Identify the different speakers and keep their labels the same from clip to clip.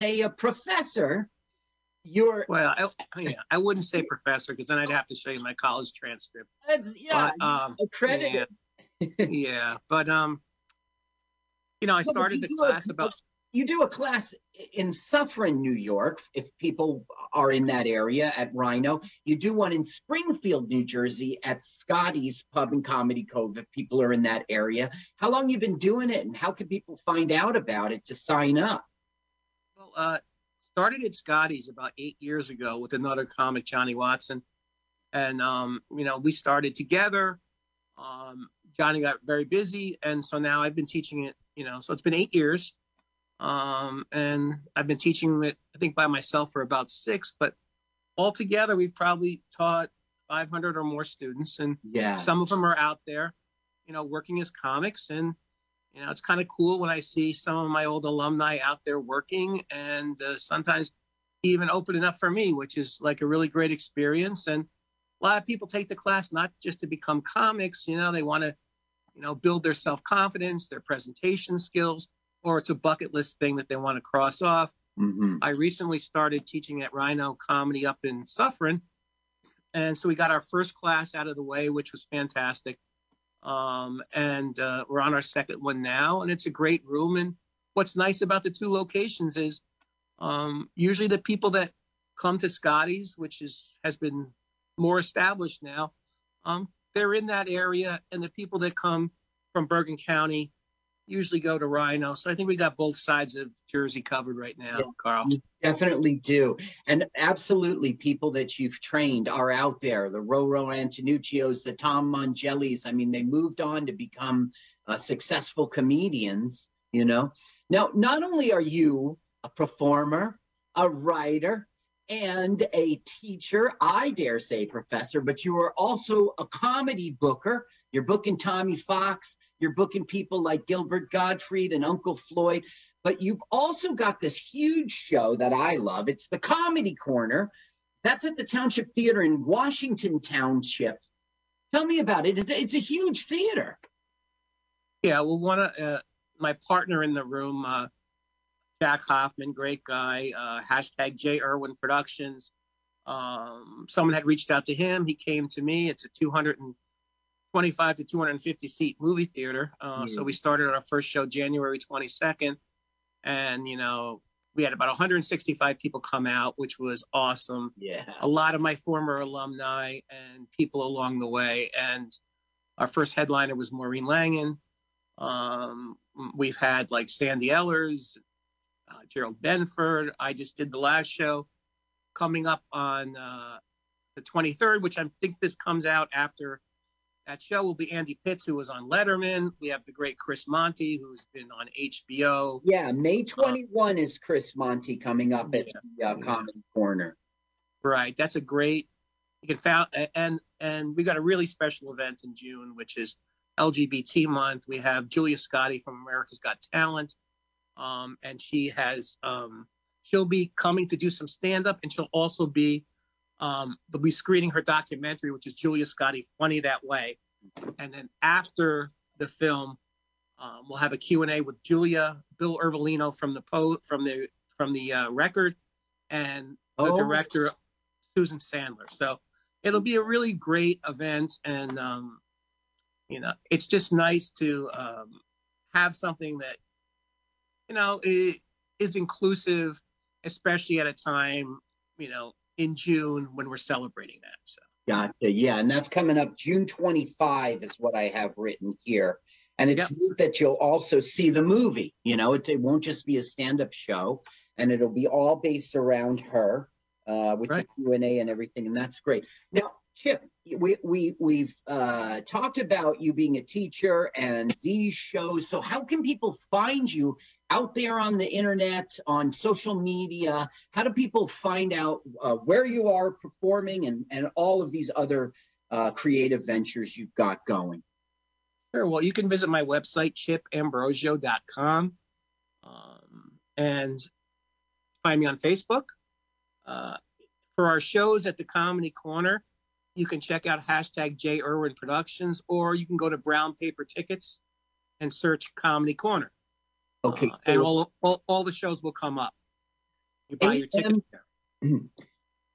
Speaker 1: a, a professor, you're
Speaker 2: well. I, yeah, I wouldn't say professor because then I'd have to show you my college transcript.
Speaker 1: yeah, but, um, accredited.
Speaker 2: Yeah, yeah, but um, you know, I started the class about
Speaker 1: you do a class in Suffern, New York, if people are in that area at Rhino. You do one in Springfield, New Jersey at Scotty's Pub and Comedy Cove if people are in that area. How long you been doing it and how can people find out about it to sign up?
Speaker 2: Uh, started at Scotty's about eight years ago with another comic, Johnny Watson. And, um, you know, we started together. Um, Johnny got very busy. And so now I've been teaching it, you know, so it's been eight years um, and I've been teaching it, I think, by myself for about six, but altogether, we've probably taught 500 or more students. And
Speaker 1: yeah.
Speaker 2: some of them are out there, you know, working as comics. And, you know, it's kind of cool when I see some of my old alumni out there working and uh, sometimes even opening up for me, which is like a really great experience. And a lot of people take the class not just to become comics, you know, they want to, you know, build their self confidence, their presentation skills or it's a bucket list thing that they want to cross off.
Speaker 1: Mm-hmm.
Speaker 2: I recently started teaching at Rhino Comedy up in Suffern. And so we got our first class out of the way, which was fantastic. Um, and uh, we're on our second one now, and it's a great room. And what's nice about the two locations is um, usually the people that come to Scotty's, which is has been more established now, um, they're in that area, and the people that come from Bergen County usually go to Rhino. So I think we got both sides of Jersey covered right now, yeah, Carl.
Speaker 1: definitely do. And absolutely, people that you've trained are out there the Roro Antonuccios, the Tom Mongellis. I mean, they moved on to become uh, successful comedians, you know. Now, not only are you a performer, a writer, and a teacher, I dare say professor, but you are also a comedy booker. You're booking Tommy Fox. You're booking people like Gilbert Gottfried and Uncle Floyd. But you've also got this huge show that I love. It's the Comedy Corner. That's at the Township Theater in Washington Township. Tell me about it. It's, a huge theater.
Speaker 2: Yeah, well, one of uh, my partner in the room, uh, Jack Hoffman, great guy. Uh, hashtag J Irwin Productions. Um, someone had reached out to him. He came to me. It's a 200 and 25 to 250 seat movie theater. Uh, mm. So we started our first show January 22nd, and you know we had about 165 people come out, which was awesome.
Speaker 1: Yeah,
Speaker 2: a lot of my former alumni and people along the way. And our first headliner was Maureen Langan. Um, we've had like Sandy Ellers, uh, Gerald Benford. I just did the last show coming up on uh, the 23rd, which I think this comes out after that show will be Andy Pitz, who was on Letterman. We have the great Chris Monty, who's been on HBO.
Speaker 1: Yeah, May 21 uh, is Chris Monty coming up at yeah, the uh, Comedy Corner.
Speaker 2: Right, that's a great. You can found and and we got a really special event in June, which is LGBT month. We have Julia Scotti from America's Got Talent, um, and she has um, she'll be coming to do some stand up, and she'll also be um, they'll be screening her documentary, which is Julia Scotti, Funny That Way. And then after the film, um, we'll have a Q&A with Julia, Bill Ervolino from the po- from the from the uh, record, and the oh. director Susan Sandler. So it'll be a really great event, and um, you know, it's just nice to um, have something that you know is inclusive, especially at a time you know in June when we're celebrating that. So.
Speaker 1: Gotcha. Yeah, and that's coming up June 25 is what I have written here. And it's yep. neat that you'll also see the movie. You know, it, it won't just be a stand-up show, and it'll be all based around her uh, with right. the Q and A and everything, and that's great. Now, Chip, we we we've uh, talked about you being a teacher and these shows. So, how can people find you out there on the internet, on social media? How do people find out uh, where you are performing and, and all of these other uh, creative ventures you've got going?
Speaker 2: Sure. Well, you can visit my website, chipambrogio.com, um, and find me on Facebook. Uh, for our shows at the Comedy Corner, you can check out hashtag J Irwin Productions, or you can go to Brown Paper Tickets and search Comedy Corner.
Speaker 1: Okay.
Speaker 2: Uh, and all, all, all the shows will come up. You buy your ticket there.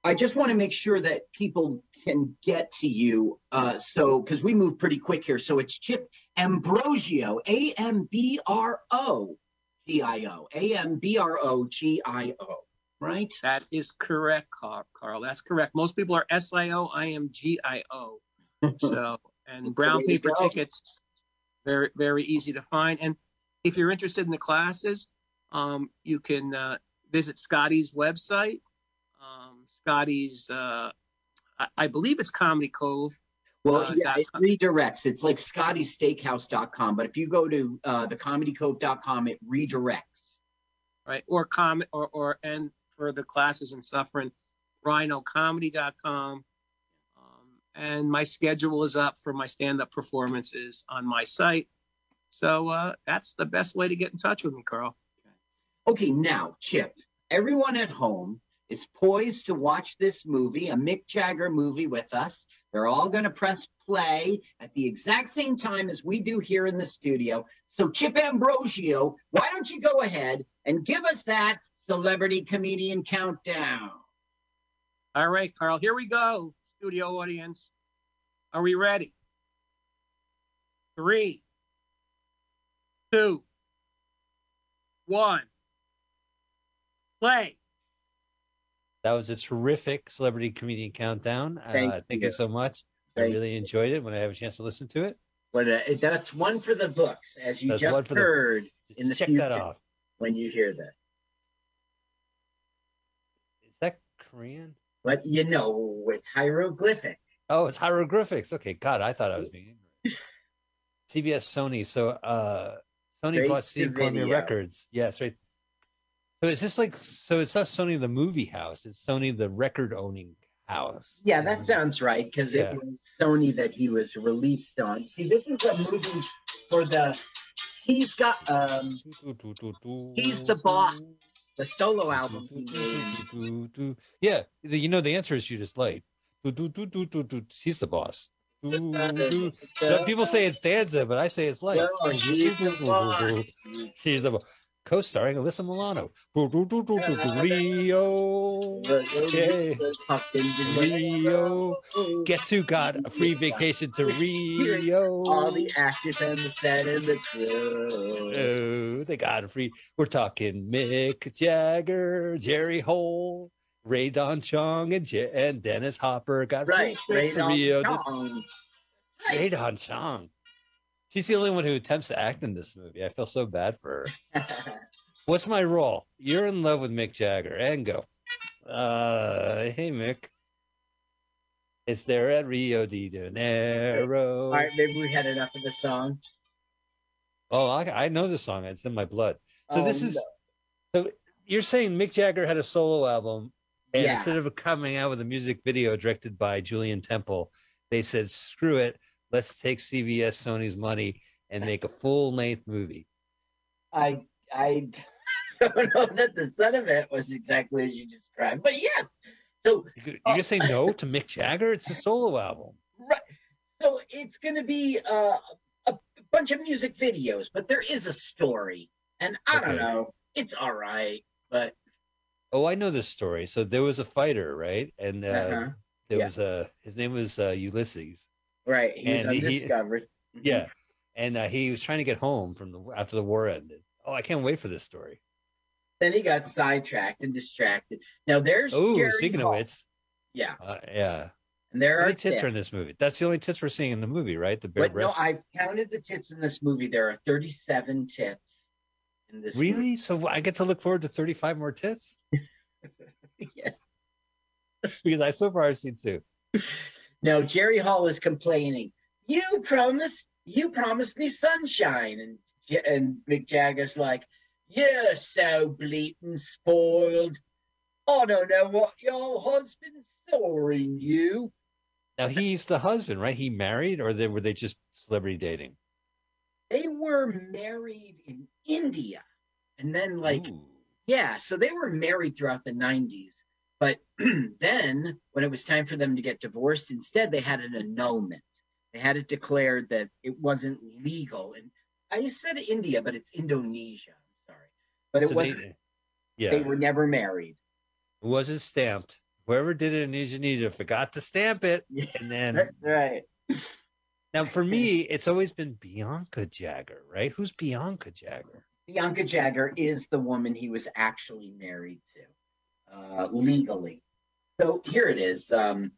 Speaker 1: I just want to make sure that people can get to you. Uh, so, because we move pretty quick here. So it's Chip Ambrogio, A M B R O G I O, A M B R O G I O, right?
Speaker 2: That is correct, Carl. Carl. That's correct. Most people are S I O, I am G I O. So, and brown paper tickets, very very easy to find. And if you're interested in the classes, um, you can uh, visit Scotty's website. Um, Scotty's, uh, I, I believe it's Comedy Cove.
Speaker 1: Well,
Speaker 2: Uh,
Speaker 1: yeah, it redirects. It's like scottysteakhouse.com, but if you go to uh, thecomedycove.com, it redirects.
Speaker 2: right? Or com or or and for the classes and Suffern, rhinocomedy.com. Um, and my schedule is up for my stand-up performances on my site. So uh, that's the best way to get in touch with me, Carl.
Speaker 1: Okay, now, Chip, everyone at home is poised to watch this movie, a Mick Jagger movie with us. They're all going to press play at the exact same time as we do here in the studio. So, Chip Ambrogio, why don't you go ahead and give us that celebrity comedian countdown?
Speaker 2: All right, Carl, here we go, studio audience. Are we ready? Three, two, one, play.
Speaker 3: That was a terrific celebrity comedian countdown.
Speaker 1: Thank
Speaker 3: uh, thank
Speaker 1: you.
Speaker 3: you so much. I
Speaker 1: Thank
Speaker 3: really enjoyed it when I have a chance to listen to it.
Speaker 1: But uh, that's one for the books, as you
Speaker 3: That's one
Speaker 1: just
Speaker 3: for the-
Speaker 1: heard
Speaker 3: Just
Speaker 1: in the
Speaker 3: check
Speaker 1: future
Speaker 3: that off.
Speaker 1: when you hear that.
Speaker 3: Is that Korean?
Speaker 1: But you know, it's hieroglyphic.
Speaker 3: Oh, it's hieroglyphics. Okay, God, I thought I was being ignorant. CBS Sony. So uh Sony
Speaker 1: Straight
Speaker 3: bought Steve Columbia
Speaker 1: video.
Speaker 3: Records. Yeah, right. So is this like so it's not Sony the movie house, it's Sony the record owning house.
Speaker 1: Yeah, that sounds right because
Speaker 3: Yeah.
Speaker 1: it was Sony that he was released on. See, this is a movie for the. He's got um He's the boss. the solo album he made.
Speaker 3: Yeah, you know the answer is Judith Light. He's the boss. Some people say it's Danza, but I say it's Light.
Speaker 1: No, he's the boss.
Speaker 3: She's the boss. Co-starring Alyssa Milano. Rio. Okay. Rio. Guess who got a free vacation to Rio?
Speaker 1: All the actors and the set and the crew.
Speaker 3: Oh, they got a free. We're talking Mick Jagger, Jerry Hall, Rae Dawn Chong, and, Je- and Dennis Hopper got
Speaker 1: Right,
Speaker 3: trips to Rio.
Speaker 1: Chong.
Speaker 3: Rae Dawn Chong. She's the only one who attempts to act in this movie. I feel so bad for her. What's my role? You're in love with Mick Jagger, and go. Uh, hey Mick. It's there at Rio de Janeiro.
Speaker 1: All right, maybe we had enough of the song.
Speaker 3: Oh, I, I know the song. It's in my blood. So this
Speaker 1: Oh,
Speaker 3: is
Speaker 1: no.
Speaker 3: so you're saying Mick Jagger had a solo album, and
Speaker 1: Yeah.
Speaker 3: instead of coming out with a music video directed by Julien Temple, they said, "Screw it, let's take CBS Sony's money and make a full length movie."
Speaker 1: I I don't know that the son of it was exactly as you described, but yes. So
Speaker 3: You're just saying no to Mick Jagger? It's a solo album.
Speaker 1: right, so it's going to be uh, a bunch of music videos, but there is a story, and I don't know. It's all right, but
Speaker 3: Oh, I know this story. So there was a fighter, right? And uh,
Speaker 1: uh-huh.
Speaker 3: there
Speaker 1: yeah.
Speaker 3: was a his name was uh, Ulysses.
Speaker 1: right, he's
Speaker 3: and he-
Speaker 1: undiscovered. Mhm.
Speaker 3: Yeah, and uh, he was trying to get home from the after the war ended. Oh, I can't wait for this story.
Speaker 1: Then he got sidetracked and distracted. Now there's
Speaker 3: Oh, speaking
Speaker 1: Hall.
Speaker 3: of which,
Speaker 1: yeah,
Speaker 3: uh, yeah.
Speaker 1: and there
Speaker 3: How
Speaker 1: are
Speaker 3: tits
Speaker 1: tits.
Speaker 3: are in this movie? That's the only tits we're seeing in the movie, right? The bare
Speaker 1: But no, I've counted the tits in this movie. There are 37 tits in this.
Speaker 3: really? So I get to look forward to thirty-five more tits
Speaker 1: yeah.
Speaker 3: because I so far I've seen two.
Speaker 1: No, Jerry Hall is complaining. You promised, you promised me sunshine, and and Mick Jagger's like, "You're so bleating spoiled. I don't know what your husband saw in you."
Speaker 3: Now he's the husband, right? He married, or they, were they just celebrity dating?
Speaker 1: They were married in India, and then like
Speaker 3: Ooh.
Speaker 1: Yeah, so they were married throughout the 90s. But then, when it was time for them to get divorced, instead they had an annulment. They had it declared that it wasn't legal. And I said India, but it's Indonesia. I'm sorry. But it
Speaker 3: So
Speaker 1: was
Speaker 3: they, yeah.
Speaker 1: they were never married.
Speaker 3: It wasn't stamped. Whoever did it in Indonesia forgot to stamp it,
Speaker 1: Yeah,
Speaker 3: and then
Speaker 1: That's right.
Speaker 3: Now for me, it's always been Bianca Jagger, right? Who's Bianca Jagger?
Speaker 1: Bianca Jagger is the woman he was actually married to, uh, legally. So here it is. Um,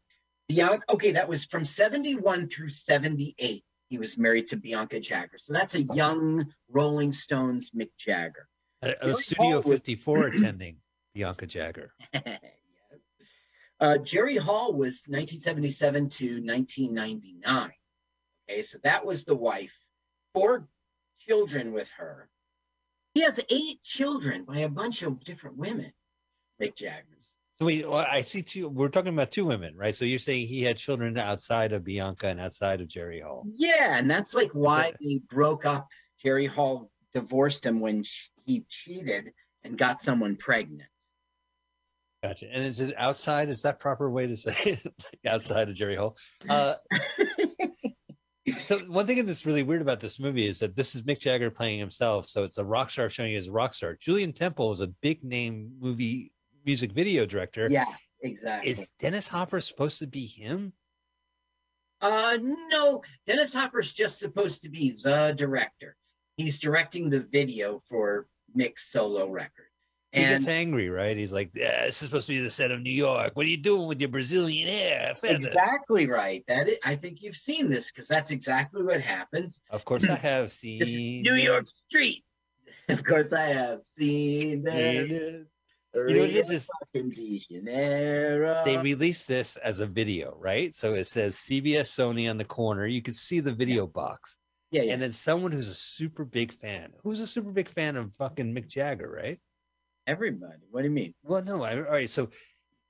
Speaker 1: Bianca. Okay, that was from seventy-one through seventy-eight. He was married to Bianca Jagger. So that's a young Rolling Stones Mick Jagger.
Speaker 3: Uh,
Speaker 1: Jerry
Speaker 3: Studio
Speaker 1: Hall was-
Speaker 3: 54 attending Bianca Jagger.
Speaker 1: yes. Uh, Jerry Hall was 1977 to 1999. Okay, so that was the wife. Four children with her. He has eight children by a bunch of different women. Mick Jagger.
Speaker 3: So wait, well, I see two. We're talking about two women, right? So you're saying he had children outside of Bianca and outside of Jerry Hall.
Speaker 1: Yeah, and that's like why they broke up. Jerry Hall divorced him when sh- he cheated and got someone pregnant.
Speaker 3: Gotcha. And is it outside? Is that proper way to say it? Like outside of Jerry Hall? Uh, so one thing that's really weird about this movie is that this is Mick Jagger playing himself. So it's a rock star showing you as a rock star. Julien Temple is a big name movie music video director.
Speaker 1: yeah, exactly.
Speaker 3: Is Dennis Hopper supposed to be him?
Speaker 1: Uh, no, Dennis Hopper's just supposed to be the director. He's directing the video for Mick's solo record.
Speaker 3: He
Speaker 1: And
Speaker 3: gets angry, right? He's like, yeah, this is supposed to be the set of New York. What are you doing with your Brazilian hair? Feathers?"
Speaker 1: exactly right. That is, I think you've seen this because that's exactly what happens.
Speaker 3: Of course, I hmm. have
Speaker 1: This is
Speaker 3: seen
Speaker 1: New York. Street. Of course, I have seen that.
Speaker 3: You know it is? is
Speaker 1: Fucking De
Speaker 3: they released this as a video, right? So it says CBS Sony on the corner. You can see the video box.
Speaker 1: yeah, yeah.
Speaker 3: And then someone who's a super big fan, who's a super big fan of fucking Mick Jagger, right?
Speaker 1: Everybody. What do you mean?
Speaker 3: Well, no, I, all right. So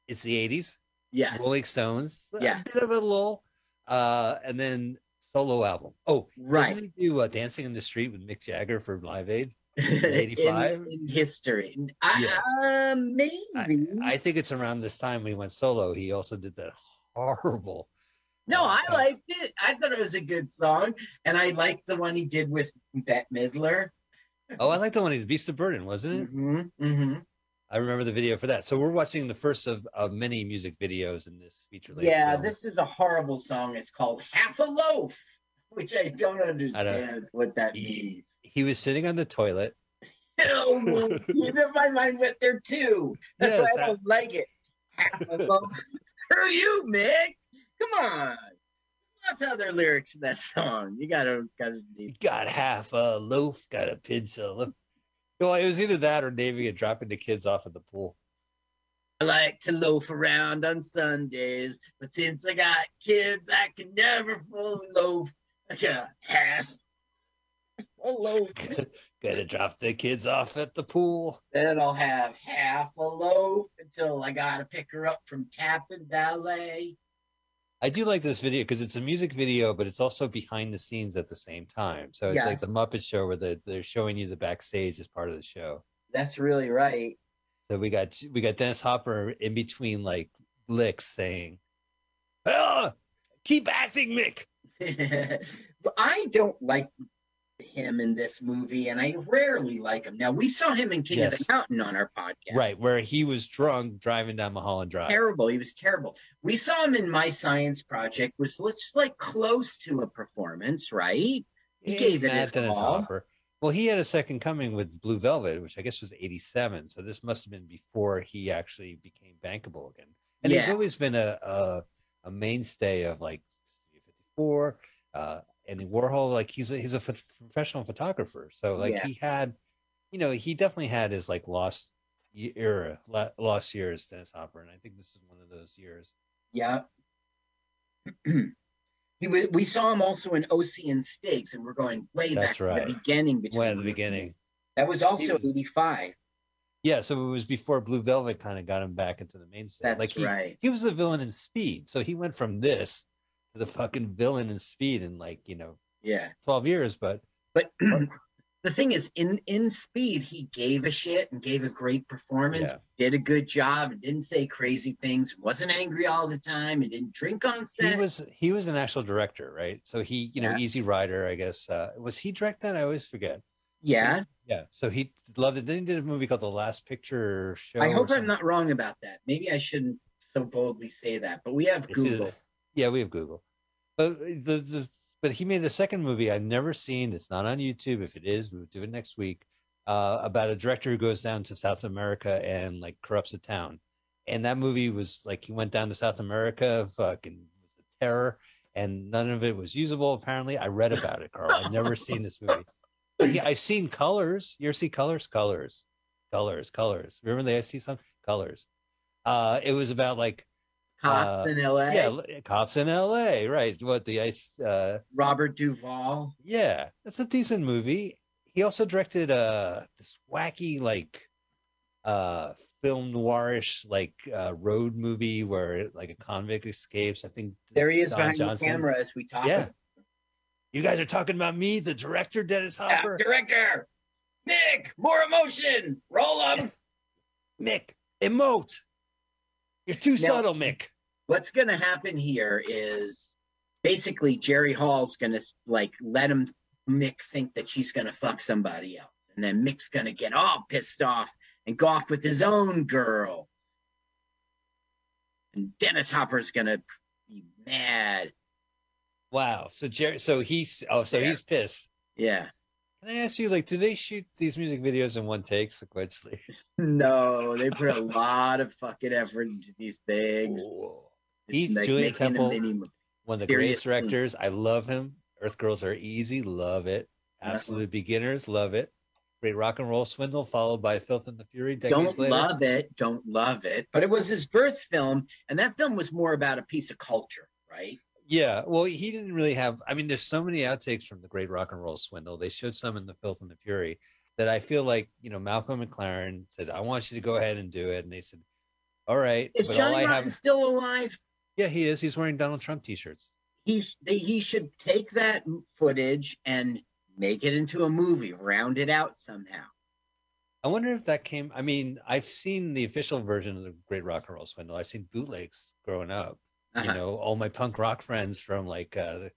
Speaker 3: it's the 80s,
Speaker 1: Yeah.
Speaker 3: Rolling Stones,
Speaker 1: Yeah.
Speaker 3: a bit of a lull, uh, and then solo album. Oh,
Speaker 1: Right.
Speaker 3: Doesn't he do uh, Dancing in the Street with Mick Jagger for Live Aid? 85?
Speaker 1: in history. I, uh, maybe.
Speaker 3: I think it's around this time we went solo. He also did that horrible.
Speaker 1: no, I
Speaker 3: uh,
Speaker 1: liked it. I thought it was a good song, and I liked the one he did with Bette Midler.
Speaker 3: Oh, I like the one. He's Beast of Burden, wasn't it?
Speaker 1: hmm hmm
Speaker 3: I remember the video for that. So we're watching the first of, of many music videos in this feature
Speaker 1: Yeah,
Speaker 3: film.
Speaker 1: this is a horrible song. It's called Half a Loaf, which I don't understand what that
Speaker 3: He-
Speaker 1: means.
Speaker 3: He was sitting on the toilet.
Speaker 1: Oh, my mind went there too. That's
Speaker 3: Yes,
Speaker 1: why I
Speaker 3: I-
Speaker 1: don't like it. Half a loaf. Screw you, Mick. Come on. Of other lyrics in that song. You gotta, gotta be.
Speaker 3: Got half a loaf, got a pencil. Well, it was either that or naming and dropping the kids off at the pool.
Speaker 1: I like to loaf around on Sundays, but since I got kids, I can never fully loaf. I got half a loaf.
Speaker 3: Gotta drop the kids off at the pool.
Speaker 1: Then I'll have half a loaf until I gotta pick her up from Tappan Ballet.
Speaker 3: I do like this video because it's a music video, but it's also behind the scenes at the same time. So it's like the Muppet Show where the, they're showing you the backstage as part of the show.
Speaker 1: That's really right.
Speaker 3: So we got we got Dennis Hopper in between like licks saying, "Oh, keep acting, Mick."
Speaker 1: I don't like him in this movie, and I rarely like him. Now we saw him in King of the Mountain on our podcast.
Speaker 3: Right, where he was drunk driving down Mulholland Drive.
Speaker 1: Terrible. He was terrible. We saw him in My Science Project, was just like close to a performance, right? He
Speaker 3: Yeah,
Speaker 1: gave it his all.
Speaker 3: Well, he had a second coming with Blue Velvet, which I guess was '87. So this must have been before he actually became bankable again. And he's always been a a, a mainstay of like 54, uh, and Warhol. Like he's a, he's a ph- professional photographer. So like
Speaker 1: Yeah.
Speaker 3: he had, you know, he definitely had his like lost era, lost years, Dennis Hopper, and I think this is one of those years.
Speaker 1: Yeah. he was, we saw him also in OC and Stiggs, and we're going way
Speaker 3: That's
Speaker 1: back to
Speaker 3: right.
Speaker 1: the beginning. Between
Speaker 3: When at the beginning.
Speaker 1: That was also
Speaker 3: was-
Speaker 1: 85.
Speaker 3: Yeah, so it was before Blue Velvet kind of got him back into the mainstay.
Speaker 1: That's
Speaker 3: like he,
Speaker 1: right.
Speaker 3: he was the villain in Speed, so he went from this to the fucking villain in Speed in like you know
Speaker 1: Yeah.
Speaker 3: twelve years. But
Speaker 1: But the thing is, in in Speed, he gave a shit and gave a great performance.
Speaker 3: Yeah.
Speaker 1: Did a good job. and Didn't say crazy things. Wasn't angry all the time. And didn't drink on set.
Speaker 3: he was he was an actual director, right? So he you know Easy Rider, I guess. Uh, was he direct that? I always forget.
Speaker 1: Yeah,
Speaker 3: Yeah. So he loved it. Then he did a movie called The Last Picture Show.
Speaker 1: I hope I'm not wrong about that. Maybe I shouldn't so boldly say that, but we have
Speaker 3: It's either-
Speaker 1: Google.
Speaker 3: Yeah, we have Google. But the, the but he made a second movie I've never seen. It's not on YouTube. If it is, we'll do it next week. Uh, about a director who goes down to South America and like corrupts a town. And that movie was like he went down to South America, fucking was a terror, and none of it was usable. Apparently, I read about it, Carl. I've never seen this movie. Yeah, I've seen Colors. You ever see Colors? Colors, Colors, Colors. Remember the I see some Colors. Uh, it was about like
Speaker 1: Cops
Speaker 3: uh,
Speaker 1: in LA.
Speaker 3: yeah, cops in L.A. Right? What the ice? Uh,
Speaker 1: Robert Duvall.
Speaker 3: yeah, that's a decent movie. He also directed uh this wacky like uh film noirish like uh road movie where like a convict escapes. I think
Speaker 1: There he is
Speaker 3: Don
Speaker 1: behind
Speaker 3: Johnson.
Speaker 1: the camera as we talk.
Speaker 3: Yeah. You guys are talking about me, the director, Dennis
Speaker 1: Yeah,
Speaker 3: Hopper.
Speaker 1: director. Nick, more emotion. Roll up.
Speaker 3: Mick, emote. You're too
Speaker 1: Now-
Speaker 3: subtle, Mick.
Speaker 1: What's going to happen here is basically Jerry Hall's going to like let him Mick think that she's going to fuck somebody else, and then Mick's going to get all pissed off and go off with his own girl. and Dennis Hopper's going to be mad.
Speaker 3: Wow. So Jerry, so he's oh, so
Speaker 1: Yeah.
Speaker 3: he's pissed.
Speaker 1: Yeah.
Speaker 3: Can I ask you, like, do they shoot these music videos in one take sequentially?
Speaker 1: No, they put a lot of fucking effort into these things.
Speaker 3: He's
Speaker 1: like Julien
Speaker 3: Temple. One of the greatest directors. I love him. Earth Girls Are Easy. Love it.
Speaker 1: Uh-huh.
Speaker 3: Absolute Beginners. Love it. Great Rock and Roll Swindle, followed by Filth and the Fury.
Speaker 1: Don't
Speaker 3: later.
Speaker 1: love it don't love it but it was his birth film and that film was more about a piece of culture right
Speaker 3: Yeah. Well, he didn't really have. I mean, there's so many outtakes from the Great Rock and Roll Swindle. They showed some in the Filth and the Fury that I feel like you know Malcolm McLaren said, "I want you to go ahead and do it," and they said, "All right."
Speaker 1: is
Speaker 3: but
Speaker 1: johnny
Speaker 3: all I
Speaker 1: rotten
Speaker 3: have,
Speaker 1: still alive
Speaker 3: yeah, he is. He's wearing Donald Trump t-shirts.
Speaker 1: he's he should take that footage and make it into a movie round it out somehow
Speaker 3: I wonder if that came. I mean, I've seen the official version of the Great Rock and Roll Swindle. I've seen bootlegs growing up. You
Speaker 1: Uh-huh.
Speaker 3: know, all my punk rock friends from like uh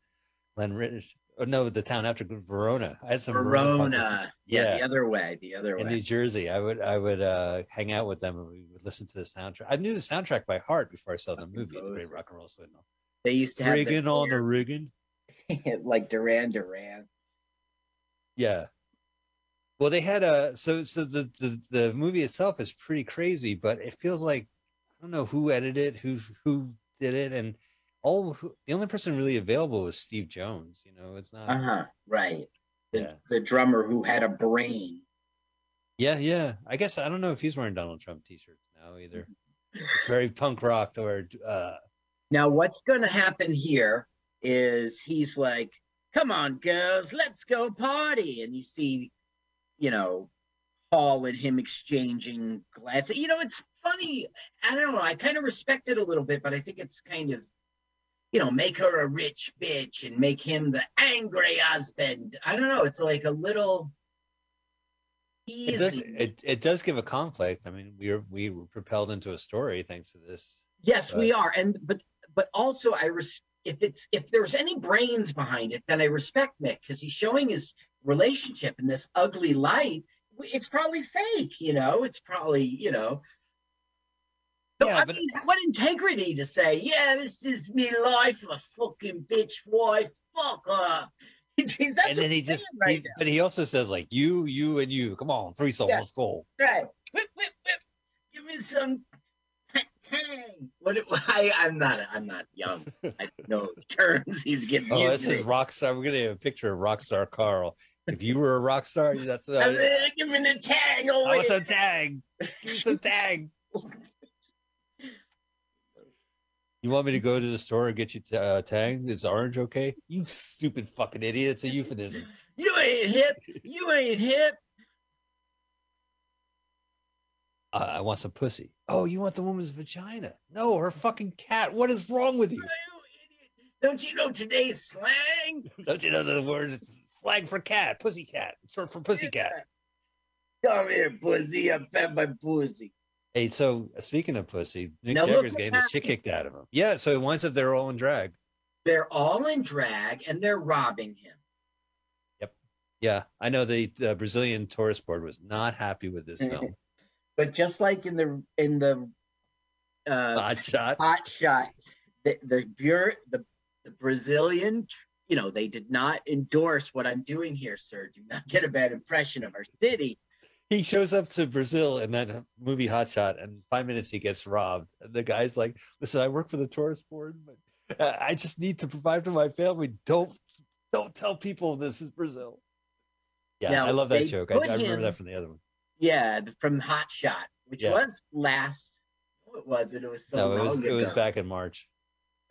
Speaker 3: Glen Ridge. Oh no, the town after Verona. I had some Verona,
Speaker 1: verona yeah,
Speaker 3: Yeah.
Speaker 1: the other way the other
Speaker 3: in
Speaker 1: way In
Speaker 3: New Jersey. I would I would uh hang out with them and we would listen to the soundtrack. I knew the soundtrack by heart before I saw the movie, The Great. Rock and Roll Swindle.
Speaker 1: they used to have the
Speaker 3: Riggin on the
Speaker 1: hair-
Speaker 3: riggin.
Speaker 1: like duran duran
Speaker 3: Yeah. Well, they had a so so the, the the movie itself is pretty crazy, but it feels like I don't know who edited it, who who did it, and all who, the only person really available was Steve Jones. You know, it's not.
Speaker 1: uh-huh right the,
Speaker 3: Yeah.
Speaker 1: the drummer who had a brain
Speaker 3: Yeah, yeah. I guess I don't know if he's wearing Donald Trump t-shirts now either. It's very punk rock or uh
Speaker 1: Now, what's going to happen here is he's like, come on, girls, let's go party. And you see, you know, Hall and him exchanging glances. You know, it's funny. I don't know. I kind of respect it a little bit, but I think it's kind of, you know, make her a rich bitch and make him the angry husband. I don't know. It's like a little
Speaker 3: it does it, it does give a conflict. I mean, we were we were propelled into a story thanks to this.
Speaker 1: Yes, we are, and but but also I res- if it's if there's any brains behind it, then I respect Mick because he's showing his relationship in this ugly light. It's probably fake, you know. It's probably you know. So,
Speaker 3: Yeah,
Speaker 1: I
Speaker 3: but-
Speaker 1: mean, what integrity to say, yeah, this is me life, a fucking bitch wife, fuck her. That's
Speaker 3: and then he just
Speaker 1: right
Speaker 3: he- but he also says like you, you and you. Come on, threesome,
Speaker 1: Yeah.
Speaker 3: let's go.
Speaker 1: right. Whip, whip, whip. Give me some tang. What? it- I, I'm not. I'm not young. I know terms he's getting
Speaker 3: Oh, this is rock star. We're gonna have a picture of rock star Carl. If you were a rock star, that's uh,
Speaker 1: gonna give me the tag
Speaker 3: I
Speaker 1: over
Speaker 3: want some tag. Give me some tag. You want me to go to the store and get you t- uh, tag? Is orange okay? You stupid fucking idiot! It's a euphemism.
Speaker 1: You ain't hip. You ain't hip.
Speaker 3: Uh, I want some pussy. Oh, you want the woman's vagina? No, her fucking cat. What is wrong with you?
Speaker 1: You. Don't you know today's slang?
Speaker 3: Don't you know the word? It's slang for cat, pussy cat. It's short for pussy cat.
Speaker 1: Come here, pussy. I pet my pussy.
Speaker 3: Hey, so speaking of pussy, Nick
Speaker 1: Now look
Speaker 3: Jagger's getting the shit kicked out of him. Yeah, so it winds up they're all in drag.
Speaker 1: They're all in drag and they're robbing him. Yep.
Speaker 3: Yeah, I know the, the Brazilian tourist board was not happy with this film.
Speaker 1: But just like in the in the uh,
Speaker 3: Hot shot.
Speaker 1: hot shot, the the, Bur- the the Brazilian, you know, they did not endorse what I'm doing here, sir. Do not get a bad impression of our city.
Speaker 3: He shows up to Brazil in that movie Hot Shot, and five minutes he gets robbed. And the guy's like, "Listen, I work for the tourist board, but uh, I just need to provide for my family. Don't don't tell people this is Brazil." Yeah,
Speaker 1: Now,
Speaker 3: I love that joke. I, I remember
Speaker 1: him-
Speaker 3: that from the other one.
Speaker 1: Yeah, from Hot Shot, which
Speaker 3: Yeah.
Speaker 1: was last. What was it? It was so
Speaker 3: no, it was
Speaker 1: long
Speaker 3: it was back in March.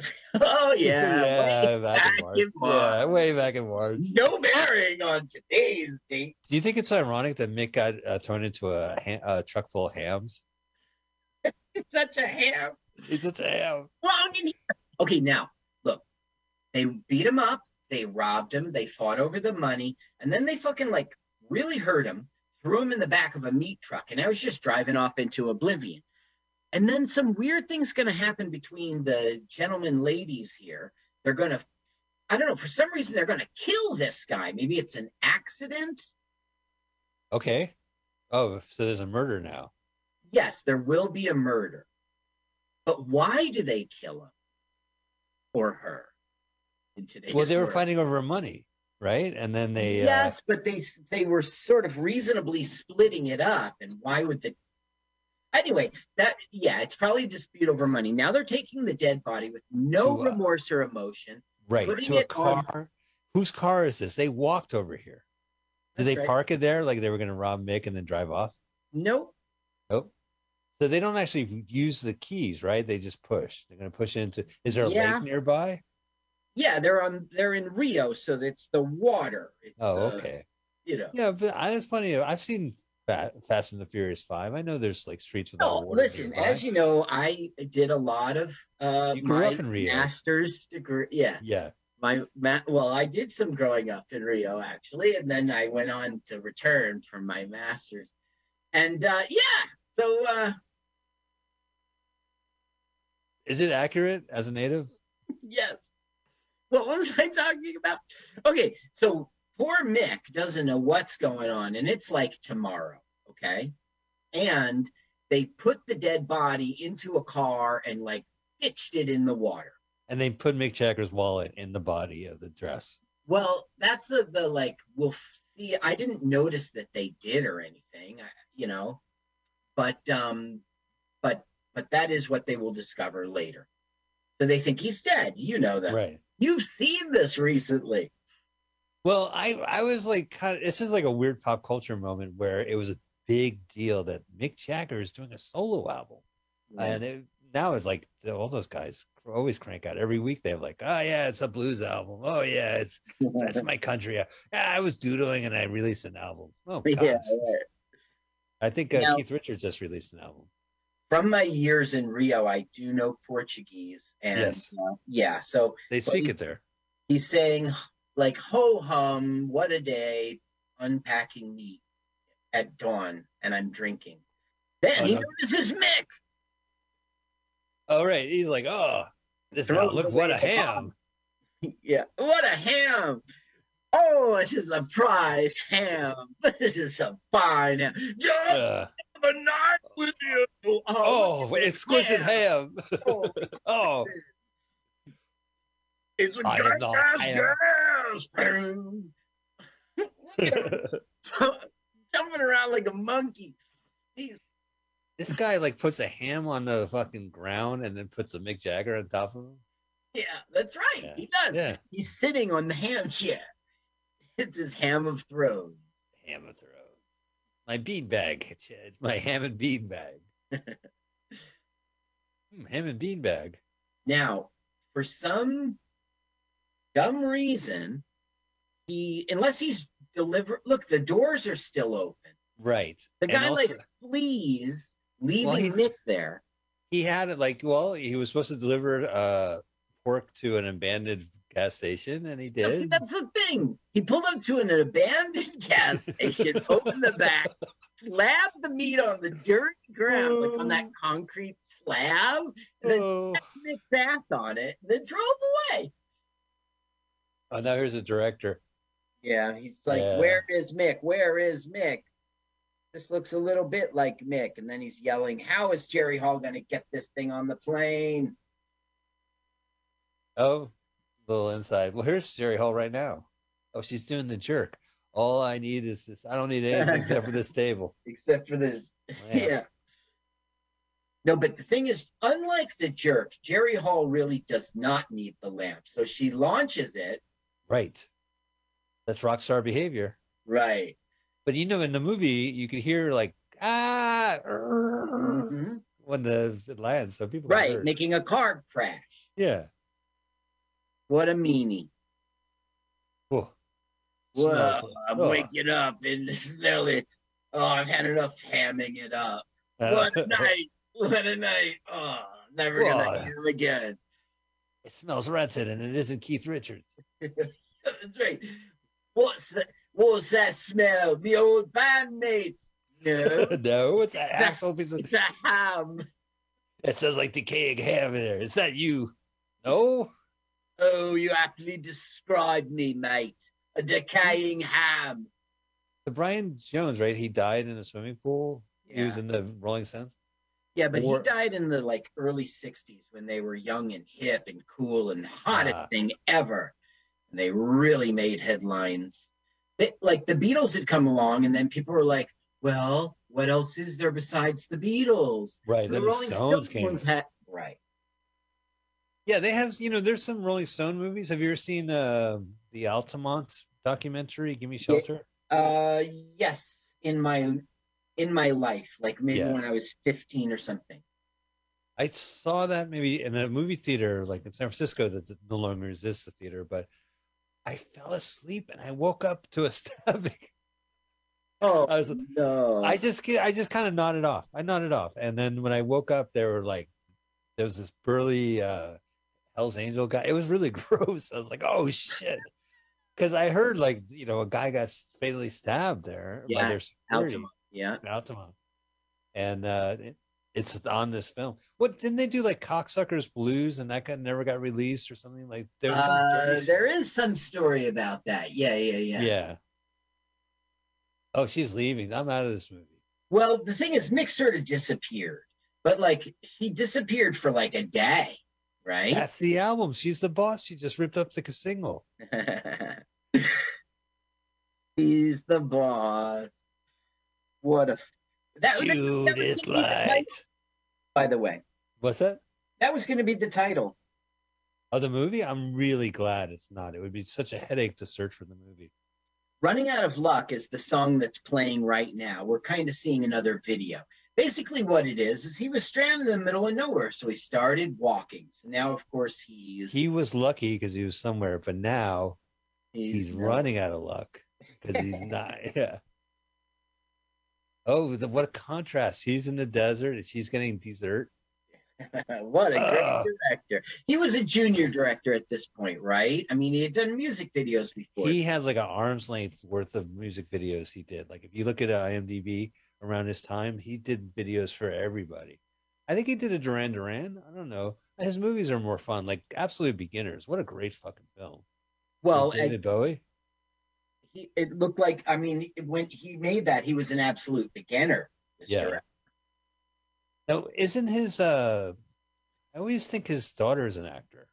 Speaker 1: Oh yeah,
Speaker 3: yeah,
Speaker 1: way
Speaker 3: back, in March. Yeah, way back in March.
Speaker 1: No bearing on today's date.
Speaker 3: Do you think it's ironic that Mick got uh, thrown into a, ha- a truck full of hams?
Speaker 1: Such a ham.
Speaker 3: He's a ham.
Speaker 1: In here. Okay, now look, they beat him up, they robbed him, they fought over the money, and then they fucking like really hurt him, threw him in the back of a meat truck, and I was just driving off into oblivion. And then some weird things going to happen between the gentlemen ladies here. They're going to, I don't know, for some reason they're going to kill this guy. Maybe it's an accident.
Speaker 3: Okay. Oh, so there's a murder now.
Speaker 1: Yes, there will be a murder. But why do they kill him or her? In today's
Speaker 3: Well, they were
Speaker 1: world?
Speaker 3: fighting over money, right? And then they. Uh,
Speaker 1: yes, but they they were sort of reasonably splitting it up. And why would the anyway? That yeah, it's probably a dispute over money. Now they're taking the dead body with no
Speaker 3: To, uh,
Speaker 1: remorse or emotion.
Speaker 3: right to a
Speaker 1: it on-
Speaker 3: car. Whose car is this? They walked over here. Did
Speaker 1: That's
Speaker 3: they
Speaker 1: right.
Speaker 3: park it there like they were going to rob Mick and then drive off?
Speaker 1: Nope.
Speaker 3: Nope. So they don't actually use the keys, right? They just push. They're going to push into. Is there a
Speaker 1: Yeah.
Speaker 3: lake nearby?
Speaker 1: Yeah, they're on. They're in Rio, so it's the water. It's
Speaker 3: Oh,
Speaker 1: the,
Speaker 3: okay.
Speaker 1: You know.
Speaker 3: Yeah, but I, there's plenty of. I've seen Fa- Fast and the Furious Five. I know there's like streets without
Speaker 1: No,
Speaker 3: water.
Speaker 1: listen.
Speaker 3: nearby.
Speaker 1: As you know, I did a lot of uh,
Speaker 3: You grew
Speaker 1: my
Speaker 3: up in Rio.
Speaker 1: master's degree. Yeah,
Speaker 3: yeah,
Speaker 1: my ma- well i did some growing up in rio actually and then i went on to return for my master's and uh yeah so uh
Speaker 3: is it accurate as a native?
Speaker 1: yes what was i talking about okay so poor mick doesn't know what's going on and it's like tomorrow okay and they put the dead body into a car and like ditched it in the water
Speaker 3: And they put Mick Jagger's wallet in the body of the dress.
Speaker 1: Well, that's the the like we'll see. I didn't notice that they did or anything, you know, but um, but but that is what they will discover later. So they think he's dead. You know that.
Speaker 3: Right.
Speaker 1: You've seen this recently.
Speaker 3: Well, I I was like kind of this is like a weird pop culture moment where it was a big deal that Mick Jagger is doing a solo album. And it, now it's like all those guys always crank out every week. They have like, oh yeah, it's a blues album. Oh yeah, it's that's my country. Yeah, I was doodling and I released an album. Oh God.
Speaker 1: yeah. right.
Speaker 3: I think uh,
Speaker 1: Now-
Speaker 3: Keith Richards just released an album.
Speaker 1: From my years in Rio, I do know Portuguese, and
Speaker 3: Yes.
Speaker 1: uh, yeah. So
Speaker 3: They speak
Speaker 1: you-
Speaker 3: it there.
Speaker 1: he's saying like ho hum what a day unpacking meat at dawn and i'm drinking. Then
Speaker 3: Oh,
Speaker 1: he
Speaker 3: no.
Speaker 1: notices mick.
Speaker 3: Oh right, he's like, oh, this now, look what a ham.
Speaker 1: yeah what a ham. Oh this is a prize ham. This is a fine ham. Just
Speaker 3: Uh,
Speaker 1: have a night with you. Oh,
Speaker 3: oh, exquisite ham.
Speaker 1: Oh,
Speaker 3: oh,
Speaker 1: it's a
Speaker 3: I
Speaker 1: gas,
Speaker 3: not,
Speaker 1: gas gas Look at him. jumping around like a monkey he's
Speaker 3: this guy like puts a ham on the fucking ground and then puts a Mick Jagger on top of him.
Speaker 1: Yeah, that's right.
Speaker 3: Yeah.
Speaker 1: He does.
Speaker 3: Yeah.
Speaker 1: He's sitting on the ham chair. It's his ham of thrones.
Speaker 3: Ham of throws. My bead bag. It's my ham and bead bag. Hmm, ham and bean bag.
Speaker 1: Now, for some dumb reason, he unless he's deliver look, the doors are still open.
Speaker 3: Right.
Speaker 1: The guy
Speaker 3: also-
Speaker 1: like flees, leaving
Speaker 3: Well, he-
Speaker 1: Nick there.
Speaker 3: he had it like well he was supposed to deliver uh pork to an abandoned gas station and he did
Speaker 1: that's the thing. He pulled up to an abandoned gas station, opened the back, slapped the meat on the dirt ground, like on that concrete slab, and then
Speaker 3: oh.
Speaker 1: On it, and then drove away.
Speaker 3: Oh now here's a director
Speaker 1: Yeah, he's like,
Speaker 3: Yeah.
Speaker 1: "Where is Mick? Where is Mick?" This looks a little bit like Mick, and then he's yelling, "How is Jerry Hall going to get this thing on the plane?"
Speaker 3: Oh, little inside. Well, here's Jerry Hall right now. Oh, she's doing the jerk. All I need is this. I don't need anything except for this table.
Speaker 1: Except for this,
Speaker 3: Yeah.
Speaker 1: yeah. No, but the thing is, unlike the jerk, Jerry Hall really does not need the lamp. So she launches it.
Speaker 3: Right. That's rock star behavior.
Speaker 1: Right.
Speaker 3: But you know, in the movie, you could hear like ah
Speaker 1: Mhm.
Speaker 3: when the it lands, so people
Speaker 1: Right. Making a car crash.
Speaker 3: yeah.
Speaker 1: What a meanie.
Speaker 3: Oh,
Speaker 1: Well, I'm
Speaker 3: oh.
Speaker 1: waking up and smelling. Oh, I've had enough hamming it up.
Speaker 3: Uh,
Speaker 1: What a night. What a night. Oh, never gonna him again.
Speaker 3: it smells rancid, and it isn't Keith Richards.
Speaker 1: What's that? What's that smell? The old bandmates. No,
Speaker 3: no, it's that asshole piece of.
Speaker 1: it's a ham.
Speaker 3: It sounds like decaying ham in there. Is that you? No.
Speaker 1: Oh, you aptly described me, mate. A decaying ham.
Speaker 3: The Brian Jones, right? He died in a swimming pool. He was in the Rolling Stones.
Speaker 1: Yeah, but
Speaker 3: Or-
Speaker 1: he died in the like early '60s when they were young and hip and cool and hottest
Speaker 3: Ah.
Speaker 1: thing ever. And they really made headlines. They, like the Beatles had come along, and then people were like, "Well, what else is there besides the Beatles?"
Speaker 3: Right.
Speaker 1: the Rolling
Speaker 3: Stones
Speaker 1: Stones,
Speaker 3: came.
Speaker 1: had right.
Speaker 3: Yeah, they have. You know, there's some Rolling Stone movies. Have you ever seen uh, the Altamont documentary? Give me shelter.
Speaker 1: Uh, yes, in my in my life, like maybe
Speaker 3: Yeah.
Speaker 1: when I was 15 or something.
Speaker 3: I saw that maybe in a movie theater, like in San Francisco, that no longer exists the theater. But I fell asleep and I woke up to a stabbing.
Speaker 1: Oh
Speaker 3: I was-
Speaker 1: no!
Speaker 3: I just I just kind of nodded off. I nodded off, and then when I woke up, there were like there was this burly uh, Hell's Angel guy. It was really gross. I was like, oh shit, because I heard like you know a guy got fatally stabbed there by
Speaker 1: Yeah,
Speaker 3: their security,
Speaker 1: Altamont, yeah.
Speaker 3: Altamont, and uh, it's on this film. What didn't they do like Cocksuckers Blues and that got never got released or something like there was
Speaker 1: Uh, there is some story about that. Yeah, yeah, yeah.
Speaker 3: yeah. Oh, she's leaving. I'm out of this movie.
Speaker 1: Well, the thing is, Mick sort of disappeared, but like he disappeared for like a day, right?
Speaker 3: That's the album. She's the boss. She just ripped up the single.
Speaker 1: He's the boss. What a that, that, that was
Speaker 3: Judith
Speaker 1: gonna be the
Speaker 3: Light.
Speaker 1: title, by the way.
Speaker 3: What's that?
Speaker 1: That was going to be the title.
Speaker 3: Oh, the movie? I'm really glad it's not. It would be such a headache to search for the movie.
Speaker 1: Running Out of Luck is the song that's playing right now. We're kind of seeing another video. Basically, what it is is he was stranded in the middle of nowhere, so he started walking. So now, of course, he's
Speaker 3: He was lucky because he was somewhere, but now he's,
Speaker 1: no-
Speaker 3: running out of luck because he's not. Yeah. Oh, the, what a contrast! He's in the desert and she's getting dessert.
Speaker 1: what a great
Speaker 3: Ugh.
Speaker 1: director! He was a junior director at this point, right? I mean, he had done music videos before.
Speaker 3: He has like an arm's length worth of music videos he did. Like if you look at uh, IMDb around his time, he did videos for everybody. I think he did a Duran Duran. I don't know. His movies are more fun. Like Absolute Beginners. What a great fucking film.
Speaker 1: well,
Speaker 3: David Bowie.
Speaker 1: He, it looked like I mean, when he made that, he was an absolute beginner.
Speaker 3: Yeah.
Speaker 1: director.
Speaker 3: No, isn't his uh I always think his daughter is an actor.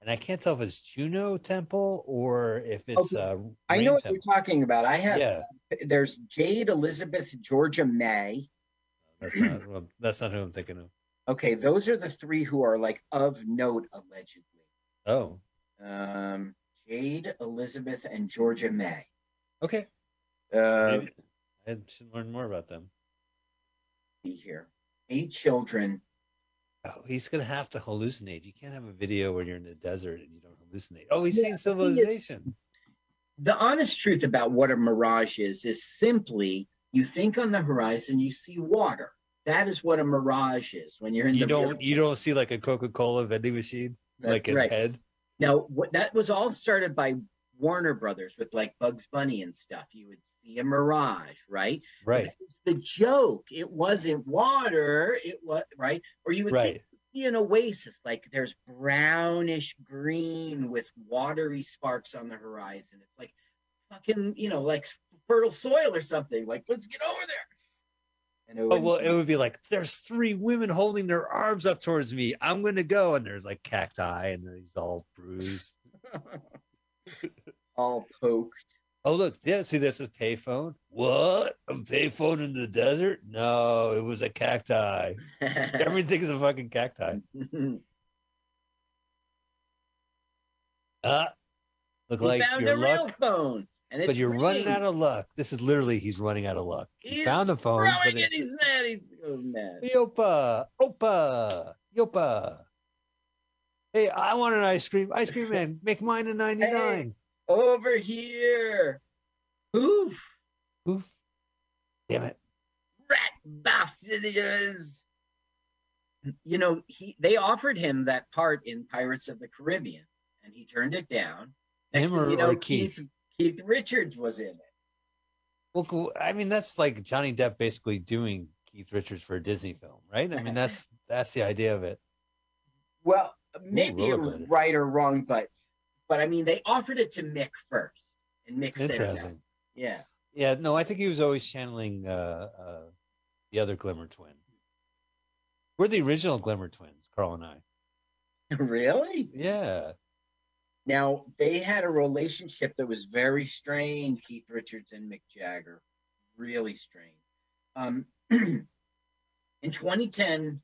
Speaker 3: And I can't tell if it's Juno Temple or if it's
Speaker 1: Okay.
Speaker 3: uh
Speaker 1: I know what
Speaker 3: Temple.
Speaker 1: you're talking about. I have
Speaker 3: Yeah,
Speaker 1: there's Jade Elizabeth Georgia May.
Speaker 3: that's not well, that's not who I'm thinking of.
Speaker 1: Okay, those are the three who are like of note allegedly.
Speaker 3: Oh,
Speaker 1: Um, Jade Elizabeth and Georgia May.
Speaker 3: Okay.
Speaker 1: Uh,
Speaker 3: Maybe- I should learn more about them.
Speaker 1: be here. Eight children.
Speaker 3: Oh, he's gonna have to hallucinate. You can't have a video where you're in the desert and you don't hallucinate. Oh, he's
Speaker 1: Yeah,
Speaker 3: seen
Speaker 1: the thing
Speaker 3: civilization.
Speaker 1: The honest truth about what a mirage is is simply you think on the horizon, you see water. That is what a mirage is when you're in
Speaker 3: You
Speaker 1: the real
Speaker 3: don't you don't see like a Coca-Cola vending machine
Speaker 1: That's
Speaker 3: like a
Speaker 1: right.
Speaker 3: head.
Speaker 1: Now, what, that was all started by Warner Brothers with like Bugs Bunny and stuff. You would see a mirage, right?
Speaker 3: Right,
Speaker 1: the joke. It wasn't water. It was right, or you would think
Speaker 3: right.
Speaker 1: see an oasis, like there's brownish green with watery sparks on the horizon. It's like fucking, you know, like fertile soil or something. Like, let's get over there. And it
Speaker 3: Oh well, it would be like there's three women holding their arms up towards me. I'm gonna go, and there's like cacti, and he's all bruised.
Speaker 1: all poked.
Speaker 3: Oh look, yeah, see, there's a payphone. What? A payphone in the desert? No, it was a cacti. Everything's a fucking cacti. Ah, look
Speaker 1: he
Speaker 3: like
Speaker 1: found a real phone, and it's
Speaker 3: but you're running out of luck. This is literally he's running out of luck. He
Speaker 1: He's
Speaker 3: found a phone, but
Speaker 1: it, he's mad. He's so mad.
Speaker 3: Yopa, Opa, Yopa. Hey, I want an ice cream. Ice cream man, make mine a 99.
Speaker 1: Over here. Oof.
Speaker 3: Oof. Damn it.
Speaker 1: rat bastard he is. You know, he they offered him that part in Pirates of the Caribbean, and he turned it down. Next
Speaker 3: Him or-
Speaker 1: you know,
Speaker 3: or Keith?
Speaker 1: Keith Keith Richards was in it.
Speaker 3: Well, cool. I mean, that's like Johnny Depp basically doing Keith Richards for a Disney film, right? I mean, that's that's the idea of it.
Speaker 1: Well, maybe it was
Speaker 3: rollerblading.
Speaker 1: right or wrong, but but I mean, they offered it to Mick first, and Mick said no. Yeah,
Speaker 3: Yeah, no, I think he was always channeling uh, uh, the other Glimmer twin. We're the original Glimmer twins, Carl and I.
Speaker 1: really.
Speaker 3: Yeah.
Speaker 1: Now they had a relationship that was very strained, Keith Richards and Mick Jagger. Really strained. Um, in 2010,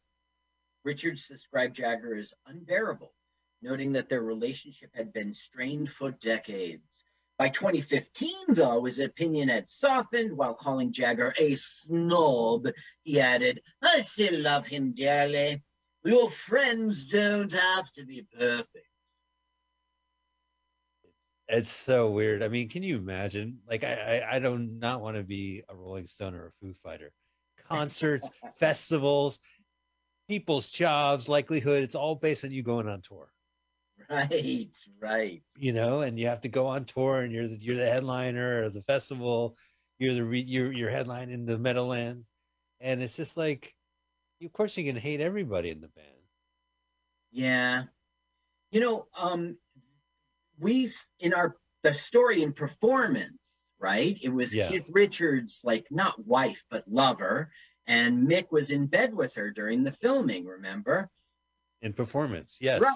Speaker 1: Richards described Jagger as unbearable, noting that their relationship had been strained for decades. By 2015, though, his opinion had softened while calling Jagger a snob. He added, I still love him dearly. Your friends don't have to be perfect.
Speaker 3: It's so weird. I mean, can you imagine? Like, I, I, I do not want to be a Rolling Stone or a Foo Fighter. Concerts, festivals, people's jobs, likelihood, it's all based on you going on tour.
Speaker 1: Right, right.
Speaker 3: You know, and you have to go on tour, and you're the, you're the headliner of the festival. You're the re, you're you're headlining the Meadowlands, and it's just like, of course, you can hate everybody in the band.
Speaker 1: Yeah. You know, um we in our the story in performance, right? It was
Speaker 3: Yeah.
Speaker 1: Keith Richards like not wife but lover and Mick was in bed with her during the filming, remember?
Speaker 3: In performance, yes.
Speaker 1: Right.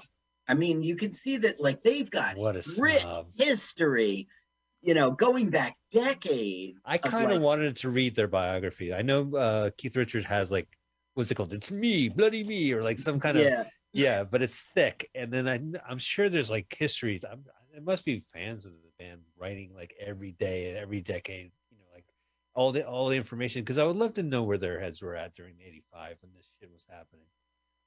Speaker 1: I mean, you can see that like they've got
Speaker 3: What a
Speaker 1: rich history, you know, going back decades.
Speaker 3: I kind of
Speaker 1: like-
Speaker 3: wanted to read their biography. I know uh, Keith Richards has like, what's it called? It's me, bloody me, or like some kind of
Speaker 1: yeah.
Speaker 3: yeah, but it's thick. And then I, I'm sure there's like histories. I'm, there must be fans of the band writing like every day, and every decade. You know, like all the all the information because I would love to know where their heads were at during '85 when this shit was happening.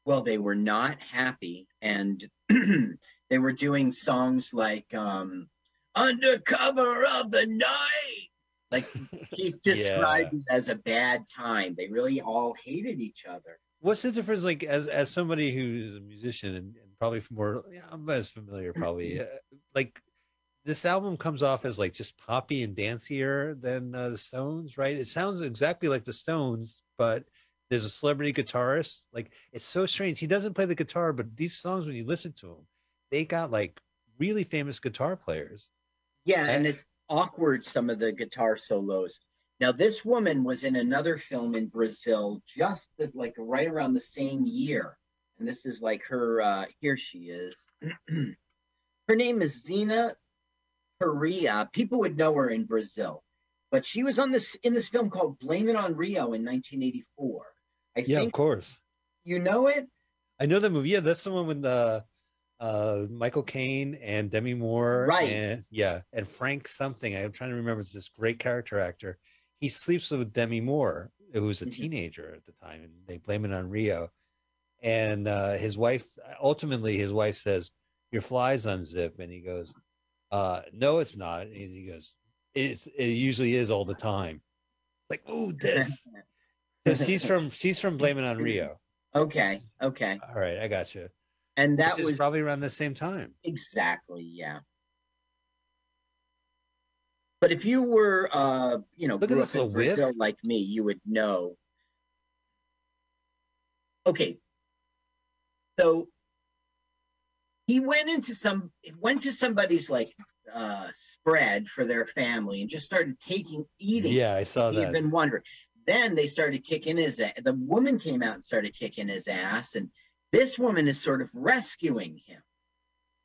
Speaker 1: well they were not happy and they were doing songs like um under cover of the night like he described it as a bad time they really all hated each other
Speaker 3: What's the difference? Like as as somebody who's a musician and, and probably more, yeah, I'm as familiar probably. Uh, like this album comes off as like just poppy and dancier than uh, the Stones, right? It sounds exactly like the Stones, but there's a celebrity guitarist. Like it's so strange. He doesn't play the guitar, but these songs, when you listen to them, they got like really famous guitar players.
Speaker 1: yeah and it's awkward some of the guitar solos now this woman was in another film in brazil just like right around the same year and this is like her uh here she is her name is zena Perea. People would know her in Brazil, but she was on this in this film called Blame It on Rio in 1984. I
Speaker 3: Yeah, of course.
Speaker 1: you know it.
Speaker 3: I know that movie. Yeah, that's the one with uh, uh, Michael Caine and Demi Moore.
Speaker 1: Right.
Speaker 3: And, yeah, and Frank something. I'm trying to remember. It's this great character actor. He sleeps with Demi Moore, who was a
Speaker 1: Mhm.
Speaker 3: teenager at the time, and they blame it on Rio. And uh, his wife, ultimately, his wife says, "Your flies unzip," and he goes, uh, "No, it's not." And he goes, "It's it usually is all the time." Like, oh, this. She's from she's from Blame It on Rio.
Speaker 1: Okay, okay,
Speaker 3: All right, I got you.
Speaker 1: and that
Speaker 3: Which
Speaker 1: was
Speaker 3: probably around the same time.
Speaker 1: exactly yeah. But if you were, uh, you know,
Speaker 3: Look
Speaker 1: grew up in
Speaker 3: whip.
Speaker 1: Brazil like me, you would know. Okay, so he went into some went to somebody's like uh, spread for their family and just started taking eating.
Speaker 3: Yeah, I saw that
Speaker 1: been wondering. Then they started kicking his ass. The woman came out and started kicking his ass, and this woman is sort of rescuing him.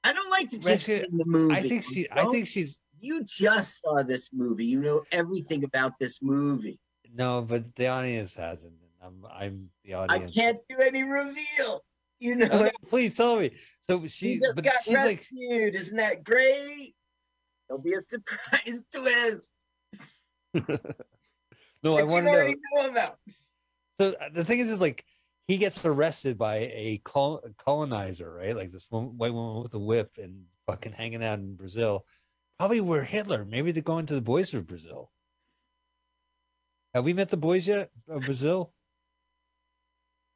Speaker 1: I don't like to just
Speaker 3: Rescue-
Speaker 1: the movie.
Speaker 3: I think she. I think she's
Speaker 1: you just saw this movie. You know everything about this movie.
Speaker 3: no, but the audience hasn't. I'm. I'm the audience.
Speaker 1: I can't do any reveals. You know,
Speaker 3: please tell me. So
Speaker 1: she
Speaker 3: she,
Speaker 1: just
Speaker 3: but
Speaker 1: got
Speaker 3: she's like,
Speaker 1: rescued. Isn't that great? There'll be a surprise twist.
Speaker 3: no, I
Speaker 1: that
Speaker 3: want
Speaker 1: you
Speaker 3: to know.
Speaker 1: about.
Speaker 3: So uh, the thing is, is like he gets arrested by a colonizer, right? Like this one, white woman with a whip and fucking hanging out in Brazil. Probably where Hitler. Maybe they're going to the boys of Brazil. Have we met the boys yet of Brazil?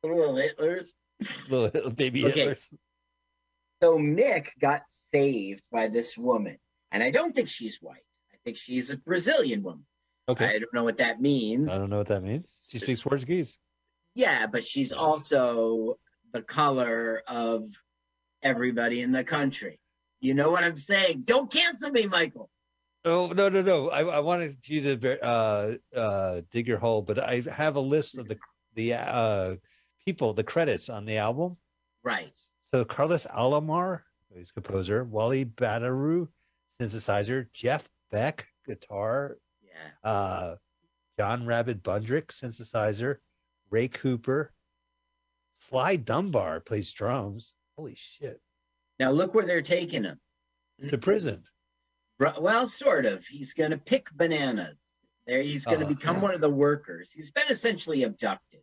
Speaker 1: Little Hitlers.
Speaker 3: Little, little baby
Speaker 1: Okay.
Speaker 3: Hitlers.
Speaker 1: So Mick got saved by this woman, and I don't think she's white. I think she's a Brazilian woman.
Speaker 3: Okay.
Speaker 1: I don't know what that means.
Speaker 3: I don't know what that means. She speaks Portuguese.
Speaker 1: Yeah, but she's also the color of everybody in the country. You know what I'm saying? Don't cancel me, Michael.
Speaker 3: Oh no no no! I, I wanted you to uh, uh, dig your hole, but I have a list of the the uh, people, the credits on the album.
Speaker 1: Right.
Speaker 3: So Carlos Alomar, he's composer. Wally Badarou, synthesizer. Jeff Beck, guitar.
Speaker 1: Yeah.
Speaker 3: Uh, John Rabbit Bundrick, synthesizer. Ray Cooper. Sly Dunbar plays drums. Holy shit!
Speaker 1: Now look where they're taking him.
Speaker 3: To prison.
Speaker 1: Well, sort of. He's going to pick bananas. There, he's going to
Speaker 3: Oh.
Speaker 1: become one of the workers. He's been essentially abducted.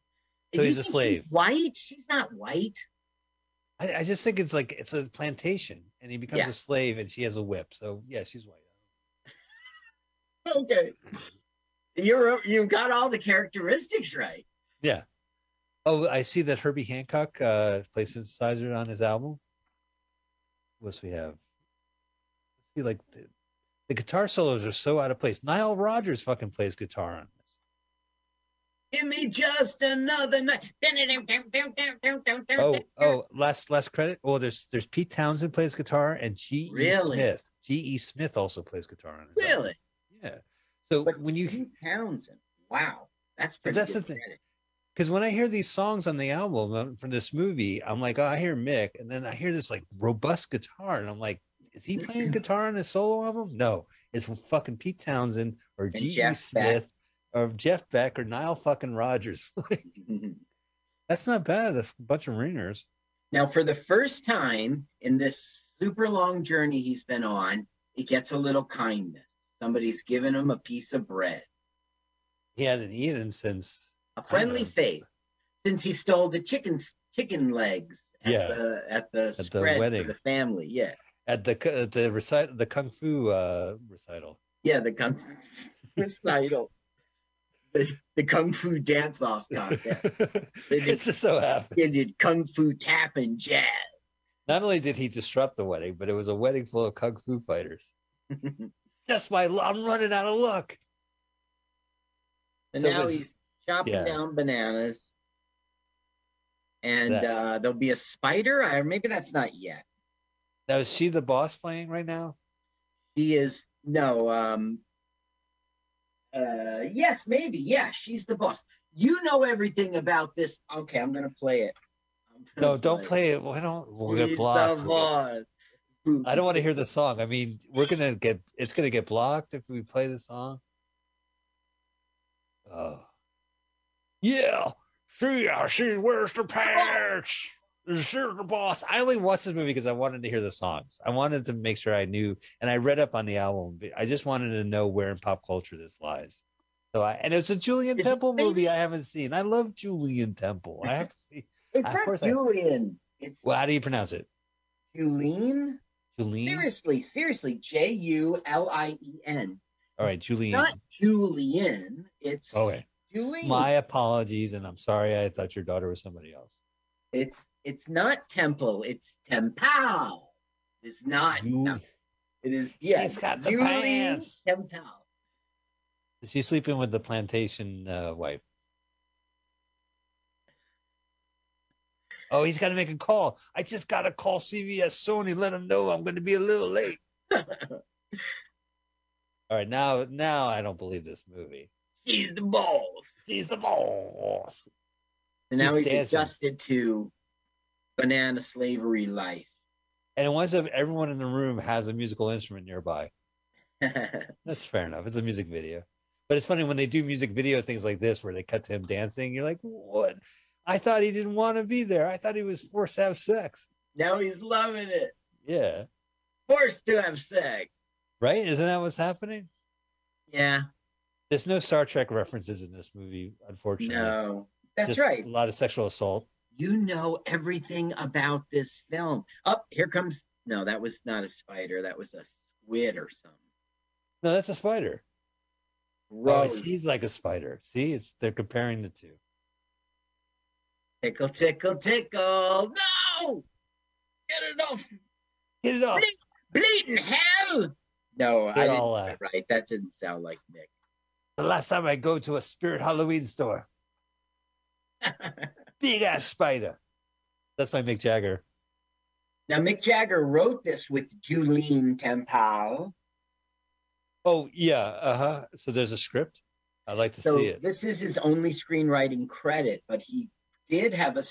Speaker 3: So he's a slave.
Speaker 1: White? She's not white.
Speaker 3: I, I just think it's like it's a plantation, and he becomes
Speaker 1: Yeah.
Speaker 3: a slave, and she has a whip. So yeah, she's white.
Speaker 1: Okay. You're you got all the characteristics right.
Speaker 3: Yeah. Oh, I see that Herbie Hancock uh, plays synthesizer on his album. What else we have? See, like the, the guitar solos are so out of place. Nile Rodgers fucking plays guitar on this.
Speaker 1: Give me just another night.
Speaker 3: Oh, oh, last last credit. Oh, there's there's Pete Townshend plays guitar, and G. E.
Speaker 1: Really?
Speaker 3: Smith. G. E. Smith also plays guitar on his album. Yeah. So
Speaker 1: But
Speaker 3: when you
Speaker 1: Pete Townshend. Wow. That's pretty
Speaker 3: that's
Speaker 1: good
Speaker 3: the thing. because when I hear these songs on the album um, from this movie, I'm like, oh, I hear Mick, and then I hear this like robust guitar, and I'm like, is he playing guitar on his solo album? No, it's from fucking Pete Townsend or G. Smith or Jeff Beck or Nile fucking Rodgers. That's not bad. A bunch of ringers.
Speaker 1: Now, for the first time in this super long journey he's been on, he gets a little kindness. Somebody's given him a piece of bread,
Speaker 3: He hasn't eaten since.
Speaker 1: a friendly face, since he stole the chickens, chicken legs at
Speaker 3: Yeah.
Speaker 1: the at the
Speaker 3: the
Speaker 1: spread
Speaker 3: wedding.
Speaker 1: for the family. Yeah,
Speaker 3: At the at the recite the kung fu uh, recital.
Speaker 1: yeah, the kung fu recital, the, the kung fu dance off contest.
Speaker 3: it's just so happens.
Speaker 1: They did kung fu tap and jazz.
Speaker 3: Not only did he disrupt the wedding, but it was a wedding full of kung fu fighters. That's why I'm running out of luck.
Speaker 1: And
Speaker 3: So
Speaker 1: now he's chopping
Speaker 3: yeah.
Speaker 1: down bananas. And
Speaker 3: That-
Speaker 1: uh, there'll be a spider, or maybe that's not yet.
Speaker 3: Now is she the boss playing right now?
Speaker 1: She is no. Um, uh, yes, maybe. Yeah, she's the boss. You know everything about this. Okay, I'm gonna play it.
Speaker 3: No, don't play it. Why don't we'll get blocked?
Speaker 1: The boss. Hmm.
Speaker 3: I don't want to hear the song. I mean, we're gonna get it's gonna get blocked if we play the song. Oh, yeah, she yeah, she wears the pants. She's the boss. I only watched this movie because I wanted to hear the songs. I wanted to make sure I knew, and I read up on the album. I just wanted to know where in pop culture this lies. So I and it's a Julian
Speaker 1: Is it
Speaker 3: Temple movie I haven't seen. I love Julian Temple. I have to see.
Speaker 1: It's
Speaker 3: Of
Speaker 1: not
Speaker 3: course I-
Speaker 1: Julian. It's
Speaker 3: Well, how do you pronounce it?
Speaker 1: Julian.
Speaker 3: Julian.
Speaker 1: Seriously, seriously. J U L I E N.
Speaker 3: All right, Julian.
Speaker 1: Not Julian. It's
Speaker 3: Okay.
Speaker 1: Julian.
Speaker 3: My apologies, and I'm sorry. I thought your daughter was somebody else.
Speaker 1: It's it's not temple. It's tempal. It's not.
Speaker 3: You,
Speaker 1: no, it is. Yeah.
Speaker 3: She's got the
Speaker 1: Julie
Speaker 3: pants.
Speaker 1: Tempel.
Speaker 3: She's sleeping with the plantation uh, wife. Oh, he's got to make a call. I just got to call CBS Sony, let them know I'm going to be a little late. All right, now now I don't believe this movie.
Speaker 1: He's the boss.
Speaker 3: He's the boss.
Speaker 1: And now
Speaker 3: He's
Speaker 1: he's, adjusted to banana slavery life.
Speaker 3: And it winds up everyone in the room has a musical instrument nearby. That's fair enough. It's a music video. But it's funny when they do music video things like this where they cut to him dancing, you're like, what? I thought he didn't want to be there. I thought he was forced to have sex.
Speaker 1: now he's loving it.
Speaker 3: Yeah.
Speaker 1: Forced to have sex.
Speaker 3: Right? Isn't that what's happening?
Speaker 1: Yeah.
Speaker 3: There's no Star Trek references in this movie, unfortunately.
Speaker 1: No. That's
Speaker 3: Just
Speaker 1: right.
Speaker 3: A lot of sexual assault.
Speaker 1: You know everything about this film. Up here comes. No, that was not a spider. That was a squid or something.
Speaker 3: No, that's a spider. Oh, he's like a spider. See, it's they're comparing the two.
Speaker 1: Tickle, tickle, tickle. No! Get it off.
Speaker 3: Get it off.
Speaker 1: Bleeding hell. No, I
Speaker 3: They're
Speaker 1: didn't
Speaker 3: all uh,
Speaker 1: right. That didn't sound like Mick.
Speaker 3: the last time I go to a spirit Halloween store. Big ass spider. That's my Mick Jagger.
Speaker 1: now, Mick Jagger wrote this with Julien Temple.
Speaker 3: Oh yeah, uh huh. So there's a script. I'd like to
Speaker 1: So
Speaker 3: see it.
Speaker 1: this is his only screenwriting credit, but he did have a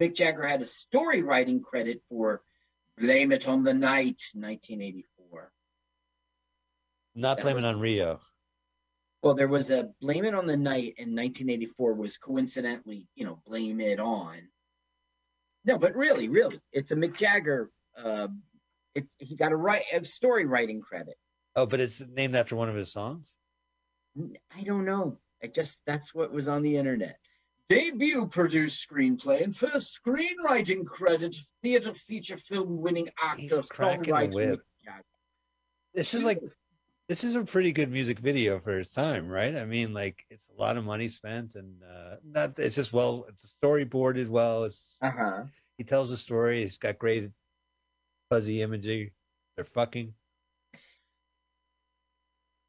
Speaker 1: Mick Jagger had a story writing credit for "Blame It on the Night" 1984.
Speaker 3: Not
Speaker 1: that
Speaker 3: blaming
Speaker 1: was-
Speaker 3: on Rio.
Speaker 1: Well, there was a "Blame It on the Night" in 1984 was coincidentally, you know, "Blame It On." No, but really, really, it's a Mick Jagger. Uh, it's he got a write a story writing credit.
Speaker 3: Oh, but it's named after one of his songs.
Speaker 1: I don't know. I just that's what was on the internet. Debut produced screenplay and first screenwriting credit, theater feature film winning actor,
Speaker 3: He's cracking
Speaker 1: songwriter.
Speaker 3: whip. This is like this is a pretty good music video for its time, right? I mean, like it's a lot of money spent, and uh, not it's just well, it's storyboarded well. It's
Speaker 1: uh-huh.
Speaker 3: he tells a story. He's got great fuzzy imagery. They're fucking.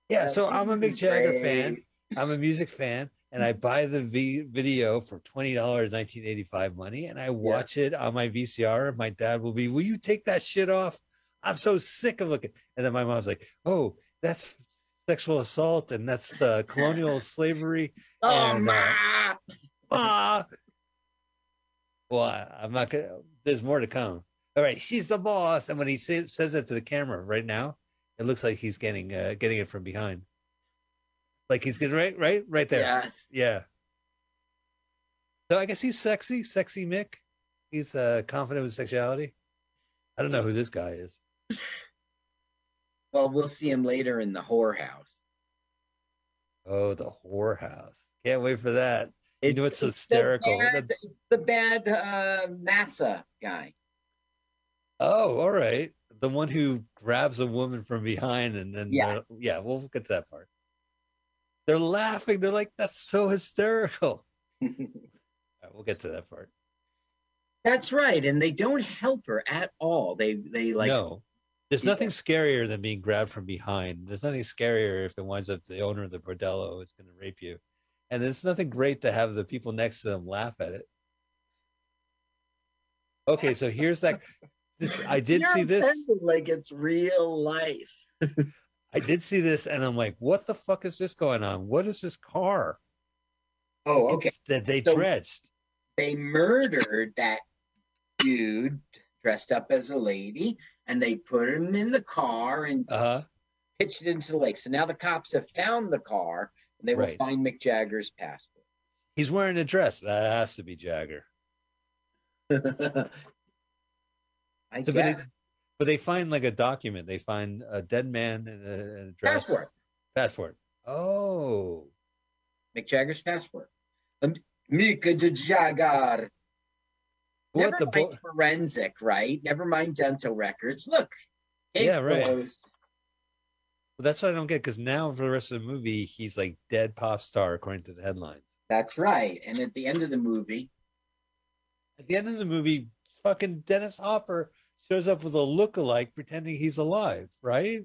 Speaker 3: Yeah, so I'm a Mick Jagger fan. I'm a music fan, and I buy the v- video for twenty dollars, nineteen eighty five money, and I watch it on my VCR. My dad will be, "Will you take that shit off? I'm so sick of looking." And then my mom's like, "Oh, that's sexual assault, and that's uh, colonial slavery."
Speaker 1: Oh,
Speaker 3: And, uh,
Speaker 1: ma!
Speaker 3: Well, I, I'm not gonna. There's more to come. All right, she's the boss, and when he say, says that to the camera right now, it looks like he's getting uh, getting it from behind. Like he's getting right, right, right there.
Speaker 1: Yes.
Speaker 3: Yeah. So I guess he's sexy, sexy Mick. He's uh, confident with sexuality. I don't know who this guy is.
Speaker 1: Well, we'll see him later in the whorehouse.
Speaker 3: Oh, the whorehouse. Can't wait for that. You know what's
Speaker 1: the
Speaker 3: hysterical?
Speaker 1: bad- it's the bad uh, Massa guy.
Speaker 3: Oh, all right. The one who grabs a woman from behind and then
Speaker 1: Yeah.
Speaker 3: uh, yeah, we'll get to that part. They're laughing. They're like, "That's so hysterical." All right, we'll get to that part.
Speaker 1: That's right, and they don't help her at all. They they like
Speaker 3: no, there's
Speaker 1: Yeah.
Speaker 3: nothing scarier than being grabbed from behind. There's nothing scarier if it winds up the owner of the bordello is going to rape you, and there's nothing great to have the people next to them laugh at it. Okay, so here's that. This I did
Speaker 1: You're
Speaker 3: see this.
Speaker 1: like it's real life.
Speaker 3: I did see this, and I'm like, "What the fuck is this going on? What is this car
Speaker 1: Oh, okay.
Speaker 3: that they
Speaker 1: So-
Speaker 3: dredged?"
Speaker 1: They murdered that dude dressed up as a lady, and they put him in the car and
Speaker 3: Uh huh.
Speaker 1: pitched it into the lake. So now the cops have found the car, and they will
Speaker 3: Right.
Speaker 1: find Mick Jagger's passport.
Speaker 3: He's wearing a dress. That has to be Jagger.
Speaker 1: I
Speaker 3: So, but,
Speaker 1: guess.
Speaker 3: it, but they find like a document. They find a dead man and a, and a dress.
Speaker 1: Passport.
Speaker 3: Passport. Oh,
Speaker 1: Mick Jagger's passport. Um, Mick Jagger.
Speaker 3: what
Speaker 1: Never
Speaker 3: the
Speaker 1: mind
Speaker 3: bo-
Speaker 1: forensic, right? Never mind dental records. Look, case
Speaker 3: Yeah, right.
Speaker 1: closed.
Speaker 3: Well, that's what I don't get because now for the rest of the movie, he's like dead pop star according to the headlines.
Speaker 1: That's right. And at the end of the movie,
Speaker 3: At the end of the movie, fucking Dennis Hopper shows up with a look-alike pretending he's alive, right?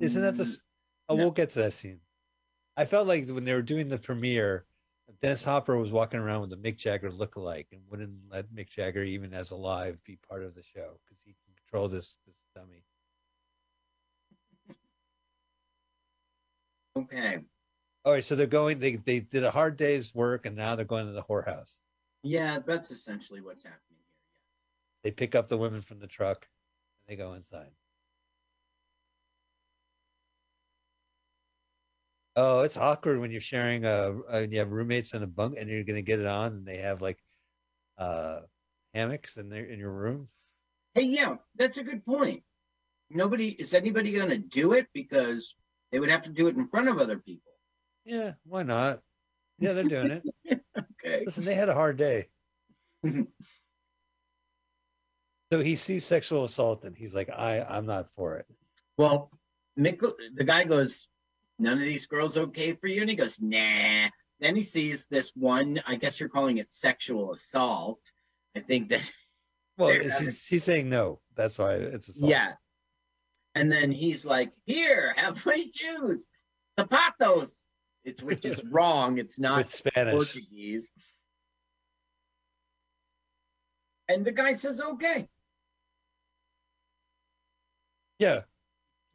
Speaker 3: Isn't that the?
Speaker 1: Mm,
Speaker 3: s- Oh,
Speaker 1: no.
Speaker 3: we'll get to that scene. I felt like when they were doing the premiere, Dennis Hopper was walking around with a Mick Jagger look-alike and wouldn't let Mick Jagger, even as alive, be part of the show because he can control this this dummy.
Speaker 1: Okay.
Speaker 3: All right, so they're going. They they did a hard day's work, and now they're going to the whorehouse.
Speaker 1: Yeah, that's essentially what's happening.
Speaker 3: They pick up the women from the truck, and they go inside. Oh, it's awkward when you're sharing a, a you have roommates in a bunk, and you're going to get it on, and they have like uh hammocks in their in your room.
Speaker 1: Hey, yeah, that's a good point. Nobody is anybody going to do it because they would have to do it in front of other people.
Speaker 3: Yeah, why not? Yeah, they're doing it.
Speaker 1: Okay.
Speaker 3: Listen, they had a hard day. so he sees sexual assault, and he's like, "I, I'm not for it."
Speaker 1: Well, Mick, the guy goes, "None of these girls okay for you," and he goes, "Nah." Then he sees this one. I guess you're calling it sexual assault. I think that
Speaker 3: Well, he's, he's saying no. That's why it's assault.
Speaker 1: yes. And then he's like, "Here, have my shoes, zapatos." It's which is wrong. It's not
Speaker 3: with Spanish.
Speaker 1: Portuguese. And the guy says, "Okay."
Speaker 3: Yeah.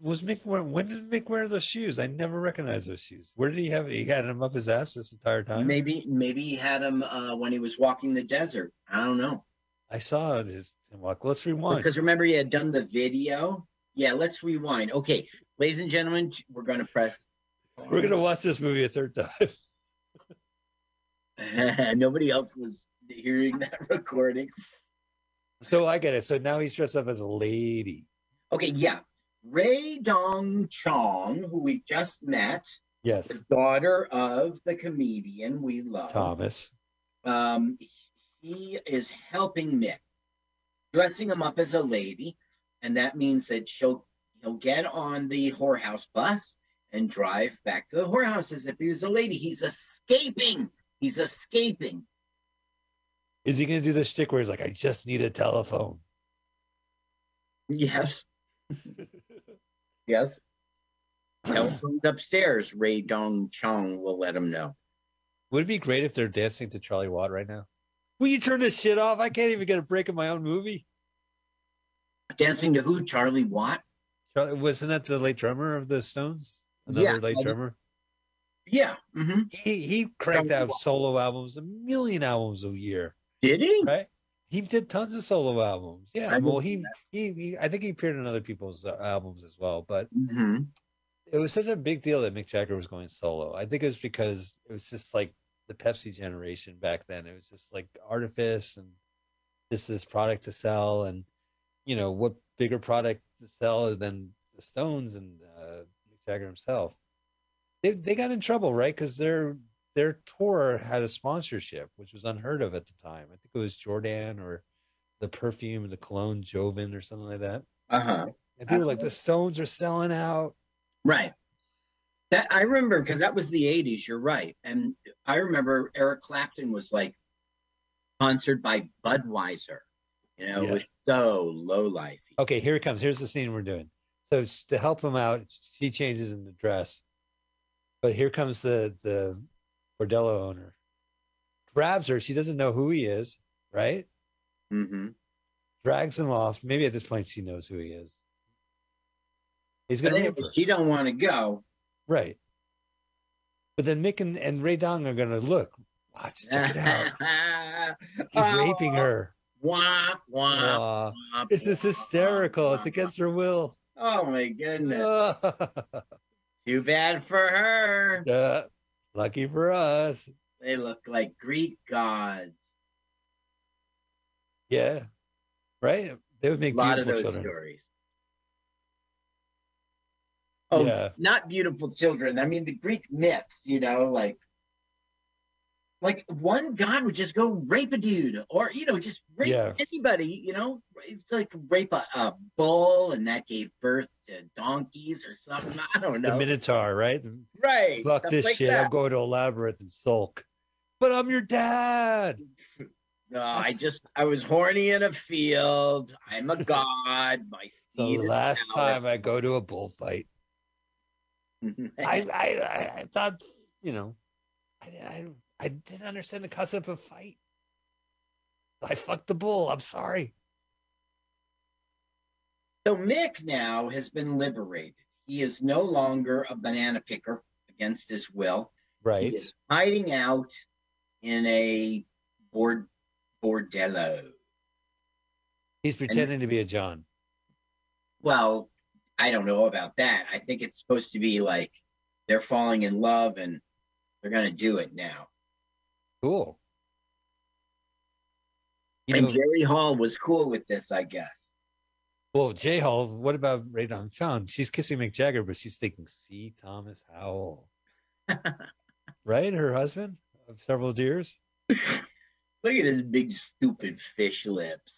Speaker 3: Was Mick wear, when did Mick wear those shoes? I never recognized those shoes. Where did he have He had them up his ass this entire time.
Speaker 1: Maybe maybe he had him uh, when he was walking the desert. I don't know.
Speaker 3: I saw his walk. Let's rewind.
Speaker 1: Because remember, he had done the video. Yeah, let's rewind. Okay, ladies and gentlemen, we're going to press.
Speaker 3: We're gonna watch this movie a third time.
Speaker 1: Nobody else was hearing that recording.
Speaker 3: so I get it. So now he's dressed up as a lady.
Speaker 1: Okay, yeah. Rae Dawn Chong, who we just met,
Speaker 3: Yes,
Speaker 1: the daughter of the comedian we love.
Speaker 3: Thomas.
Speaker 1: um, he is helping Mick, dressing him up as a lady, and that means that she'll he'll get on the whorehouse bus and drive back to the whorehouse as if he was a lady. He's escaping. He's escaping.
Speaker 3: Is he gonna do the shtick where he's like, "I just need a telephone"?
Speaker 1: Yes. yes. Telephone's upstairs. Rae Dawn Chong will let him know.
Speaker 3: Would it be great if they're dancing to Charlie Watt right now? Will you turn this shit off? I can't even get a break in my own movie.
Speaker 1: Dancing to who? Charlie Watt?
Speaker 3: Charlie, wasn't that the late drummer of the Stones? Another
Speaker 1: Yeah,
Speaker 3: late
Speaker 1: I-
Speaker 3: drummer.
Speaker 1: Yeah. hmm
Speaker 3: He he cranked
Speaker 1: Charlie
Speaker 3: out
Speaker 1: Watt.
Speaker 3: solo albums, a million albums a year,
Speaker 1: Did he?
Speaker 3: right? He did tons of solo albums. Yeah,
Speaker 1: I
Speaker 3: well, he, he he I think he appeared in other people's uh, albums as well. But
Speaker 1: hmm
Speaker 3: it was such a big deal that Mick Jagger was going solo. I think it was because it was just like the Pepsi generation back then. It was just like artifice and this this product to sell, and you know what bigger product to sell than the Stones and uh, Mick Jagger himself. They they got in trouble, right? Because their their tour had a sponsorship, which was unheard of at the time. I think it was Jordan or the perfume, the cologne Jovan or something like that.
Speaker 1: Uh huh.
Speaker 3: And people were like, the Stones are selling out.
Speaker 1: Right. That I remember because that was the 80s, you're right. And I remember Eric Clapton was like sponsored by Budweiser. You know, it was so low life.
Speaker 3: Okay, here it comes. Here's the scene we're doing. So to help him out, she changes in the dress. But here comes the the bordello owner. Grabs her. She doesn't know who he is, right?
Speaker 1: Mm-hmm.
Speaker 3: Drags him off. Maybe at this point she knows who he is. He's rape her.
Speaker 1: she don't want to go.
Speaker 3: Right. But then Mick and, and Rae Dawn are gonna look. Watch, check it out. He's raping her.
Speaker 1: Wah, wah, wah,
Speaker 3: it's just hysterical. It's against her will.
Speaker 1: Oh my goodness.
Speaker 3: Uh,
Speaker 1: Too bad for her.
Speaker 3: Yeah, lucky for us.
Speaker 1: They look like Greek gods.
Speaker 3: Yeah. Right? They would
Speaker 1: A
Speaker 3: make
Speaker 1: lot of
Speaker 3: beautiful
Speaker 1: those
Speaker 3: children.
Speaker 1: stories. Oh,
Speaker 3: Yeah.
Speaker 1: not beautiful children. I mean, the Greek myths, you know, like, like one god would just go rape a dude, or you know, just rape
Speaker 3: Yeah.
Speaker 1: anybody. You know, it's like rape a, a bull, and that gave birth to donkeys or something. I don't know The.
Speaker 3: Minotaur, right?
Speaker 1: right?
Speaker 3: Fuck
Speaker 1: stuff
Speaker 3: this
Speaker 1: like
Speaker 3: shit. I'm going to a labyrinth and sulk. But I'm your dad.
Speaker 1: No, I just I was horny in a field. I'm a god. My
Speaker 3: The last time I go to a bullfight, I, I, I, I thought, you know, I, I, I didn't understand the concept of fight. I fucked the bull. I'm sorry.
Speaker 1: So Mick now has been liberated. He is no longer a banana picker against his will.
Speaker 3: Right.
Speaker 1: He is hiding out in a board bordello.
Speaker 3: He's pretending to be a John.
Speaker 1: Well, I don't know about that. I think it's supposed to be like they're falling in love and they're gonna do it now.
Speaker 3: Cool. You
Speaker 1: and
Speaker 3: know,
Speaker 1: Jerry Hall was cool with this, I guess.
Speaker 3: well, J Hall, what about Rae Dawn Chong? She's kissing Mick Jagger, but she's thinking, C. Thomas Howell. right? Her husband of several years.
Speaker 1: Look at his big stupid fish lips.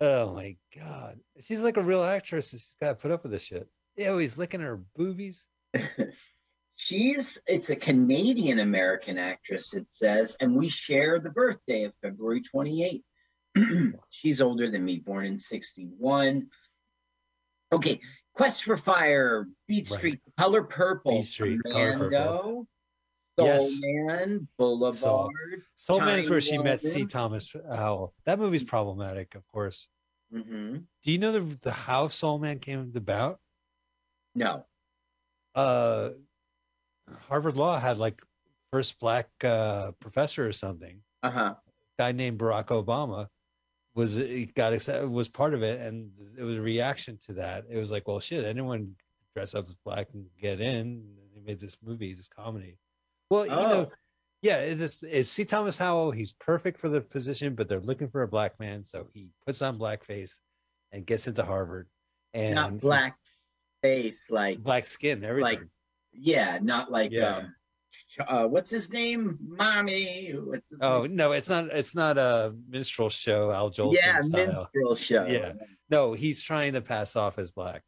Speaker 3: Oh my god. She's like a real actress she's gotta put up with this shit. Yeah, he's licking her boobies.
Speaker 1: She's it's a Canadian American actress, it says, and we share the birthday of February 28th. She's older than me, born in 61. Okay, Quest for Fire, Beat
Speaker 3: Right.
Speaker 1: Street, Color Purple,
Speaker 3: Beat Street, Color Purple.
Speaker 1: Commando, Soul
Speaker 3: Yes.
Speaker 1: Man, Boulevard.
Speaker 3: Soul Man is where she met C. Thomas Howell. That movie's problematic, of course.
Speaker 1: hmm
Speaker 3: Do you know the the how Soul Man came about?
Speaker 1: No.
Speaker 3: Uh Harvard Law had like first black uh professor or something.
Speaker 1: Uh huh.
Speaker 3: guy named Barack Obama was he got accepted, was part of it, and it was a reaction to that. It was like, well, shit, anyone dress up as black and get in. They made this movie, this comedy. Well, you know,
Speaker 1: Oh.
Speaker 3: yeah, it's it's C. Thomas Howell. He's perfect for the position, but they're looking for a black man, so he puts on blackface and gets into Harvard. And
Speaker 1: Not black face, like
Speaker 3: black skin, everything.
Speaker 1: Like, yeah, not like
Speaker 3: Yeah.
Speaker 1: um uh what's his name? Mommy. What's his
Speaker 3: oh
Speaker 1: name?
Speaker 3: no, it's not. It's not a minstrel show, Al Jolson
Speaker 1: yeah,
Speaker 3: style.
Speaker 1: minstrel show.
Speaker 3: Yeah. No, he's trying to pass off as black.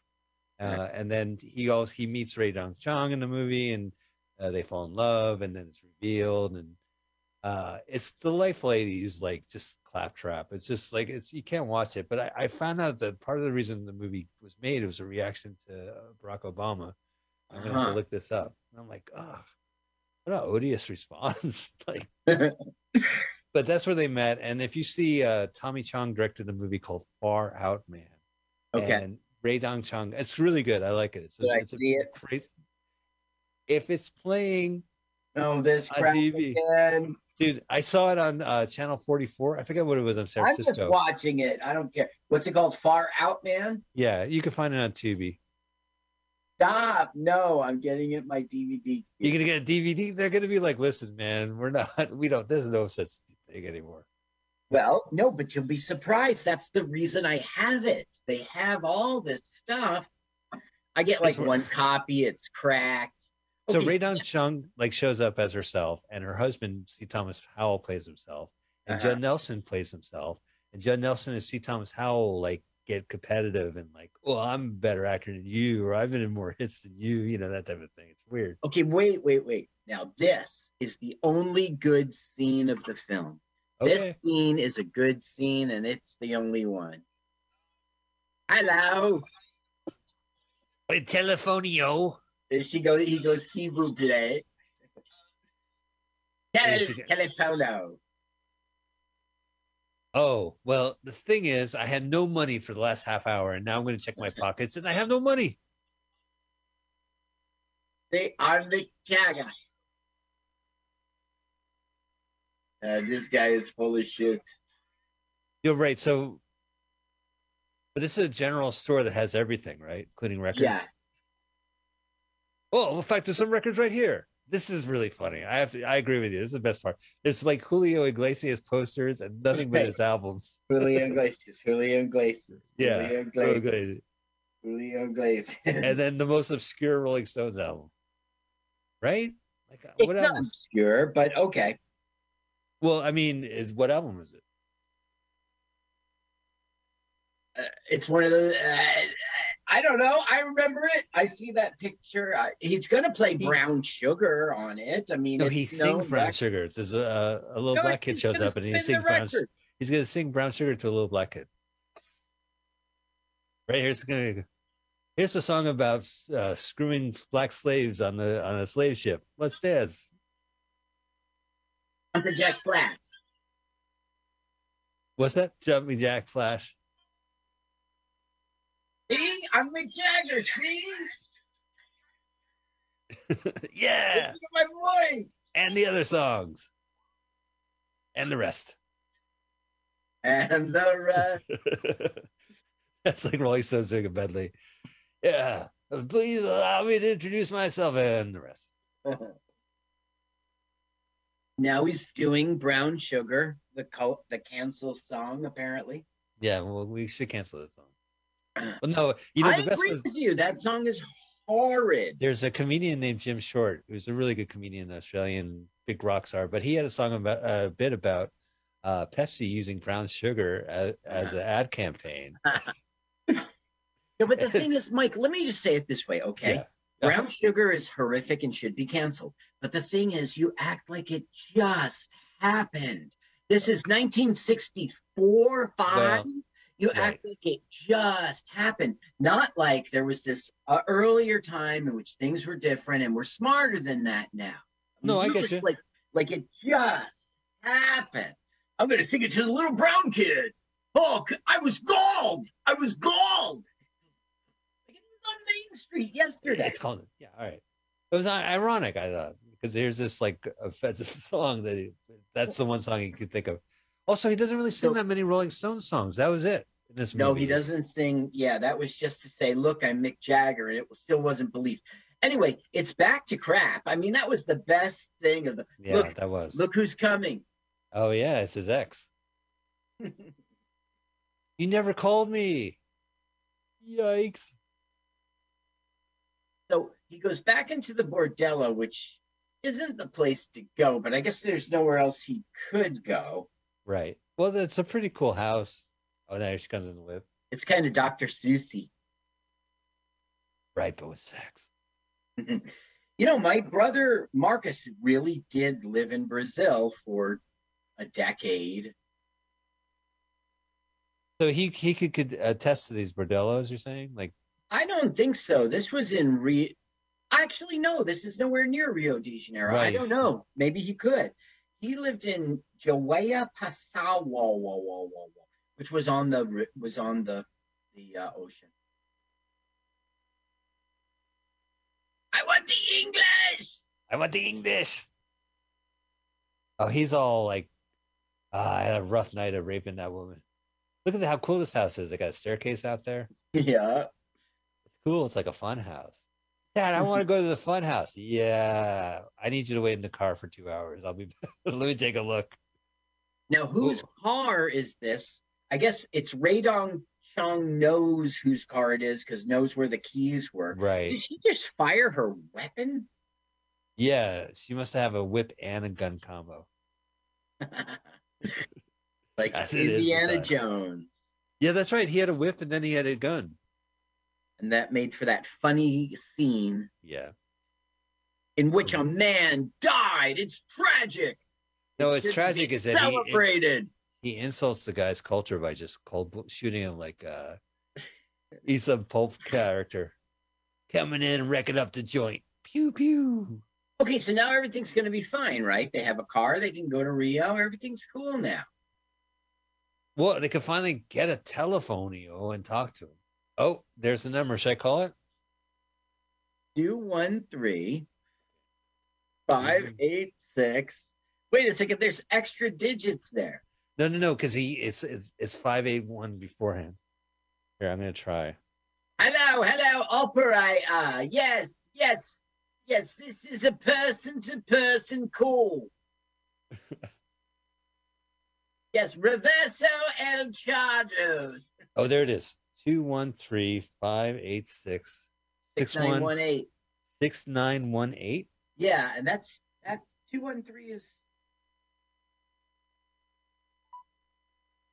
Speaker 3: Uh,
Speaker 1: Right.
Speaker 3: and then he also he meets Rae Dawn Chong in the movie, and uh, they fall in love, and then it's revealed, and uh, it's delightful. Eighties like just claptrap. It's just like it's you can't watch it. But I, I found out that part of the reason the movie was made was a reaction to uh, Barack Obama. I'm gonna have
Speaker 1: Uh-huh.
Speaker 3: to look this up. And I'm like, oh, what an odious response. like, but that's where they met. And if you see, uh, Tommy Chong directed a movie called Far Out Man.
Speaker 1: Okay.
Speaker 3: And Rae Dawn Chong, it's really good. I like it. It's, a- it's
Speaker 1: see it?
Speaker 3: crazy. If it's playing,
Speaker 1: Oh, this
Speaker 3: On
Speaker 1: crap
Speaker 3: TV.
Speaker 1: again.
Speaker 3: dude, I saw it on uh, channel 44. I forget what it was on San
Speaker 1: I'm just
Speaker 3: Francisco.
Speaker 1: watching it. I don't care. What's it called? Far Out Man?
Speaker 3: Yeah, you can find it on Tubi.
Speaker 1: Stop. No, I'm getting it my DVD.
Speaker 3: You're gonna get a DVD. They're gonna be like, listen, man, we're not. We don't. There's no such thing anymore.
Speaker 1: Well, no, but you'll be surprised. That's the reason I have it. They have all this stuff. I get like one copy. It's cracked.
Speaker 3: So
Speaker 1: Okay,
Speaker 3: Rae Dawn Chong like shows up as herself, and her husband C. Thomas Howell plays himself, and
Speaker 1: Uh-huh.
Speaker 3: Judd Nelson plays himself, and Judd Nelson and C. Thomas Howell like get competitive and like, well, I'm a better actor than you, or I've been in more hits than you, you know that type of thing. It's weird.
Speaker 1: Okay, wait, wait, wait. Now, this is the only good scene of the film. This scene is a good scene, and it's the only one. Hello.
Speaker 3: Hey, telefonio.
Speaker 1: There she goes. He goes, "Si vous plaît." Tele-
Speaker 3: she
Speaker 1: Telefono.
Speaker 3: Oh well, the thing is, I had no money for the last half hour, and now I'm going to check my pockets, and I have no money.
Speaker 1: They are the Jagger. Uh, this guy is full of shit.
Speaker 3: You're right. So, but this is a general store that has everything, right, including records.
Speaker 1: Yeah.
Speaker 3: Oh, in fact, there's some records right here. This is really funny. I have to. I agree with you. This is the best part. There's like Julio Iglesias posters and nothing but his albums.
Speaker 1: Julio Iglesias. Julio Iglesias.
Speaker 3: Yeah,
Speaker 1: Julio Iglesias.
Speaker 3: Iglesias.
Speaker 1: Julio Iglesias.
Speaker 3: and then the most obscure Rolling Stones album, right? Like uh,
Speaker 1: it's
Speaker 3: what
Speaker 1: obscure, but okay.
Speaker 3: Well, I mean, is what album is it?
Speaker 1: Uh, it's one of those. Uh, I don't know. I remember it. I see that picture. He's going to play Brown Sugar on it. I mean,
Speaker 3: No, he sings
Speaker 1: known
Speaker 3: Brown Sugar. There's a, a little
Speaker 1: No,
Speaker 3: black kid shows up and he sings Brown. He's gonna sing Brown Sugar to a little black kid. Right here's gonna. Here's a song about uh, screwing black slaves on the on a slave ship. Let's dance.
Speaker 1: Uncle Jack Flat.
Speaker 3: What's that? Jump me, Jack Flash.
Speaker 1: See, I'm Mick Jagger. See,
Speaker 3: yeah,
Speaker 1: Listen to my voice.
Speaker 3: and the other songs, and the rest.
Speaker 1: And the rest.
Speaker 3: That's like Rolling Stones doing a medley. Yeah, please allow me to introduce myself and the rest.
Speaker 1: now he's doing Brown Sugar, the the cancel song, apparently.
Speaker 3: Yeah, well, we should cancel this song. Well, no, you know
Speaker 1: I
Speaker 3: the best
Speaker 1: agree
Speaker 3: was
Speaker 1: with you. That song is horrid.
Speaker 3: there's a comedian named Jim Short who's a really good comedian, Australian big rock star, but he had a song about a bit about uh, Pepsi using brown sugar as, as an ad campaign.
Speaker 1: No, but the thing is, Mike, let me just say it this way, okay?
Speaker 3: Yeah.
Speaker 1: Brown sugar is horrific and should be canceled. But the thing is, you act like it just happened. This is 1964, five.
Speaker 3: Well,
Speaker 1: you
Speaker 3: right.
Speaker 1: act like it just happened, not like there was this uh, earlier time in which things were different and we're smarter than that now.
Speaker 3: No, I
Speaker 1: you
Speaker 3: get
Speaker 1: just
Speaker 3: you.
Speaker 1: like like it just happened. I'm gonna sing it to the little brown kid. Oh, I was galled. I was galled. Like it was on Main Street yesterday.
Speaker 3: It's called it. yeah. All right, it was i- ironic, I thought, because there's this like offensive song that he, that's the one song he could think of. Also, he doesn't really sing
Speaker 1: So-
Speaker 3: that many Rolling Stones songs. That was it in this movie.
Speaker 1: No, he doesn't sing. Yeah, that was just to say, look, I'm Mick Jagger, and it still wasn't believed. Anyway, it's back to crap. I mean, that was the best thing of the.
Speaker 3: Yeah,
Speaker 1: look,
Speaker 3: that was.
Speaker 1: look who's coming.
Speaker 3: Oh yeah, it's his ex. You never called me. Yikes.
Speaker 1: So he goes back into the bordello, which isn't the place to go, but I guess there's nowhere else he could go.
Speaker 3: Right. Well, that's a pretty cool house. Oh, now she comes in the whip.
Speaker 1: It's kind of Dr. Susie.
Speaker 3: Right, but with sex.
Speaker 1: You know, my brother Marcus really did live in Brazil for a decade.
Speaker 3: So he he could, could attest to these bordellos. You're saying, like,
Speaker 1: I don't think so. This was in Rio. Actually, no, this is nowhere near Rio de Janeiro. I don't know. Maybe he could. He lived in João Pessoa, which was on the was on the the uh, ocean. I want the English.
Speaker 3: I want the English. Oh, he's all like, ah, I had a rough night of raping that woman. Look at how cool this house is. They got a staircase out there.
Speaker 1: Yeah.
Speaker 3: It's cool. It's like a fun house. Dad, I want to go to the fun house. Yeah, I need you to wait in the car for two hours. I'll be. Let me take a look.
Speaker 1: Now, whose
Speaker 3: Ooh.
Speaker 1: car is this? I guess it's Radong Chung knows whose car it is because knows where the keys were.
Speaker 3: Right.
Speaker 1: Did she just fire her weapon?
Speaker 3: Yeah, she must have a whip and a gun combo.
Speaker 1: like
Speaker 3: As it is
Speaker 1: Indiana. Jones.
Speaker 3: Yeah, that's right. He had a whip and then he had a gun.
Speaker 1: And that made for that funny scene
Speaker 3: Yeah.
Speaker 1: in which a man died. It's tragic.
Speaker 3: No,
Speaker 1: It
Speaker 3: it's tragic is that he,
Speaker 1: celebrated.
Speaker 3: he insults the guy's culture by just cold shooting him like uh he's some pulp character coming in and wrecking up the joint. Pew pew.
Speaker 1: Okay, so now everything's going to be fine, right? They have a car. They can go to Rio. Everything's cool now.
Speaker 3: Well, they can finally get a telephonio and talk to him. Oh, there's the number. Should I call it?
Speaker 1: Two one three five eight six. Wait a second. There's extra digits there.
Speaker 3: No, no, no, because he it's it's it's five eight one beforehand. Here, I'm gonna try.
Speaker 1: Hello, hello, operator. Yes, yes, yes. This is a person-to-person call. yes, Reverso El Chargos.
Speaker 3: Oh, there it is. Two one three five eight six six
Speaker 1: Six nine
Speaker 3: one
Speaker 1: one eight.
Speaker 3: six nine one eight.
Speaker 1: Yeah, and that's that's two one three is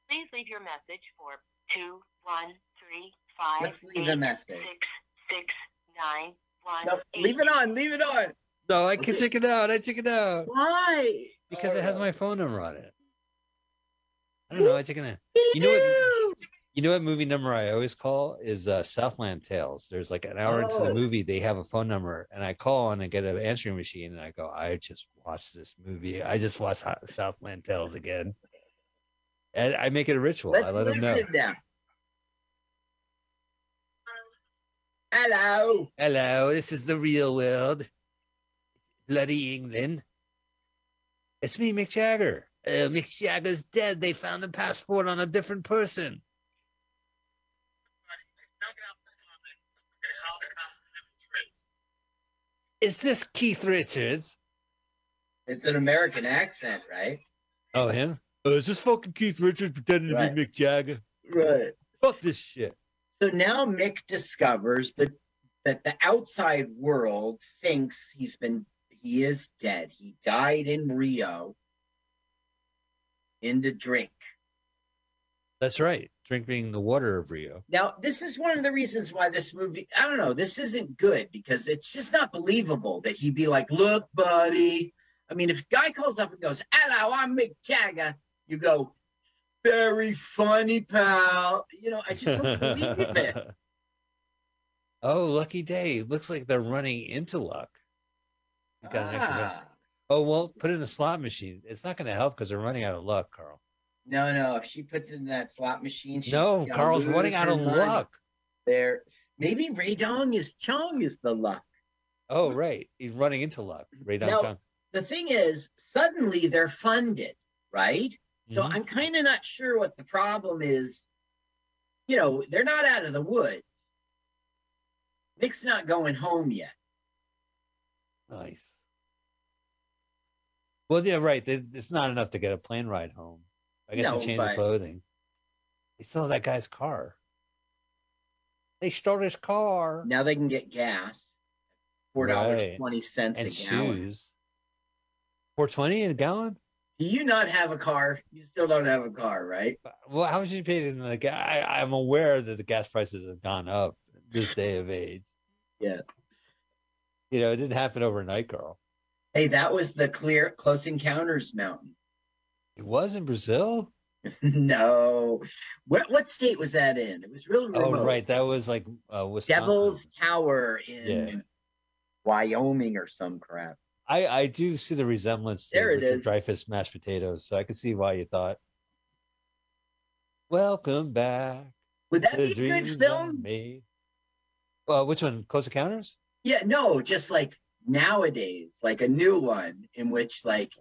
Speaker 4: Please leave your message for two one three five
Speaker 1: Let's leave a message.
Speaker 4: six six nine one
Speaker 1: no. Leave it on. Leave it on.
Speaker 3: No, I can
Speaker 1: Okay.
Speaker 3: check it out. I check it out
Speaker 1: Why?
Speaker 3: because it has
Speaker 1: Oh.
Speaker 3: my phone number on it. I don't know. I check it out. You know what? You know what movie number I always call is uh, Southland Tales. There's like an hour into the
Speaker 1: Oh.
Speaker 3: movie, they have a phone number, and I call and I get an answering machine, and I go, I just watched this movie. I just watched Southland Tales again, and I make it a ritual.
Speaker 1: Let's
Speaker 3: I let them know.
Speaker 1: now. Hello.
Speaker 3: Hello, this is the real world. bloody England. It's me, Mick Jagger. Uh, Mick Jagger's dead. They found a passport on a different person. Is this Keith Richards?
Speaker 1: It's an American accent, right?
Speaker 3: Oh, him? Uh, is this fucking Keith Richards pretending to be Mick Jagger?
Speaker 1: Right.
Speaker 3: Fuck this shit.
Speaker 1: So now Mick discovers that that the outside world thinks he's been he is dead. He died in Rio in the drink.
Speaker 3: That's right. Drink being the water of Rio.
Speaker 1: Now, this is one of the reasons why this movie, I don't know, this isn't good because it's just not believable that he'd be like, look, buddy. I mean, if a guy calls up and goes, hello, I'm Mick Jagger, you go, very funny, pal. You know, I just don't believe it.
Speaker 3: oh, lucky day. Looks like they're running into luck. You got an extra minute.
Speaker 1: Ah.
Speaker 3: Oh, well, put it in a slot machine. It's not going to help because they're running out of luck, Carl.
Speaker 1: No, no. If she puts it in that slot machine, she's
Speaker 3: no, Carl's running out of
Speaker 1: mind.
Speaker 3: luck.
Speaker 1: There, maybe Rae Dawn is Chong is the luck.
Speaker 3: Oh, right. He's running into luck. Rae Dawn
Speaker 1: No.
Speaker 3: Chong.
Speaker 1: The thing is, suddenly they're funded, right? So
Speaker 3: Mhm.
Speaker 1: I'm kind of not sure what the problem is. You know, they're not out of the woods. Mick's not going home yet.
Speaker 3: Nice. Well, yeah, right. It's not enough to get a plane ride home. I guess
Speaker 1: No,
Speaker 3: they change
Speaker 1: but-
Speaker 3: the clothing. They stole that guy's car. They stole his car
Speaker 1: Now they can get gas, four dollars
Speaker 3: Right.
Speaker 1: twenty cents
Speaker 3: and
Speaker 1: a gallon.
Speaker 3: Four twenty a gallon.
Speaker 1: Do you not have a car? You still don't have a car, right?
Speaker 3: Uh, well, how much you paid in the gas? I, I'm aware that the gas prices have gone up this day of age.
Speaker 1: Yeah.
Speaker 3: You know, it didn't happen overnight, Carl.
Speaker 1: Hey, that was the clear Close Encounters mountain.
Speaker 3: It was in Brazil.
Speaker 1: no, what what state was that in? It was really remote.
Speaker 3: Oh, right. That was like uh, Wisconsin.
Speaker 1: Devil's Tower in
Speaker 3: Yeah.
Speaker 1: Wyoming or some crap.
Speaker 3: I, I do see the resemblance to
Speaker 1: There
Speaker 3: Richard
Speaker 1: is.
Speaker 3: Dreyfuss mashed potatoes, so I can see why you thought. Welcome back.
Speaker 1: Would that be a good film?
Speaker 3: I made." Well, which one? Close Encounters?
Speaker 1: Yeah, no, just like nowadays, like a new one in which like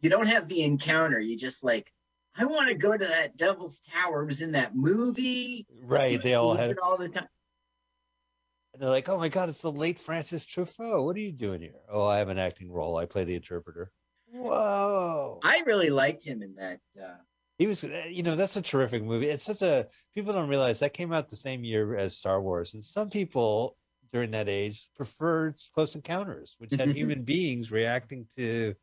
Speaker 1: you don't have the encounter. You just like, I want to go to that Devil's Tower. It was in that movie.
Speaker 3: Right. They all had.
Speaker 1: it all the time.
Speaker 3: And they're like, "Oh my God, it's the late Francis Truffaut. What are you doing here?" Oh, I have an acting role. I play the interpreter. Whoa!
Speaker 1: I really liked him in that. Uh,
Speaker 3: He was, uh, you know, that's a terrific movie. It's such a people don't realize that came out the same year as Star Wars, and some people during that age preferred Close Encounters, which had human beings reacting to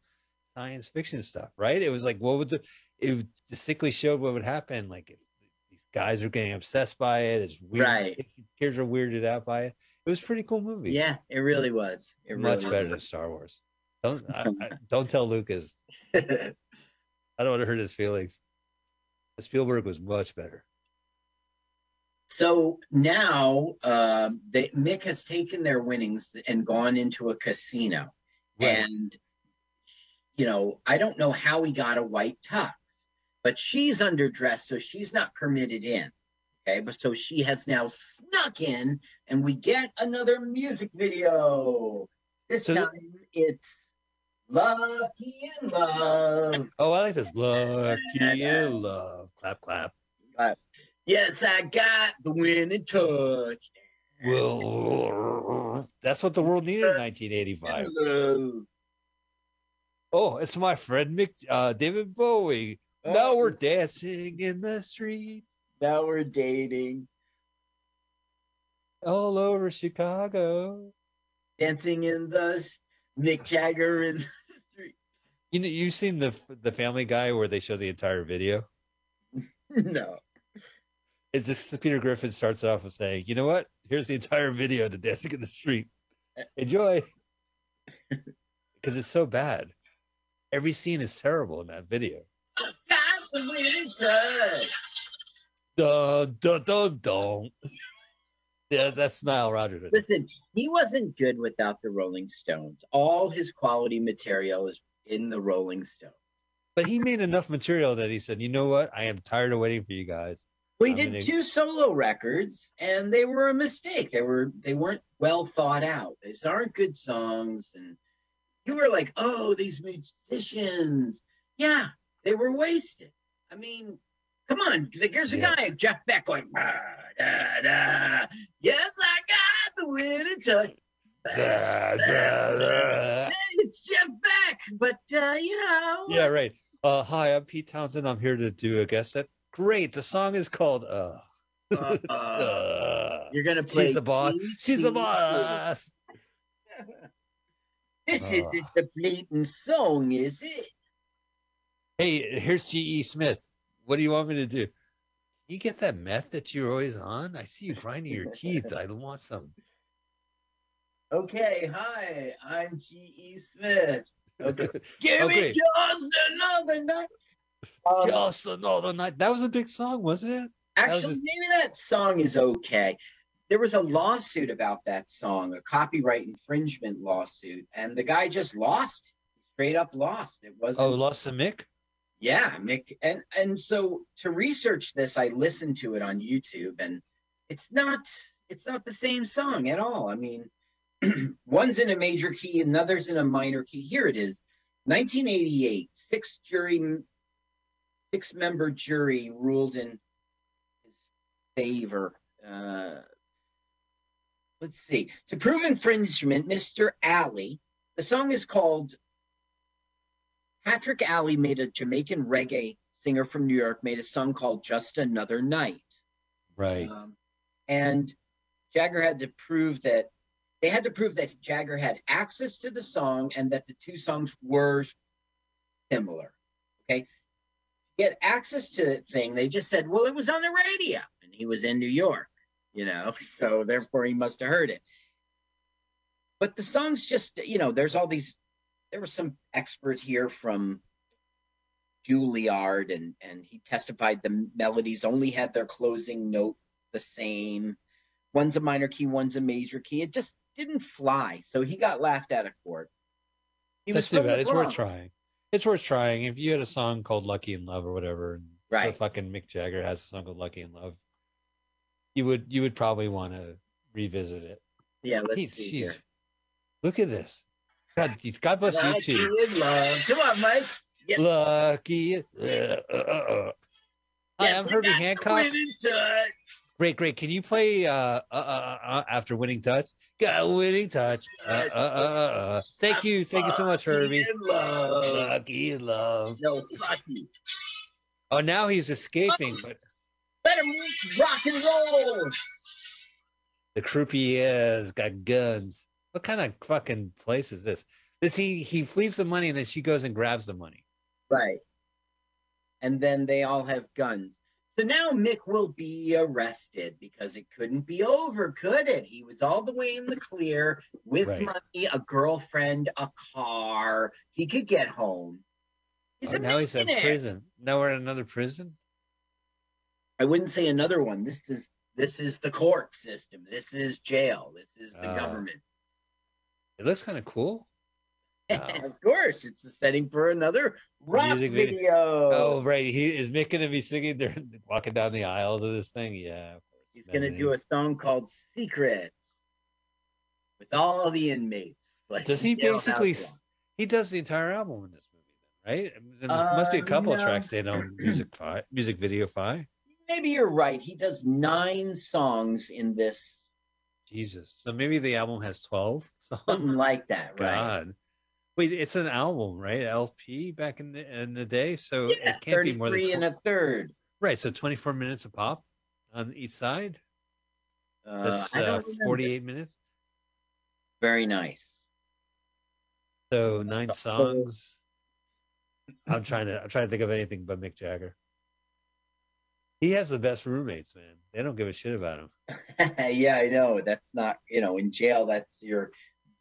Speaker 3: science fiction stuff. Right? It was like, what would the? It distinctly showed what would happen. Like if these guys are getting obsessed by it, it's weird.
Speaker 1: Right.
Speaker 3: Kids are weirded out by it. It was a pretty cool movie.
Speaker 1: yeah, it really was. It
Speaker 3: much
Speaker 1: really
Speaker 3: better than Star Wars. Don't I, I, don't tell Lucas. I don't want to hurt his feelings. Spielberg was much better.
Speaker 1: So now um, they, Mick has taken their winnings and gone into a casino.
Speaker 3: Right.
Speaker 1: And, you know, I don't know how he got a white tux, but she's underdressed, so she's not permitted in. Okay. But so she has now snuck in, and we get another music video. This
Speaker 3: So th-
Speaker 1: time it's Lucky in Love.
Speaker 3: Oh, I like this. Lucky in love. Clap, clap.
Speaker 1: Yes, I got the winning touch.
Speaker 3: Well, that's what the world needed in 1985. Oh, it's my friend Mick, uh, David Bowie.
Speaker 1: Oh.
Speaker 3: Now we're dancing in the streets
Speaker 1: Now we're dating,
Speaker 3: all over Chicago.
Speaker 1: dancing in the Mick Jagger in the street.
Speaker 3: You know, you've seen the the Family Guy where they show the entire video.
Speaker 1: No.
Speaker 3: It's just Peter Griffin starts off with saying, "You know what? Here's the entire video to Dancing in the Street. Enjoy." Because it's so bad. Every scene is terrible in that video.
Speaker 1: Got the.
Speaker 3: Dun dun dun dun. Yeah, that's Nile Rodgers.
Speaker 1: Listen, he wasn't good without the Rolling Stones. All his quality material is in the Rolling Stones.
Speaker 3: But he made enough material that he said, "You know what? I am tired of waiting for you guys."
Speaker 1: We
Speaker 3: I'm
Speaker 1: did
Speaker 3: gonna-
Speaker 1: two solo records, and they were a mistake. They were they weren't well thought out. These aren't good songs, and you were like, oh, these musicians. Yeah, they were wasted. I mean, come on. Here's a
Speaker 3: Yeah.
Speaker 1: guy, Jeff Beck, going, da, da. yes, I got the winning touch.
Speaker 3: Da, da, da.
Speaker 1: It's Jeff Beck, but uh, you know,
Speaker 3: Yeah, right. Uh, hi, I'm Pete Townshend. I'm here to do a guest set. Great. The song is called uh,
Speaker 1: uh, uh, you're gonna play.
Speaker 3: She's the boss. She's the boss.
Speaker 1: This
Speaker 3: Uh.
Speaker 1: isn't the blatant song, is it?
Speaker 3: Hey, here's G.E. Smith. What do you want me to do? You get that meth that you're always on? I see you grinding your teeth. I don't want some.
Speaker 1: Okay, hi, I'm G.E. Smith. Okay. Give
Speaker 3: Okay.
Speaker 1: me just another night. Um,
Speaker 3: Just another night. That was a big song, wasn't it? that
Speaker 1: actually,
Speaker 3: a-
Speaker 1: maybe that song is okay. There was a lawsuit about that song, a copyright infringement lawsuit, and the guy just lost. Straight up lost. It wasn't.
Speaker 3: Oh, Lost to Mick?
Speaker 1: Yeah, Mick, and and so to research this, I listened to it on YouTube, and it's not it's not the same song at all. I mean, one's in a major key, another's in a minor key. Here it is, 1988, six jury, six member jury ruled in his favor. Uh, let's see. To prove infringement, Mr. Alley, the song is called Patrick Alley made a Jamaican reggae singer from New York made a song called Just Another Night.
Speaker 3: Right.
Speaker 1: Um, and Jagger had to prove that they had to prove that Jagger had access to the song and that the two songs were similar. Okay. To get access to the thing, they just said, well, it was on the radio and he was in New York, you know, so therefore he must have heard it. But the songs just, you know, there's all these, there were some experts here from Juilliard and, and he testified the melodies only had their closing note the same. One's a minor key, one's a major key. It just didn't fly. So he got laughed out of court. He
Speaker 3: That's too bad. It's
Speaker 1: wrong.
Speaker 3: worth trying. It's worth trying. If you had a song called Lucky in Love or whatever, and so
Speaker 1: Right.
Speaker 3: fucking Mick Jagger has a song called Lucky in Love, you would you would probably want to revisit it.
Speaker 1: Yeah, let's
Speaker 3: He's-
Speaker 1: see
Speaker 3: he's-
Speaker 1: here.
Speaker 3: Look at this. God, God bless you too.
Speaker 1: love. Come on, Mike. Yeah.
Speaker 3: Lucky. Uh, uh, uh, uh. Hi,
Speaker 1: Yeah,
Speaker 3: I'm Herbie Hancock. Great, great. Can you play uh, uh, uh, uh, after winning touch? Got a winning touch. Uh, uh, uh, uh, uh. Thank you, thank you so much, Herbie.
Speaker 1: in love.
Speaker 3: Lucky in love.
Speaker 1: No, lucky.
Speaker 3: Oh, now he's escaping, but
Speaker 1: Let him rock and roll.
Speaker 3: the croupier's got guns. What kind of fucking place is this? This he he flees the money and then she goes and grabs the money.
Speaker 1: Right. And then they all have guns. So now Mick will be arrested because it couldn't be over, could it? He was all the way in the clear with
Speaker 3: Right.
Speaker 1: money, a girlfriend, a car. He could get home. He's
Speaker 3: Oh, now he's in prison. Now we're in another prison.
Speaker 1: I wouldn't say another one. This is this is the court system. This is jail. This is the
Speaker 3: Ah.
Speaker 1: government.
Speaker 3: It looks kind of cool. Wow.
Speaker 1: of course, it's the setting for another rock
Speaker 3: video.
Speaker 1: video.
Speaker 3: Oh, right. He is Mick gonna be singing there, walking down the aisles of this thing. Yeah.
Speaker 1: He's going to do a song called Secrets with all the inmates. Like
Speaker 3: Does he basically? He does the entire album in this movie, right? There must be a
Speaker 1: Uh,
Speaker 3: couple of
Speaker 1: no.
Speaker 3: tracks they don't music fi music video fi.
Speaker 1: Maybe you're right. He does nine songs in this,
Speaker 3: Jesus. So maybe the album has twelve
Speaker 1: something
Speaker 3: songs.
Speaker 1: like that, right?
Speaker 3: God. Wait, it's an album, right? LP back in the in the day, so
Speaker 1: Yeah,
Speaker 3: it can't be more than
Speaker 1: 33 and a third.
Speaker 3: right. So twenty four minutes a pop on each side.
Speaker 1: Uh,
Speaker 3: That's uh, forty eight minutes.
Speaker 1: Very nice.
Speaker 3: So nine songs. I'm trying to I'm trying to think of anything but Mick Jagger. He has the best roommates, man. They don't give a shit about him.
Speaker 1: yeah, I know. That's not, you know, in jail, that's your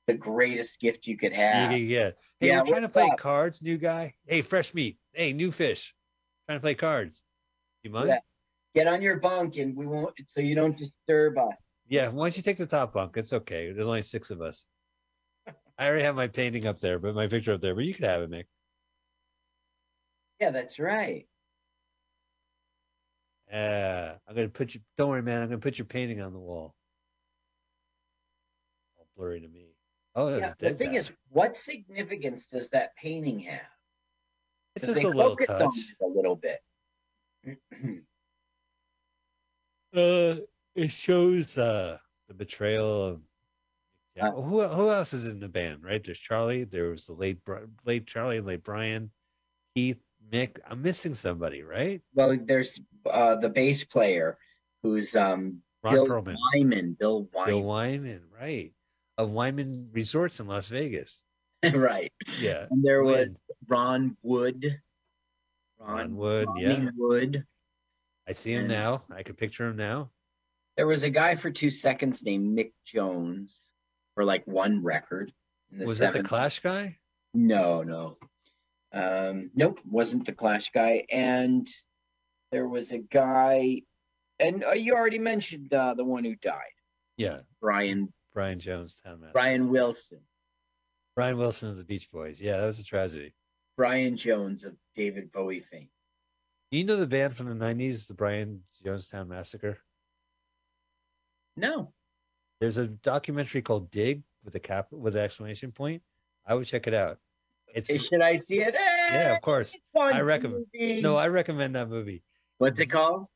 Speaker 1: the greatest gift you could have.
Speaker 3: You can get. Hey,
Speaker 1: Yeah,
Speaker 3: we're trying to play
Speaker 1: up?
Speaker 3: cards, new guy. Hey, fresh meat. Hey, new fish. Trying to play cards. You mind?
Speaker 1: Yeah. Get on your bunk and we won't, so you don't disturb us.
Speaker 3: Yeah, Once you take the top bunk? It's okay. There's only six of us. I already have my painting up there, but my picture up there. But you could have it, Mick.
Speaker 1: Yeah, that's right.
Speaker 3: Yeah, I'm gonna put you. Don't worry, man. I'm gonna put your painting on the wall. All blurry to me. Oh,
Speaker 1: Yeah, the thing
Speaker 3: bad.
Speaker 1: is, what significance does that painting have?
Speaker 3: it's just a little touch.
Speaker 1: a little bit.
Speaker 3: Uh, it shows uh the betrayal of. Yeah.
Speaker 1: Uh,
Speaker 3: who who else is in the band? Right? There's Charlie. There was the late late Charlie, late Brian, Keith, Mick. I'm missing somebody, right?
Speaker 1: well, there's uh, the bass player who's um,
Speaker 3: Ron
Speaker 1: Bill
Speaker 3: Perlman,
Speaker 1: Wyman. Bill Wyman.
Speaker 3: Bill Wyman, right? Of Wyman Resorts in Las Vegas.
Speaker 1: right.
Speaker 3: Yeah.
Speaker 1: And there was
Speaker 3: Wynn.
Speaker 1: Ron Wood.
Speaker 3: Ron Wood,
Speaker 1: Ronnie
Speaker 3: yeah.
Speaker 1: Wood.
Speaker 3: I see him
Speaker 1: and-
Speaker 3: now. I can picture him now.
Speaker 1: There was a guy for two seconds named Mick Jones for like one record. In the
Speaker 3: Was that the Clash guy?
Speaker 1: No, no. Um, nope, wasn't the Clash guy. And there was a guy, and uh, you already mentioned uh, the one who died,
Speaker 3: Yeah.
Speaker 1: Brian
Speaker 3: Brian Jones, Town.
Speaker 1: Brian Wilson,
Speaker 3: Brian Wilson of the Beach Boys. Yeah, that was a tragedy.
Speaker 1: Brian Jones of David Bowie fame.
Speaker 3: You know the band from the '90s, the Brian Jonestown Massacre.
Speaker 1: No,
Speaker 3: There's a documentary called "Dig" with a cap with an exclamation point. I would check it out. It's
Speaker 1: should I see it?
Speaker 3: yeah,
Speaker 1: Eh,
Speaker 3: of course. I recommend-. No, I recommend that movie.
Speaker 1: What's it called?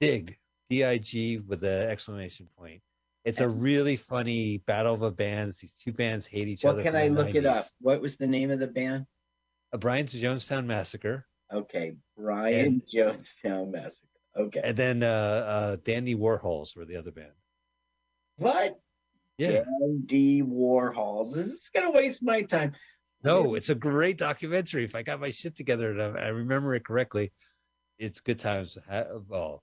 Speaker 3: Dig, D-I-G with an exclamation point. It's a really funny battle of a bands. These two bands hate each
Speaker 1: What
Speaker 3: other.
Speaker 1: What
Speaker 3: can
Speaker 1: I
Speaker 3: the
Speaker 1: look it up? What was the name of the band?
Speaker 3: A Brian Jonestown Massacre,
Speaker 1: Okay, Brian Jonestown Massacre. Okay,
Speaker 3: and then uh, uh, Dandy Warhols were the other band.
Speaker 1: what?
Speaker 3: Yeah.
Speaker 1: Andy Warhols. This is gonna waste my time.
Speaker 3: No, it's a great documentary. If I got my shit together and I, I remember it correctly, it's good times. Oh,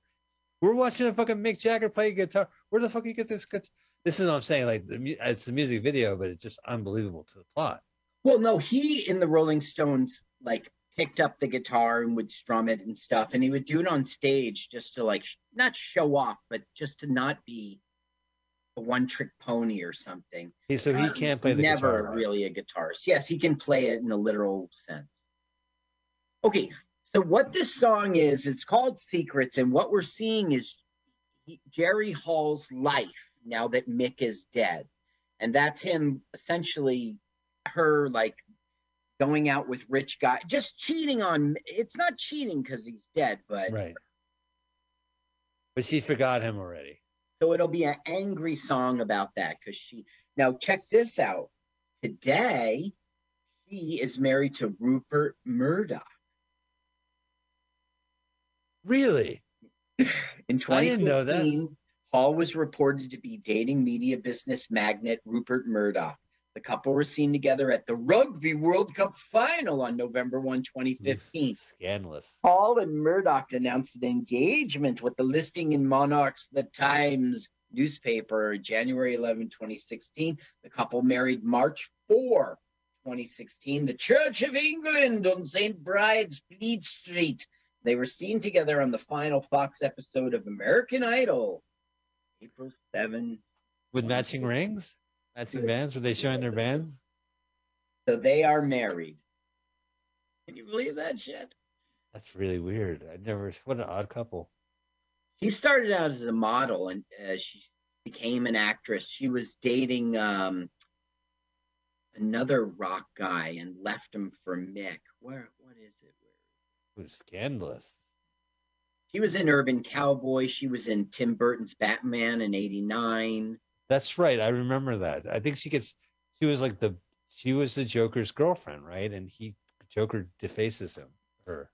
Speaker 3: we're watching a fucking Mick Jagger play guitar. Where the fuck you get this? Guitar? This is what I'm saying. Like, the, it's a music video, but it's just unbelievable to the plot.
Speaker 1: Well, no, he in the Rolling Stones like picked up the guitar and would strum it and stuff, and he would do it on stage just to like not show off, but just to not be a one-trick pony or something.
Speaker 3: He, so he
Speaker 1: Uh,
Speaker 3: can't play the
Speaker 1: never
Speaker 3: guitar. right?
Speaker 1: really a guitarist. Yes, he can play it in a literal sense. Okay, so what this song is, it's called Secrets, and what we're seeing is he- Jerry Hall's life now that Mick is dead, and that's him essentially her like going out with rich guy, just cheating on. It's not cheating because he's dead, but
Speaker 3: Right. But she forgot him already.
Speaker 1: So it'll be an angry song about that because she now check this out. Today, she is married to Rupert Murdoch.
Speaker 3: Really?
Speaker 1: In
Speaker 3: I didn't know that.
Speaker 1: 2015, Hall was reported to be dating media business magnate Rupert Murdoch. The couple were seen together at the Rugby World Cup final on November 1, 2015.
Speaker 3: Scandalous.
Speaker 1: Hall and Murdoch announced an engagement with the listing in Monarch's The Times newspaper January 11, 2016. The couple married March 4, 2016, the Church of England on St. Bride's Fleet Street. They were seen together on the final Fox episode of American Idol, April 7.
Speaker 3: With matching rings? Matching bands? Were they showing their bands?
Speaker 1: So they are married. Can you believe that shit?
Speaker 3: That's really weird. I never. What an odd couple.
Speaker 1: She started out as a model and uh, she became an actress. She was dating um, another rock guy and left him for Mick. Where? What is it?
Speaker 3: It was scandalous.
Speaker 1: She was in Urban Cowboy. She was in Tim Burton's Batman in '89.
Speaker 3: That's right. I remember that. I think she gets. She was like the. She was the Joker's girlfriend, right? And he Joker defaces him. Her.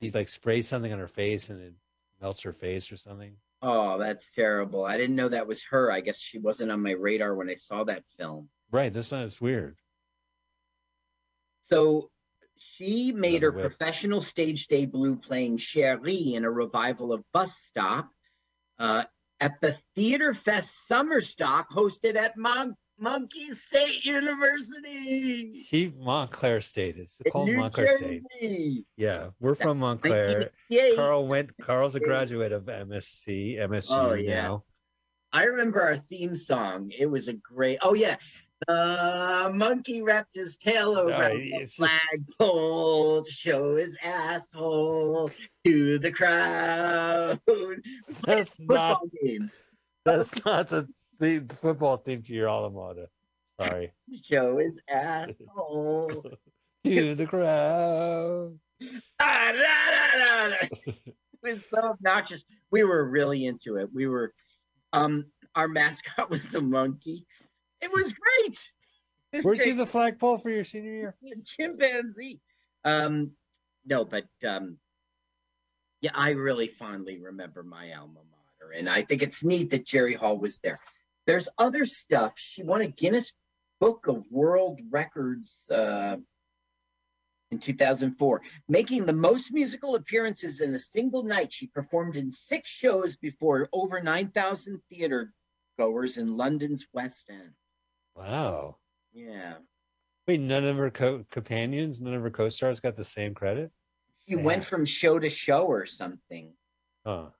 Speaker 3: He like sprays something on her face and it melts her face or something.
Speaker 1: Oh, that's terrible. I didn't know that was her. I guess she wasn't on my radar when I saw that film.
Speaker 3: Right. This one is weird.
Speaker 1: So she made her professional stage debut playing Cherie in a revival of Bus Stop uh, at the Theater Fest Summer Stock hosted at Mon- Monkey State University.
Speaker 3: She Montclair State. It's called
Speaker 1: New
Speaker 3: Montclair State. Yeah, we're from Montclair.
Speaker 1: 1988.
Speaker 3: Carl went. Carl's a graduate of MSc, MSU
Speaker 1: Oh, yeah.
Speaker 3: now.
Speaker 1: I remember our theme song. It was a great. Oh yeah, the monkey wrapped his tail around
Speaker 3: right,
Speaker 1: the flagpole to show his asshole to the crowd.
Speaker 3: That's
Speaker 1: Football
Speaker 3: not.
Speaker 1: games.
Speaker 3: That's not the, the football theme to your alma mater. Sorry.
Speaker 1: Show his asshole.
Speaker 3: to the crowd.
Speaker 1: Ah, da, da, da. it was so obnoxious. We were really into it. We were, um, our mascot was the monkey. It was great. It was
Speaker 3: Weren't you the flagpole for your senior year?
Speaker 1: chimpanzee? Um, no, but um, yeah, I really fondly remember my alma mater, and I think it's neat that Jerry Hall was there. There's other stuff. She won a Guinness Book of World Records uh, in 2004, making the most musical appearances in a single night. She performed in six shows before over 9,000 theater goers in London's West End.
Speaker 3: Wow.
Speaker 1: Yeah.
Speaker 3: Wait, none of her co- companions, none of her co-stars got the same credit?
Speaker 1: She
Speaker 3: Yeah.
Speaker 1: went from show to show or something.
Speaker 3: Huh.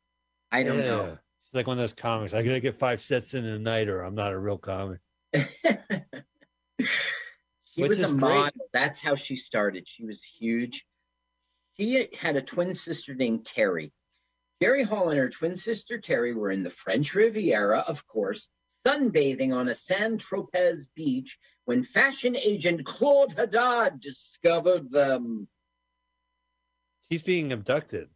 Speaker 1: I don't
Speaker 3: Yeah. She's like one of those comics. I gotta get five sets in a night, or I'm not a real comic.
Speaker 1: she
Speaker 3: Which
Speaker 1: was a
Speaker 3: great.
Speaker 1: model. That's how she started. She was huge. She had a twin sister named Terry. Jerry Hall and her twin sister Terry were in the French Riviera, of course, sunbathing on a San Tropez beach when fashion agent Claude Haddad discovered them.
Speaker 3: He's being abducted.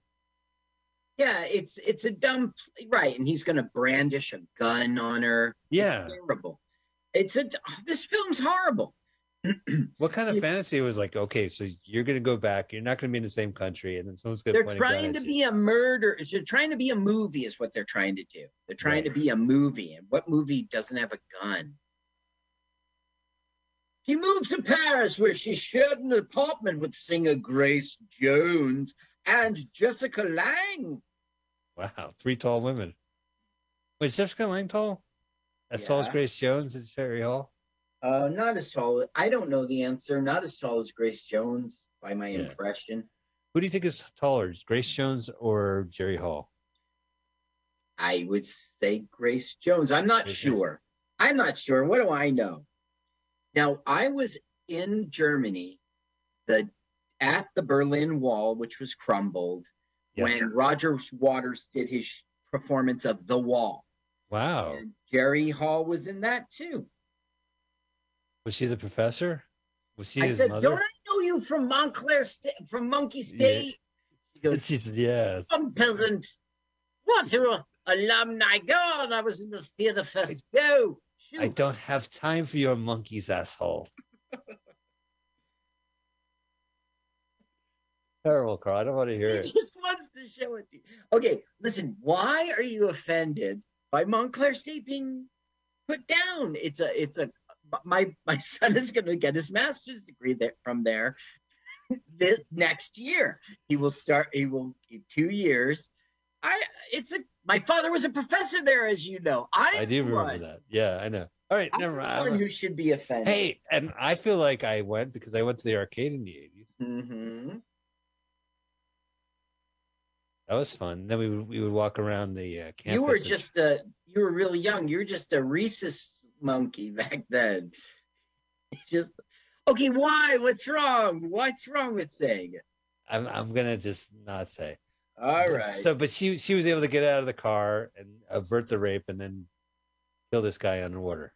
Speaker 1: Yeah, it's it's a dumb right, and he's going to brandish a gun on her.
Speaker 3: Yeah.
Speaker 1: It's terrible. It's a this film's horrible.
Speaker 3: What kind of
Speaker 1: Yeah.
Speaker 3: fantasy was like, okay, so you're gonna go back, you're not gonna be in the same country, and then someone's
Speaker 1: They're
Speaker 3: point a gun
Speaker 1: trying to be a murder. They're trying to be a movie, is what they're trying to do. They're trying to be a movie, and what movie doesn't have a gun? She moved to Paris, where she shared an apartment with singer Grace Jones and Jessica Lange.
Speaker 3: Wow, three tall women. Wait, Jessica Lange tall? As tall as Grace Jones at Jerry Hall?
Speaker 1: Uh, not as tall. I don't know the answer. Not as tall as Grace Jones, by my
Speaker 3: Yeah.
Speaker 1: impression.
Speaker 3: Who do you think is taller, Grace Jones or Jerry Hall?
Speaker 1: I would say Grace Jones. I'm not
Speaker 3: Grace
Speaker 1: sure. I'm not sure. What do I know? Now, I was in Germany, the at the Berlin Wall, which was crumbled,
Speaker 3: Yeah.
Speaker 1: when Roger Waters did his performance of The Wall.
Speaker 3: Wow.
Speaker 1: And Jerry Hall was in that too.
Speaker 3: Was she the professor? Was she
Speaker 1: I
Speaker 3: his
Speaker 1: said,
Speaker 3: mother?
Speaker 1: "Don't I know you from Montclair State, from Monkey State?" He goes,
Speaker 3: She said, yeah.
Speaker 1: "Some peasant. What? A alumni. Go on. I was in the theater fest. Go. Shoot.
Speaker 3: I don't have time for your monkey's asshole. Terrible, Carl. I don't want to hear
Speaker 1: He
Speaker 3: it.
Speaker 1: just wants to show it to you. Okay, listen. Why are you offended by Montclair State being put down? It's a, it's a. My my son is going to get his master's degree there from there this next year. He will start. He will in two years. I. It's a. My father was a professor there, as you know. I,
Speaker 3: I do remember that. Yeah, I know. All right, never mind.
Speaker 1: one who should be offended.
Speaker 3: Hey, and I feel like I went because I went to the arcade in the 80s.
Speaker 1: hmm
Speaker 3: That was fun. Then we would, we would walk around the uh, campus.
Speaker 1: you were
Speaker 3: and-
Speaker 1: just a. You were really young. You were just a rhesus monkey back then. It's just okay. Why? What's wrong? What's wrong with saying it?
Speaker 3: I'm, I'm going to just not say.
Speaker 1: All
Speaker 3: But-
Speaker 1: right.
Speaker 3: So, but she she was able to get out of the car and avert the rape and then kill this guy underwater.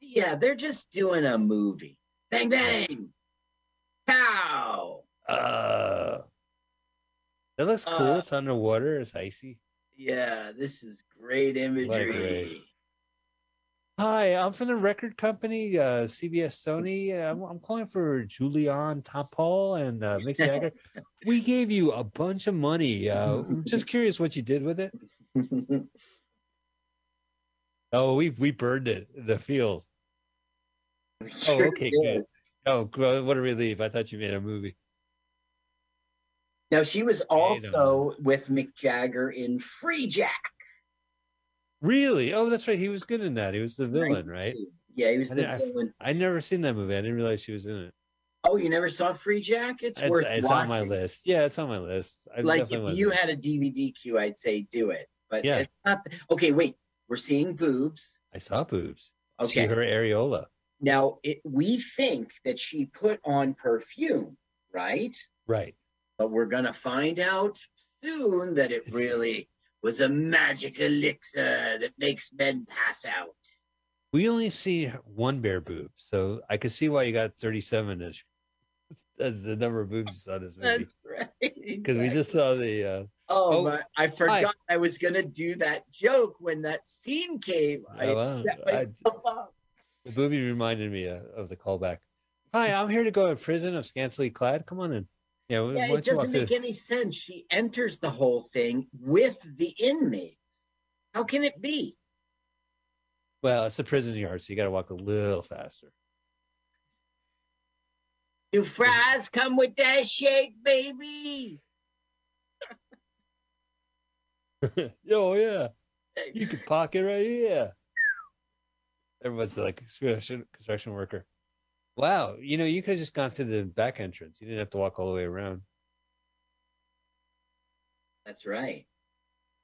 Speaker 1: yeah, they're just doing a movie. Bang bang. Pow.
Speaker 3: Uh, that looks cool.
Speaker 1: Uh,
Speaker 3: it's underwater. It's icy.
Speaker 1: Yeah, this is great imagery.
Speaker 3: Hi, I'm from the record company, uh, CBS Sony. I'm, I'm calling for Julien Temple and uh, Mick Jagger. we gave you a bunch of money. Uh, just curious what you did with it. Oh, we we burned it the field. Oh, okay,
Speaker 1: did.
Speaker 3: good. Oh, what a relief! I thought you made a movie.
Speaker 1: Now she was also with Mick Jagger in Free Jack.
Speaker 3: Really? Oh, that's right. He was good in that. He was the villain, right?
Speaker 1: Yeah, he was
Speaker 3: I
Speaker 1: the
Speaker 3: didn't- I-
Speaker 1: villain.
Speaker 3: I never seen that movie. I didn't realize she was in it.
Speaker 1: Oh, you never saw Free Jack? It's
Speaker 3: It's,
Speaker 1: worth
Speaker 3: it's
Speaker 1: watching.
Speaker 3: on my list. Yeah, it's on my list. I
Speaker 1: like if you had a DVD queue, I'd say do it. But
Speaker 3: Yeah.
Speaker 1: it's not. Okay, wait. We're seeing boobs.
Speaker 3: I saw boobs.
Speaker 1: Okay.
Speaker 3: See her areola.
Speaker 1: Now it, we think that she put on perfume, right?
Speaker 3: Right.
Speaker 1: But we're gonna find out soon that it
Speaker 3: It's-
Speaker 1: really was a magic elixir that makes men pass out.
Speaker 3: We only see one bare boob, so I could see why you got 37 as, as the number of boobs on this movie.
Speaker 1: That's right.
Speaker 3: Because we just saw the uh,
Speaker 1: Oh,
Speaker 3: Oh,
Speaker 1: my, I forgot I was gonna do that joke when that scene came. I
Speaker 3: Oh, wow. I- the movie reminded me uh, of the callback. Hi, I'm here to go to prison. I'm scantily clad. Come on in. Yeah, why
Speaker 1: Yeah, it doesn't make any sense. She enters the whole thing with the inmates. How can it be?
Speaker 3: Well, it's a prison yard, so you got to walk a little faster.
Speaker 1: Do fries come with that shake, baby?
Speaker 3: oh yeah, you can park it right here. Everyone's like construction, construction worker. Wow, you know, you could have just gone through the back entrance. You didn't have to walk all the way around.
Speaker 1: That's right.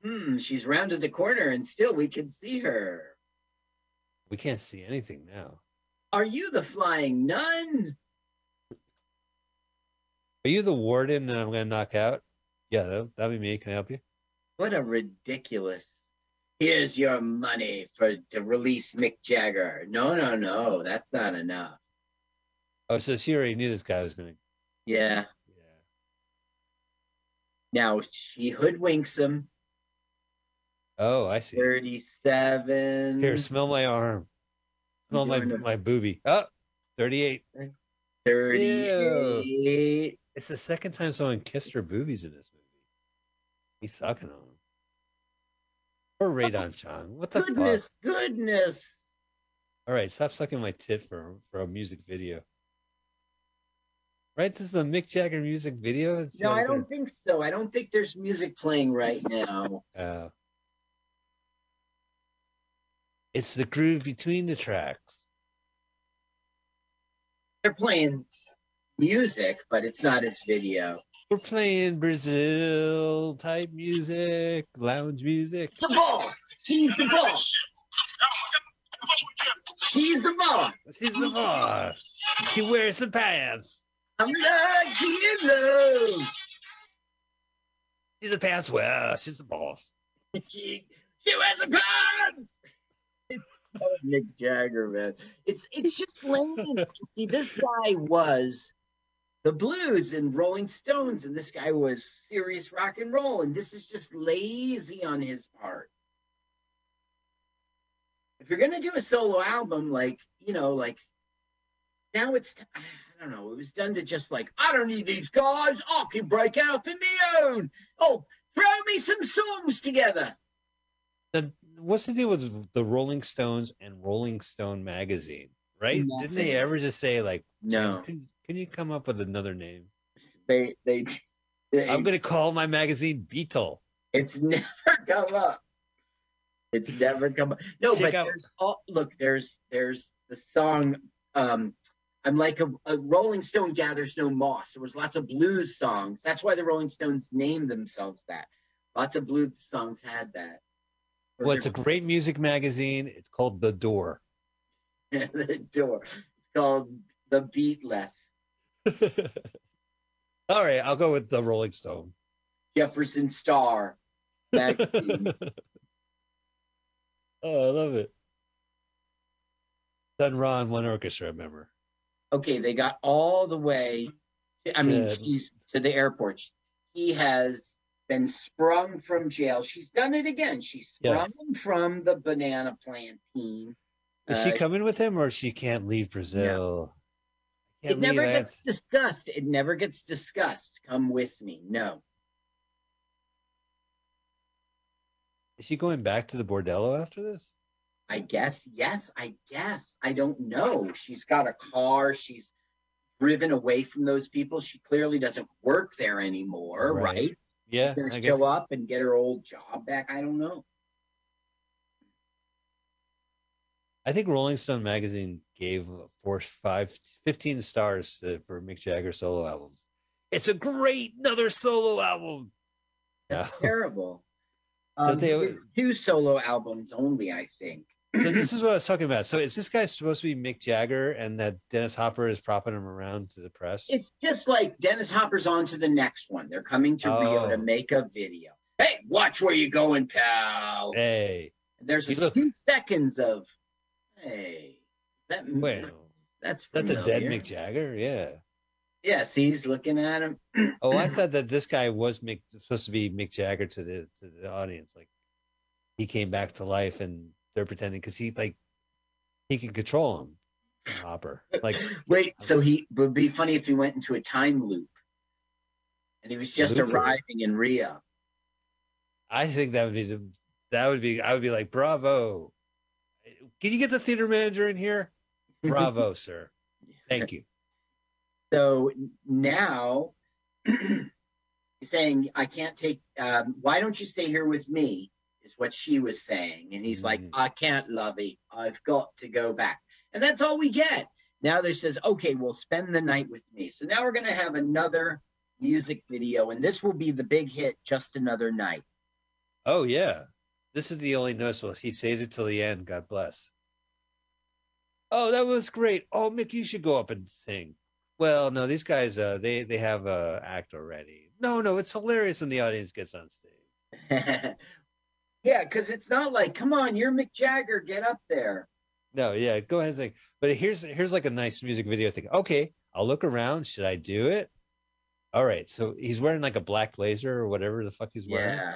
Speaker 1: Hmm, she's rounded the corner and still we can see her.
Speaker 3: We can't see anything now.
Speaker 1: Are you the flying nun?
Speaker 3: Are you the warden that I'm going to knock out? Yeah, that, that'd be me. Can I help you?
Speaker 1: What a ridiculous. Here's your money for to release Mick Jagger. No, no, no, that's not enough.
Speaker 3: Oh, so she already knew this guy was going to.
Speaker 1: Yeah.
Speaker 3: Yeah.
Speaker 1: Now she hoodwinks him.
Speaker 3: Oh, I see.
Speaker 1: 37.
Speaker 3: Here, smell my arm. Smell my
Speaker 1: a-
Speaker 3: my booby. Oh, 38.
Speaker 1: 38.
Speaker 3: It's the second time someone kissed her boobies in this movie. He's sucking on them. Poor Rae Dawn Chong. What the
Speaker 1: Goodness,
Speaker 3: fuck?
Speaker 1: goodness.
Speaker 3: All right, stop sucking my tit for for a music video. Right, this is a Mick Jagger music video. It's
Speaker 1: No,
Speaker 3: like
Speaker 1: I
Speaker 3: a-
Speaker 1: don't think so. I don't think there's music playing right now.
Speaker 3: Uh, it's the groove between the tracks.
Speaker 1: They're playing music, but it's not his video.
Speaker 3: We're playing Brazil type music, lounge music.
Speaker 1: The boss. She's the boss. She's the boss.
Speaker 3: She's the boss. She wears some pants.
Speaker 1: I'm lucky in love.
Speaker 3: She's a pants wearer. She's the boss.
Speaker 1: She, she wears a pants. Oh, Mick Jagger, man. It's it's just lame. See, this guy was the blues and Rolling Stones, and this guy was serious rock and roll, and this is just lazy on his part. If you're gonna do a solo album, like you know, like now it's t- I don't know, it was done to just like I don't need these guys, I can break out on my own. Oh, throw me some songs together.
Speaker 3: The, what's the deal with the Rolling Stones and Rolling Stone magazine? Right? Didn't they ever just say like,
Speaker 1: No.
Speaker 3: Can, can you come up with another name?
Speaker 1: They they, they
Speaker 3: I'm gonna call my magazine Beetle.
Speaker 1: it's never come up. It's never come up. No,
Speaker 3: Check
Speaker 1: but
Speaker 3: out-
Speaker 1: there's all look, there's there's the song um I'm like a, a Rolling Stone gathers no moss. There was lots of blues songs. That's why the Rolling Stones named themselves that. Lots of blues songs had that. Or
Speaker 3: Well, it's a great music magazine. It's called The Door.
Speaker 1: the door. It's called the Beatless.
Speaker 3: All right, I'll go with the Rolling Stone.
Speaker 1: Jefferson Star magazine.
Speaker 3: oh, I love it. Sun Ron, one orchestra member.
Speaker 1: Okay, they got all the way. I mean, she's to the airport. He has been sprung from jail. She's done it again. She's
Speaker 3: Yeah.
Speaker 1: sprung from the banana plantain.
Speaker 3: Is she
Speaker 1: Uh,
Speaker 3: coming with him, or she can't leave Brazil? Can't
Speaker 1: It never
Speaker 3: leave, have-
Speaker 1: gets discussed. It never gets discussed. Come with me. No.
Speaker 3: Is she going back to the bordello after this?
Speaker 1: I guess. Yes, I guess. I don't know. She's got a car. She's driven away from those people. She clearly doesn't work there anymore,
Speaker 3: Right.
Speaker 1: right?
Speaker 3: Yeah,
Speaker 1: She's gonna show up and get her old job back. I don't know.
Speaker 3: I think Rolling Stone magazine gave four, five, 15 stars to, for Mick Jagger solo albums. It's a great another solo album.
Speaker 1: That's terrible. Um,
Speaker 3: they-
Speaker 1: he two solo albums only, I think.
Speaker 3: So this is what I was talking about. So is this guy supposed to be Mick Jagger, and that Dennis Hopper is propping him around to the press?
Speaker 1: It's just like Dennis Hopper's on to the next one. They're coming to Rio
Speaker 3: Oh.
Speaker 1: to make a video. Hey, watch where you're going, pal.
Speaker 3: Hey,
Speaker 1: There's
Speaker 3: He
Speaker 1: a
Speaker 3: look-
Speaker 1: few seconds of Hey, that
Speaker 3: Wait,
Speaker 1: that's
Speaker 3: is that the dead. Mick Jagger? Yeah.
Speaker 1: Yeah, see, he's looking at him.
Speaker 3: Oh, I thought that this guy was Mick, supposed to be Mick Jagger to the to the audience. Like he came back to life, and they're pretending because he like he can control him, Hopper. Like
Speaker 1: Wait, so he would be funny if he went into a time loop, and he was just arriving in Rio.
Speaker 3: I think that would be the that would be I would be like bravo. Can you get the theater manager in here? Bravo, sir. Thank you.
Speaker 1: So now he's saying, I can't take, um, why don't you stay here with me? Is what she was saying. And he's like,
Speaker 3: Mhm.
Speaker 1: I can't, Lovey. I've got to go back. And that's all we get. Now they says, okay, well, spend the night with me. So now we're going to have another music video, and this will be the big hit, Just Another Night.
Speaker 3: Oh yeah, this is the only noticeable. He saves it till the end. God bless. Oh, that was great. Oh, Mick, you should go up and sing. Well, no, these guys, uh, they they have a act already. No, no, it's hilarious when the audience gets on stage.
Speaker 1: yeah, because it's not like, come on, you're Mick Jagger, get up there.
Speaker 3: No, yeah, go ahead and sing. But here's here's like a nice music video thing. Okay, I'll look around. Should I do it? All right. So he's wearing like a black blazer or whatever the fuck he's wearing.
Speaker 1: Yeah.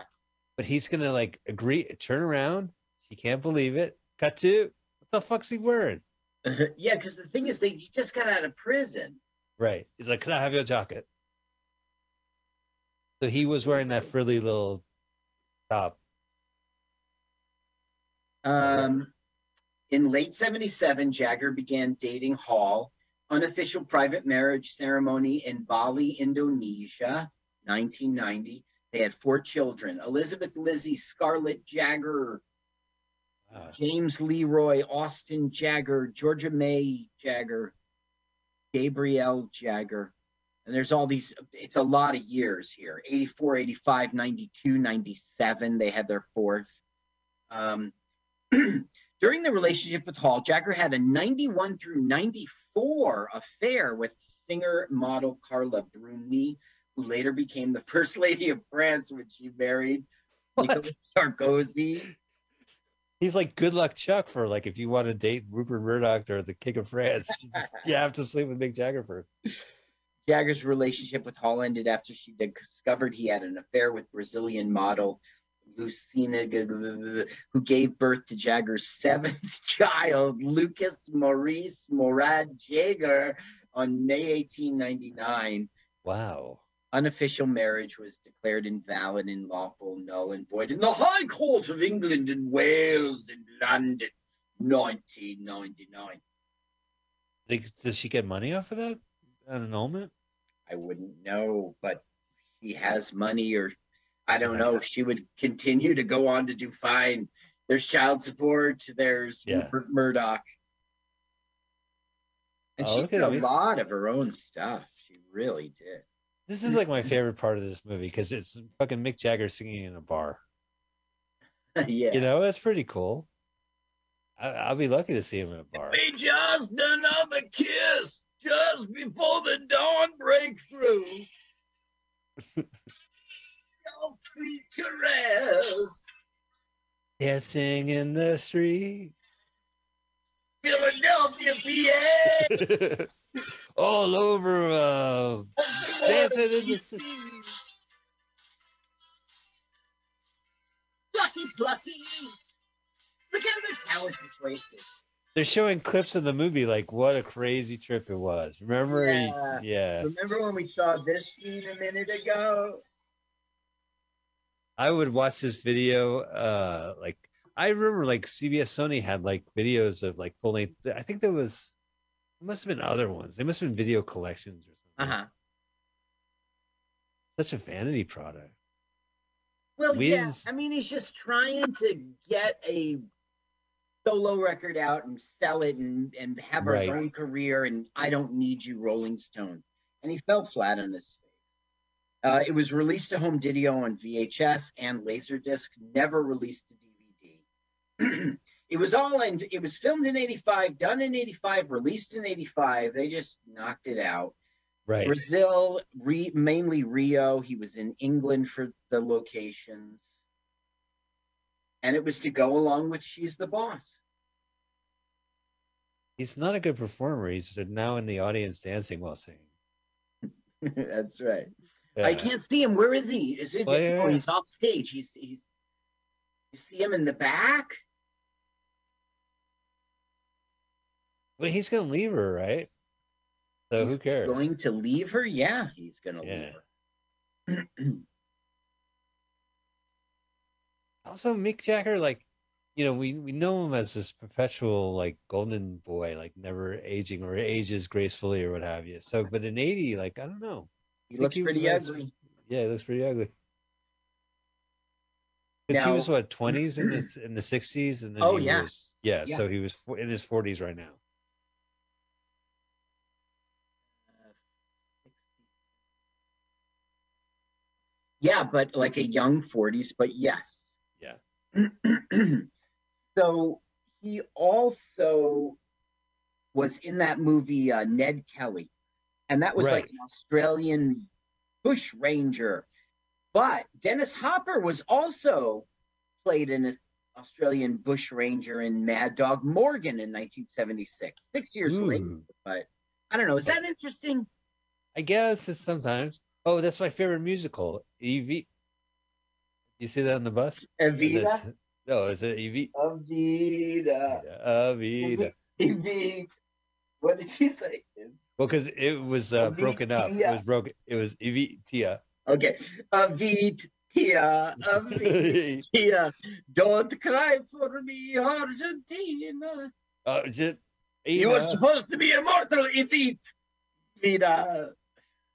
Speaker 3: But he's gonna like agree, turn around. He can't believe it. Cut to what the fuck's he wearing?
Speaker 1: yeah, because the thing is, they he just got out of prison.
Speaker 3: Right. He's like, Can I have your jacket? So he was wearing that frilly little top.
Speaker 1: Um, in late 77, Jagger began dating Hall. Unofficial private marriage ceremony in Bali, Indonesia, 1990. They had four children Elizabeth Lizzie, Scarlett Jagger,
Speaker 3: Wow.
Speaker 1: James Leroy, Austin Jagger, Georgia May Jagger, Gabrielle Jagger. And there's all these, it's a lot of years here 84, 85, 92, 97. They had their fourth. Um, during the relationship with Hall, Jagger had a 91 through 94 affair with singer model Carla Bruni, who later became the first lady of France when she married
Speaker 3: What?
Speaker 1: Nicolas Sarkozy.
Speaker 3: He's like good luck Chuck for like if you want to date Rupert Murdoch or the King of France, you, just- you have to sleep with Mick Jagger first.
Speaker 1: Jagger's relationship with Hall ended after she discovered he had an affair with Brazilian model Lucina, who gave birth to Jagger's seventh child, Lucas Maurice Morad Jagger, on May 1899.
Speaker 3: Wow.
Speaker 1: Unofficial marriage was declared invalid and lawful, null and void in the High Court of England and Wales in London, 1999.
Speaker 3: Like, does she get money off of that? An annulment?
Speaker 1: I wouldn't know, but she has money, or I don't know. She would continue to go on to do fine. There's child support. There's
Speaker 3: Yeah.
Speaker 1: Rupert Murdoch, and
Speaker 3: Oh,
Speaker 1: she did a
Speaker 3: him.
Speaker 1: lot of her own stuff. She really did.
Speaker 3: This is like my favorite part of this movie because it's fucking Mick Jagger singing in a bar.
Speaker 1: yeah.
Speaker 3: You know, that's pretty cool. I, I'll be lucky to see him in a bar.
Speaker 1: Be just another kiss, just before the dawn break through. Sweet caress,
Speaker 3: Dancing in the street.
Speaker 1: Philadelphia, PA.
Speaker 3: All over uh dancing in the street.
Speaker 1: Plucky, plucky. Look at the talented choices.
Speaker 3: They're showing clips of the movie like what a crazy trip it was. Remember?
Speaker 1: Yeah.
Speaker 3: yeah.
Speaker 1: Remember when we saw this scene a minute ago?
Speaker 3: I would watch this video. Uh, like I remember, like CBS Sony had like videos of like full length. I think there was, there must have been other ones. They must have been video collections or something.
Speaker 1: Uh huh.
Speaker 3: Such a vanity product.
Speaker 1: Well, yeah.
Speaker 3: Wiz-
Speaker 1: I mean, he's just trying to get a solo record out and sell it and, and have
Speaker 3: Right.
Speaker 1: his own career. And I don't need you, Rolling Stones. And he fell flat on his face. Uh, it was released to home video on VHS and Laserdisc, never released to DVD. it was all in, it was filmed in 85, done in 85, released in 85. They just knocked it out.
Speaker 3: Right.
Speaker 1: Brazil, re, mainly Rio. He was in England for the locations. And it was to go along with She's the Boss.
Speaker 3: He's not a good performer. He's now in the audience dancing while singing.
Speaker 1: That's right.
Speaker 3: Yeah.
Speaker 1: I can't see him. Where is he? Is it?
Speaker 3: Oh, yeah,
Speaker 1: oh, he's off stage. He's he's. You see him in the back?
Speaker 3: Well, he's gonna leave her, right? So who cares?
Speaker 1: Going to leave her? Yeah, he's gonna
Speaker 3: Yeah.
Speaker 1: leave her.
Speaker 3: Also, Mick Jagger, like, you know, we we know him as this perpetual like golden boy, like never aging or ages gracefully or what have you. So, but in eighty, like, I don't know.
Speaker 1: He looks
Speaker 3: he
Speaker 1: pretty ugly.
Speaker 3: Yeah, he looks pretty ugly. Because he was what twenties in the in the sixties, and then
Speaker 1: Oh, yeah.
Speaker 3: was, yeah,
Speaker 1: Yeah.
Speaker 3: So he was in his forties right now.
Speaker 1: Yeah, but like a young 40s, but yes.
Speaker 3: Yeah.
Speaker 1: so he also was in that movie uh, Ned Kelly, and that was like an Australian bush ranger. But Dennis Hopper was also played in an Australian bush ranger in Mad Dog Morgan in 1976, six years hmm.
Speaker 3: later.
Speaker 1: But I don't know. Is that interesting?
Speaker 3: I guess it's sometimes. Oh, that's my favorite musical, Evie. You see that on the bus?
Speaker 1: Evita,
Speaker 3: No, it's a Evie.
Speaker 1: Evita,
Speaker 3: Avita.
Speaker 1: Evita. What did she say?
Speaker 3: Well, because it was uh, broken up. It was broken. It was Evitia.
Speaker 1: Okay. Avit, Tia, Avit, Tia. Don't cry for me, Argentina.
Speaker 3: It?
Speaker 1: You were supposed to be immortal, Evit. Vida.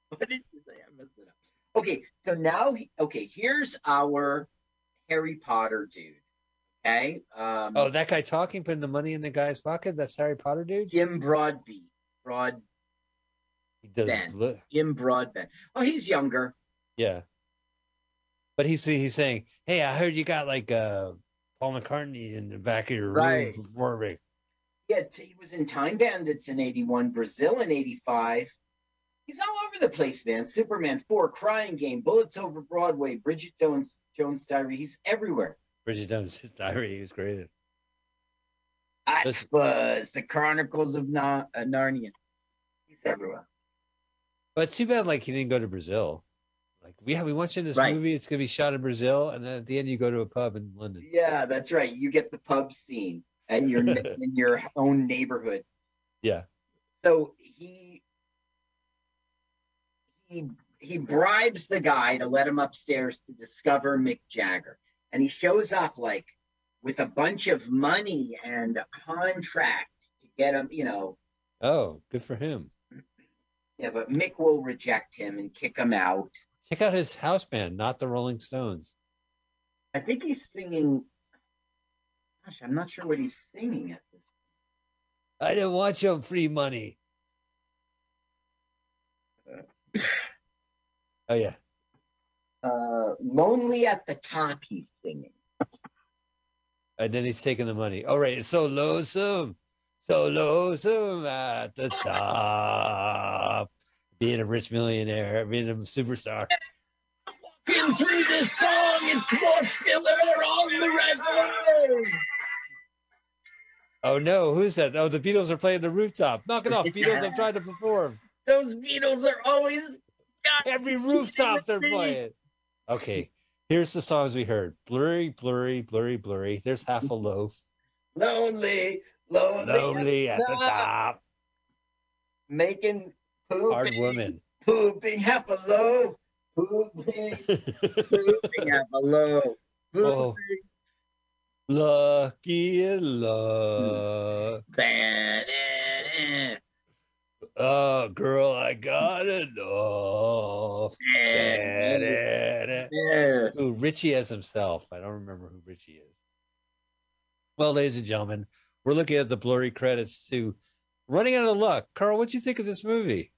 Speaker 1: What did you say? I messed it up. Okay, so now, he- okay, here's our Harry Potter dude. Okay. Um,
Speaker 3: Oh, that guy talking, putting the money in the guy's pocket. That's Harry Potter, dude.
Speaker 1: Jim Broadbent. Broad,
Speaker 3: He does
Speaker 1: Ben.
Speaker 3: look.
Speaker 1: Jim Broadbent. Oh, he's younger.
Speaker 3: Yeah. But he's he's saying, "Hey, I heard you got like uh Paul McCartney in the back of your
Speaker 1: Right.
Speaker 3: room performing."
Speaker 1: Yeah, he was in Time Bandits in 81, Brazil in 85. He's all over the place, man. Superman 4, Crying Game, Bullets Over Broadway, Bridget Jones, Jones Diary. He's everywhere.
Speaker 3: Bridget Jones' diary. He was great. in.
Speaker 1: was The Chronicles of Na- uh, Narnia. He's everywhere.
Speaker 3: But it's too bad, like he didn't go to Brazil. Like we have, we want you in this
Speaker 1: Right.
Speaker 3: movie. It's gonna be shot in Brazil, and then at the end you go to a pub in London.
Speaker 1: Yeah, that's right. You get the pub scene and your in your own neighborhood.
Speaker 3: Yeah.
Speaker 1: So he he he bribes the guy to let him upstairs to discover Mick Jagger, and he shows up like with a bunch of money and a contract to get him. You know,
Speaker 3: Oh, good for him.
Speaker 1: Yeah, but Mick will reject him and kick him out.
Speaker 3: Check out his house band, not the Rolling Stones.
Speaker 1: I think he's singing. Gosh, I'm not sure what he's singing at this. Point.
Speaker 3: I didn't want your free money. Oh yeah.
Speaker 1: Uh, lonely at the top. He's singing.
Speaker 3: And then he's taking the money. All right, it's so lonesome, so lonesome at the top. Being a rich millionaire, being a superstar.
Speaker 1: Walking through this song, it's more filler on the record.
Speaker 3: Oh no, who's that? Oh, the Beatles are playing the rooftop. Knock it off, Beatles! I'm trying to perform.
Speaker 1: Those Beatles are always
Speaker 3: Every rooftop they're playing. Okay, here's the songs we heard: blurry, blurry, blurry, blurry. There's half a loaf.
Speaker 1: Lonely, lonely,
Speaker 3: Lonely at the top.
Speaker 1: making pooping,
Speaker 3: Hard woman.
Speaker 1: pooping half a loaf, pooping, pooping half a loaf.
Speaker 3: Oh.
Speaker 1: Pooping.
Speaker 3: Lucky in luck. Oh, girl, I got enough. Ooh, Richie as himself. I don't remember who Richie is. Well, ladies and gentlemen, we're looking at the blurry credits to Running Out of Luck. Carl, what do you think of this movie?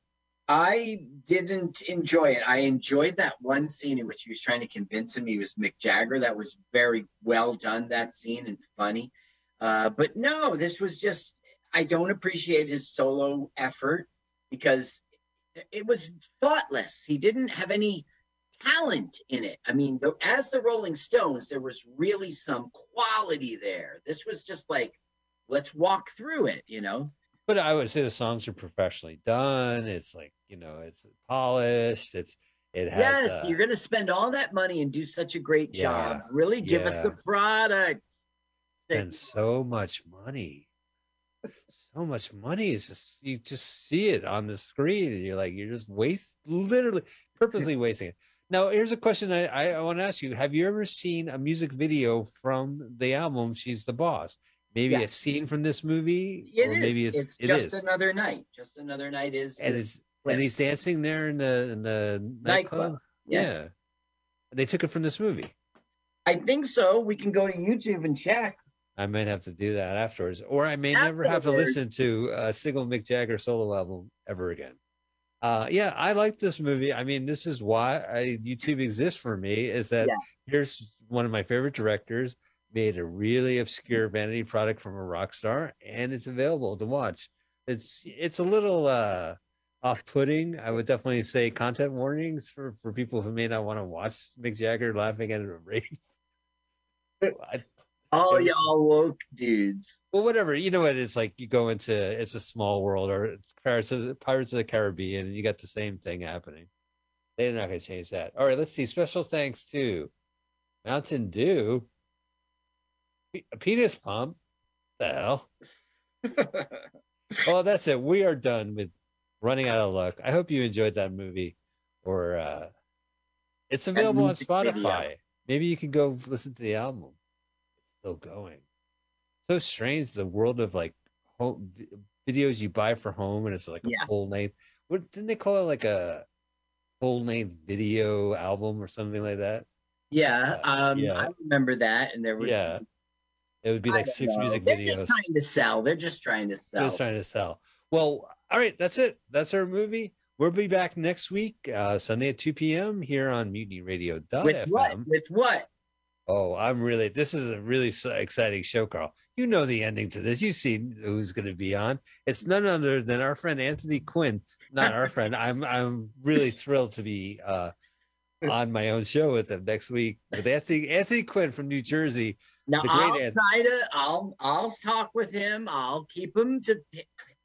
Speaker 1: I didn't enjoy it. I enjoyed that one scene in which he was trying to convince him he was Mick Jagger. That was very well done, that scene, and funny. Uh, but no, this was just, I don't appreciate his solo effort because it was thoughtless. He didn't have any talent in it. I mean, the, as the Rolling Stones, there was really some quality there. This was just like, let's walk through it, you know?
Speaker 3: but I would say the songs are professionally done. It's like you know, it's polished. It's it has.
Speaker 1: yes,
Speaker 3: uh,
Speaker 1: you're going to spend all that money and do such a great job. Really give us the
Speaker 3: yeah.
Speaker 1: product.
Speaker 3: spend so much money. So much money is just you just see it on the screen and you're like you're just waste literally purposely wasting it. Now here's a question I, I, I want to ask you. Have you ever seen a music video from the album She's the Boss? Maybe a scene from this movie?
Speaker 1: It
Speaker 3: or
Speaker 1: is.
Speaker 3: maybe it's,
Speaker 1: it's
Speaker 3: it
Speaker 1: just
Speaker 3: is.
Speaker 1: another night. Just another night is.
Speaker 3: and
Speaker 1: is-
Speaker 3: it's when he's dancing there in the in the nightclub.
Speaker 1: Nightclub, yeah.
Speaker 3: Yeah. They took it from this movie.
Speaker 1: I think so. We can go to YouTube and check.
Speaker 3: I might have to do that afterwards, or I may never have to listen to a single Mick Jagger solo album ever again. Uh, yeah, I like this movie. I mean, this is why I, YouTube exists for me. Is that
Speaker 1: Yeah.
Speaker 3: here's one of my favorite directors made a really obscure vanity product from a rock star, and it's available to watch. It's it's a little uh, off-putting. I would definitely say content warnings for for people who may not want to watch Mick Jagger laughing at a rape. I-
Speaker 1: Oh,
Speaker 3: was-
Speaker 1: y'all woke dudes.
Speaker 3: well, whatever. You know what it's like. You go into it's a small world, or Pirates of Pirates of the Caribbean, and you got the same thing happening. They're not going to change that. All right, let's see. Special thanks to Mountain Dew, Pe- Penis Pump. The hell. Well, that's it. We are done with running out of luck. I hope you enjoyed that movie, or uh, it's available on
Speaker 1: music video.
Speaker 3: Spotify. Maybe you can go listen to the album. Still going. So strange the world of like home videos you buy for home, and it's like a
Speaker 1: Yeah.
Speaker 3: full length. What didn't they call it? Like a full length video album or something like that.
Speaker 1: Yeah,
Speaker 3: Uh,
Speaker 1: um,
Speaker 3: yeah.
Speaker 1: I remember that, and there was
Speaker 3: Yeah, it would be like six
Speaker 1: know.
Speaker 3: music
Speaker 1: They're
Speaker 3: videos.
Speaker 1: just trying to sell. They're just trying to sell.
Speaker 3: Just trying to sell. Well, all right, that's it. That's our movie. We'll be back next week, uh, Sunday at 2 p.m. here on MutinyRadio.fm.
Speaker 1: With what? With what?
Speaker 3: Oh, I'm really, this is a really exciting show, Carl. You know the ending to this. You've seen who's going to be on. It's none other than our friend Anthony Quinn. Not our friend. I'm, I'm really thrilled to be uh, on my own show with him next week with Anthony, Anthony Quinn from New Jersey.
Speaker 1: Now
Speaker 3: The great
Speaker 1: I'll try to. I'll I'll talk with him. I'll keep him to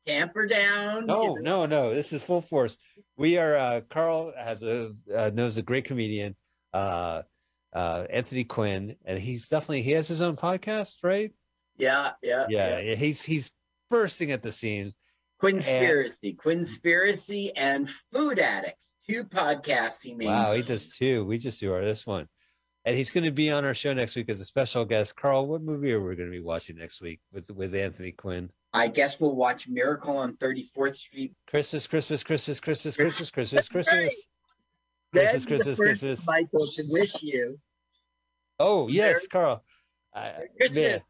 Speaker 1: tamper down.
Speaker 3: No, no, no. This is full force. We are. Uh, Carl has a uh, knows a great comedian, uh, uh, Anthony Quinn, and he's definitely he has his own podcast, right?
Speaker 1: Yeah, yeah,
Speaker 3: Yeah, he's he's bursting at the seams.
Speaker 1: Quinspiracy, Quinspiracy, and Food Addicts. Two podcasts he made.
Speaker 3: Wow, he does two. We just do our this one, and he's going to be on our show next week as a special guest. Carl, what movie are we going to be watching next week with with Anthony Quinn?
Speaker 1: I guess we'll watch Miracle on 34th Street.
Speaker 3: Christmas, Christmas, Christmas, Christmas, Christmas, Christmas, Christmas. Christmas, Christmas, Christmas.
Speaker 1: Michael, to wish you.
Speaker 3: Oh yes,
Speaker 1: Merry-
Speaker 3: Carl. I,
Speaker 1: Christmas.
Speaker 3: man,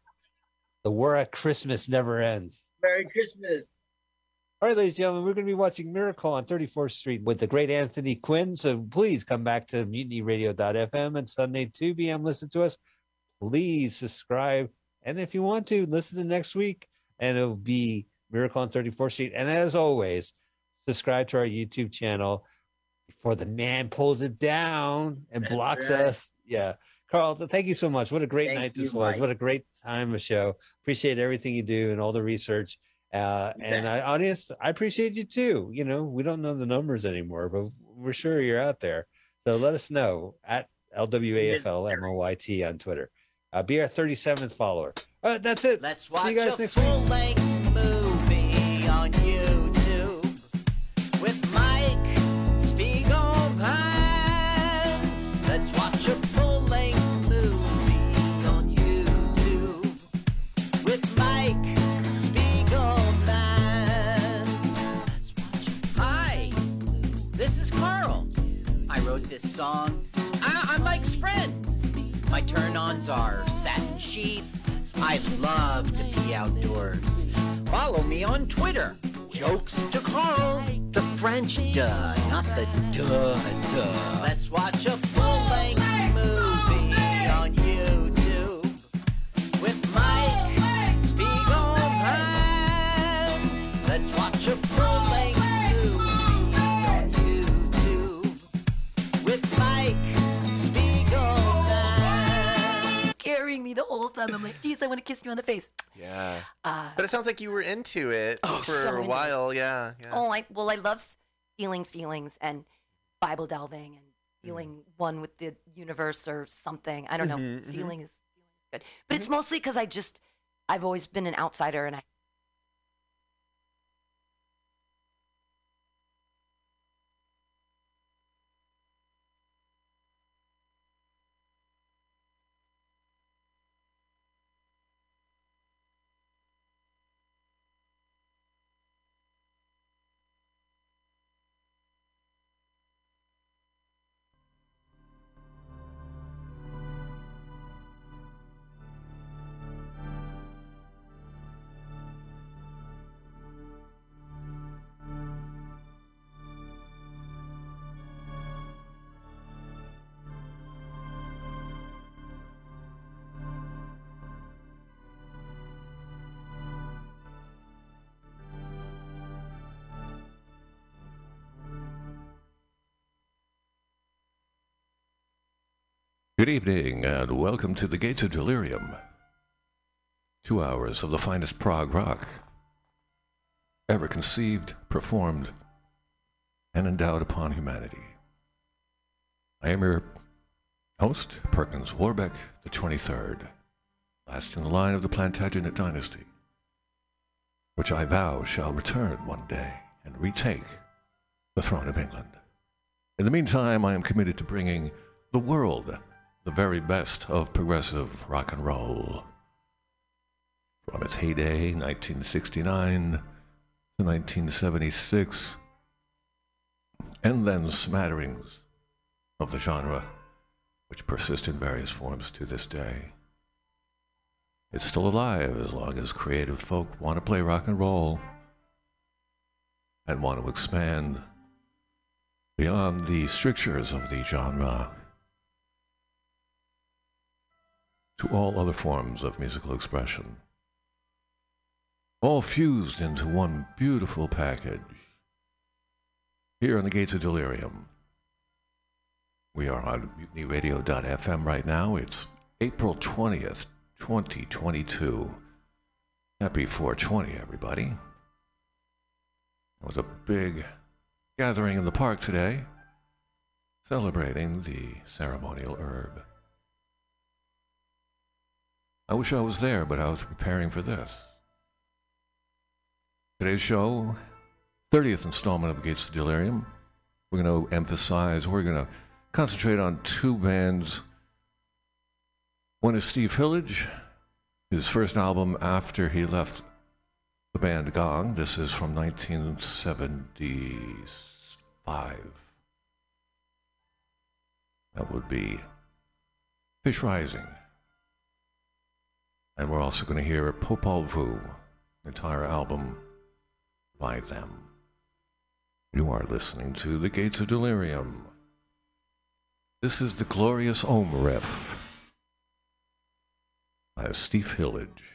Speaker 3: the war at Christmas never ends.
Speaker 1: Merry Christmas.
Speaker 3: All right, ladies and gentlemen, we're going to be watching Miracle on 34th Street with the great Anthony Quinn. So please come back to mutinyradio.fm and Sunday 2 p.m. Listen to us. Please subscribe. And if you want to, listen to next week, and it'll be Miracle on 34th Street. And as always, subscribe to our YouTube channel before the man pulls it down and
Speaker 1: That's
Speaker 3: blocks
Speaker 1: right.
Speaker 3: us. Yeah. Carl, thank you so much. What a great
Speaker 1: Thank
Speaker 3: night this
Speaker 1: you,
Speaker 3: was.
Speaker 1: Mike.
Speaker 3: What a great time of show. Appreciate everything you do and all the research. Uh, and. I, audience, I appreciate you too. You know, we don't know the numbers anymore, but we're sure you're out there. So let us know at LWAFLMOYT on Twitter. Uh, be our 37th follower. All right, that's it.
Speaker 5: Let's
Speaker 3: See you guys next week.
Speaker 5: Song. I- I'm Mike's friend. My turn-ons are satin sheets. I love to be outdoors. Follow me on Twitter. Jokes to Carl. The French duh, not the duh duh. Let's watch a full-length with Mike Spiegelman. Scaring me the whole
Speaker 6: time. I'm like, geez, I want to kiss you on the face.
Speaker 7: Yeah.
Speaker 6: Uh,
Speaker 7: But it sounds like you were into it
Speaker 6: Oh,
Speaker 7: for
Speaker 6: so
Speaker 7: a while. Yeah. yeah.
Speaker 6: oh, I well, I love feeling feelings and Bible delving and feeling one with the universe or something. I don't know.
Speaker 7: Mhm, mhm.
Speaker 6: Feeling is feeling is good, but it's mostly because I just I've always been an outsider and I.
Speaker 8: Good evening, and welcome to the Gates of Delirium. Two hours of the finest prog rock ever conceived, performed, and endowed upon humanity. I am your host, Perkins Warbeck, the 23rd, last in the line of the Plantagenet dynasty, which I vow shall return one day and retake the throne of England. In the meantime, I am committed to bringing the world the very best of progressive rock and roll. From its heyday, 1969 to 1976, and then smatterings of the genre which persist in various forms to this day. It's still alive as long as creative folk want to play rock and roll and want to expand beyond the strictures of the genre to all other forms of musical expression. All fused into one beautiful package. Here on the Gates of Delirium. We are on mutinyradio.fm right now. It's April 20th, 2022. Happy 420, everybody. It was a big gathering in the park today, celebrating the ceremonial herb. I wish I was there, but I was preparing for this. Today's show, 30th installment of Gates of Delirium. We're going to emphasize, we're going to concentrate on two bands. One is Steve Hillage, his first album after he left the band Gong. This is from 1975. That would be Fish Rising. And we're also going to hear Popol Vuh, entire album by them. You are listening to The Gates of Delirium. This is the glorious Ohm riff by Steve Hillage.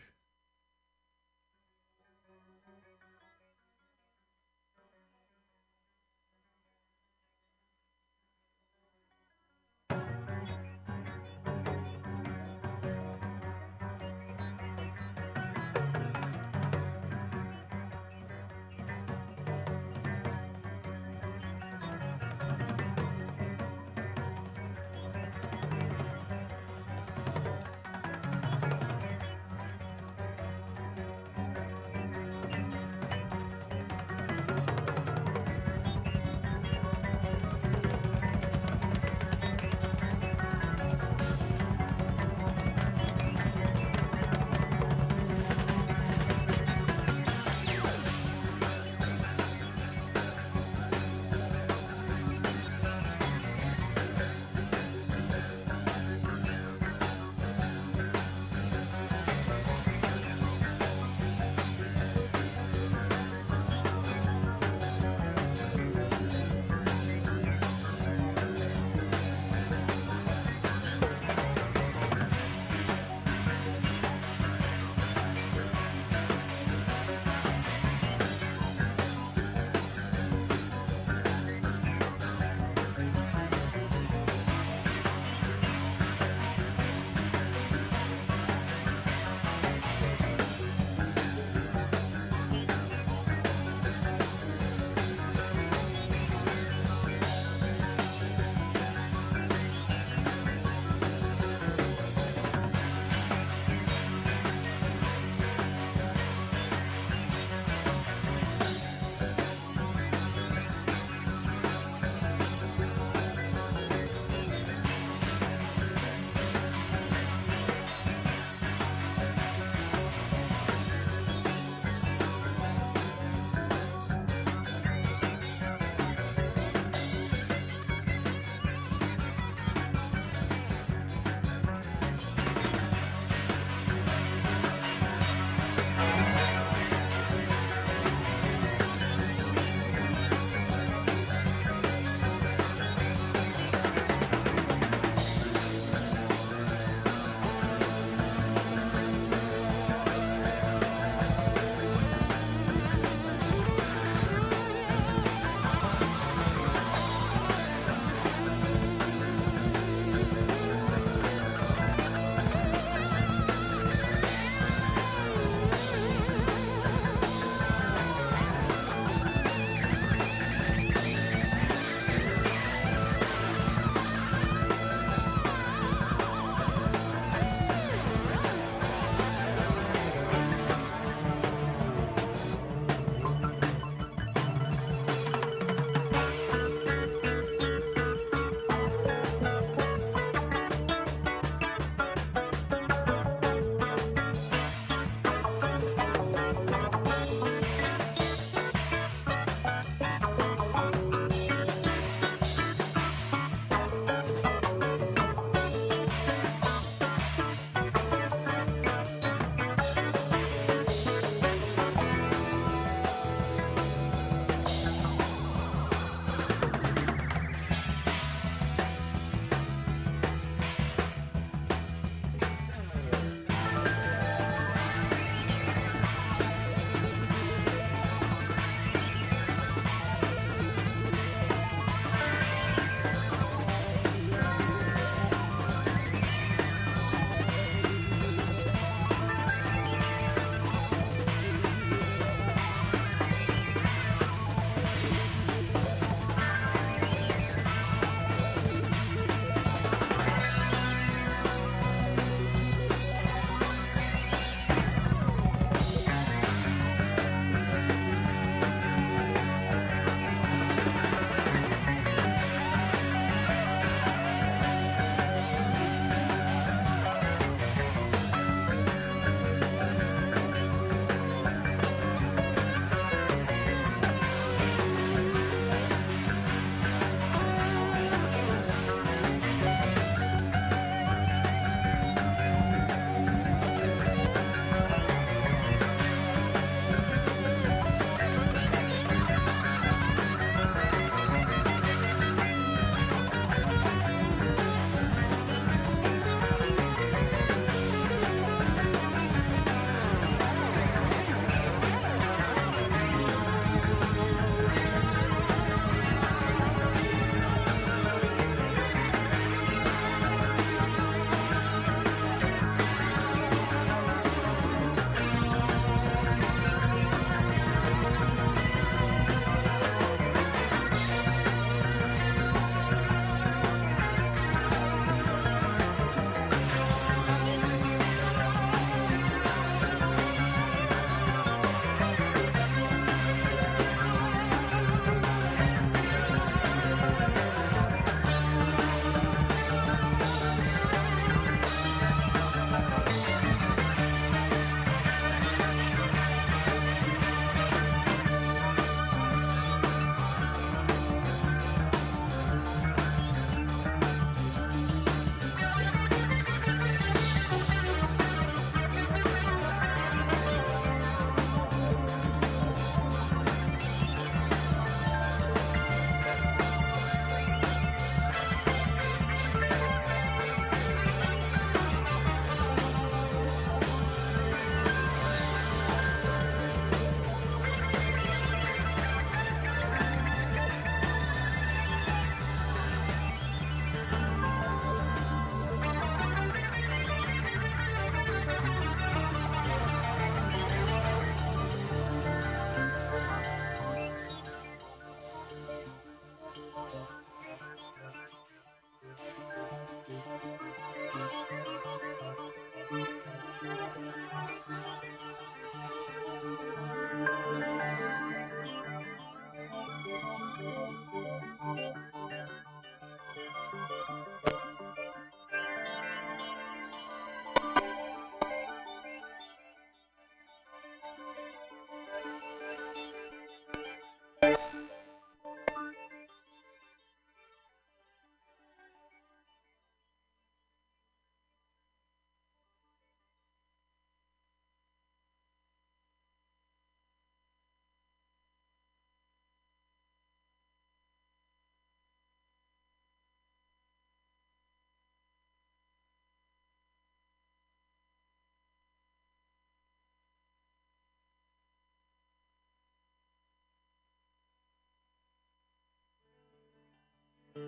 Speaker 9: The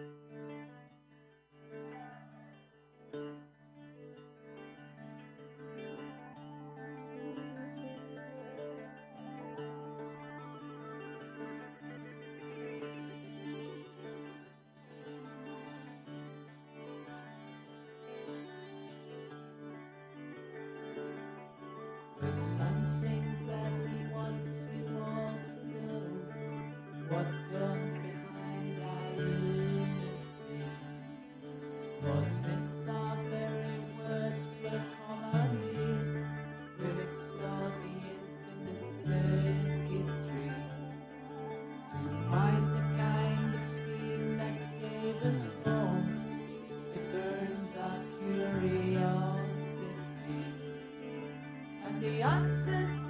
Speaker 9: sun sings that the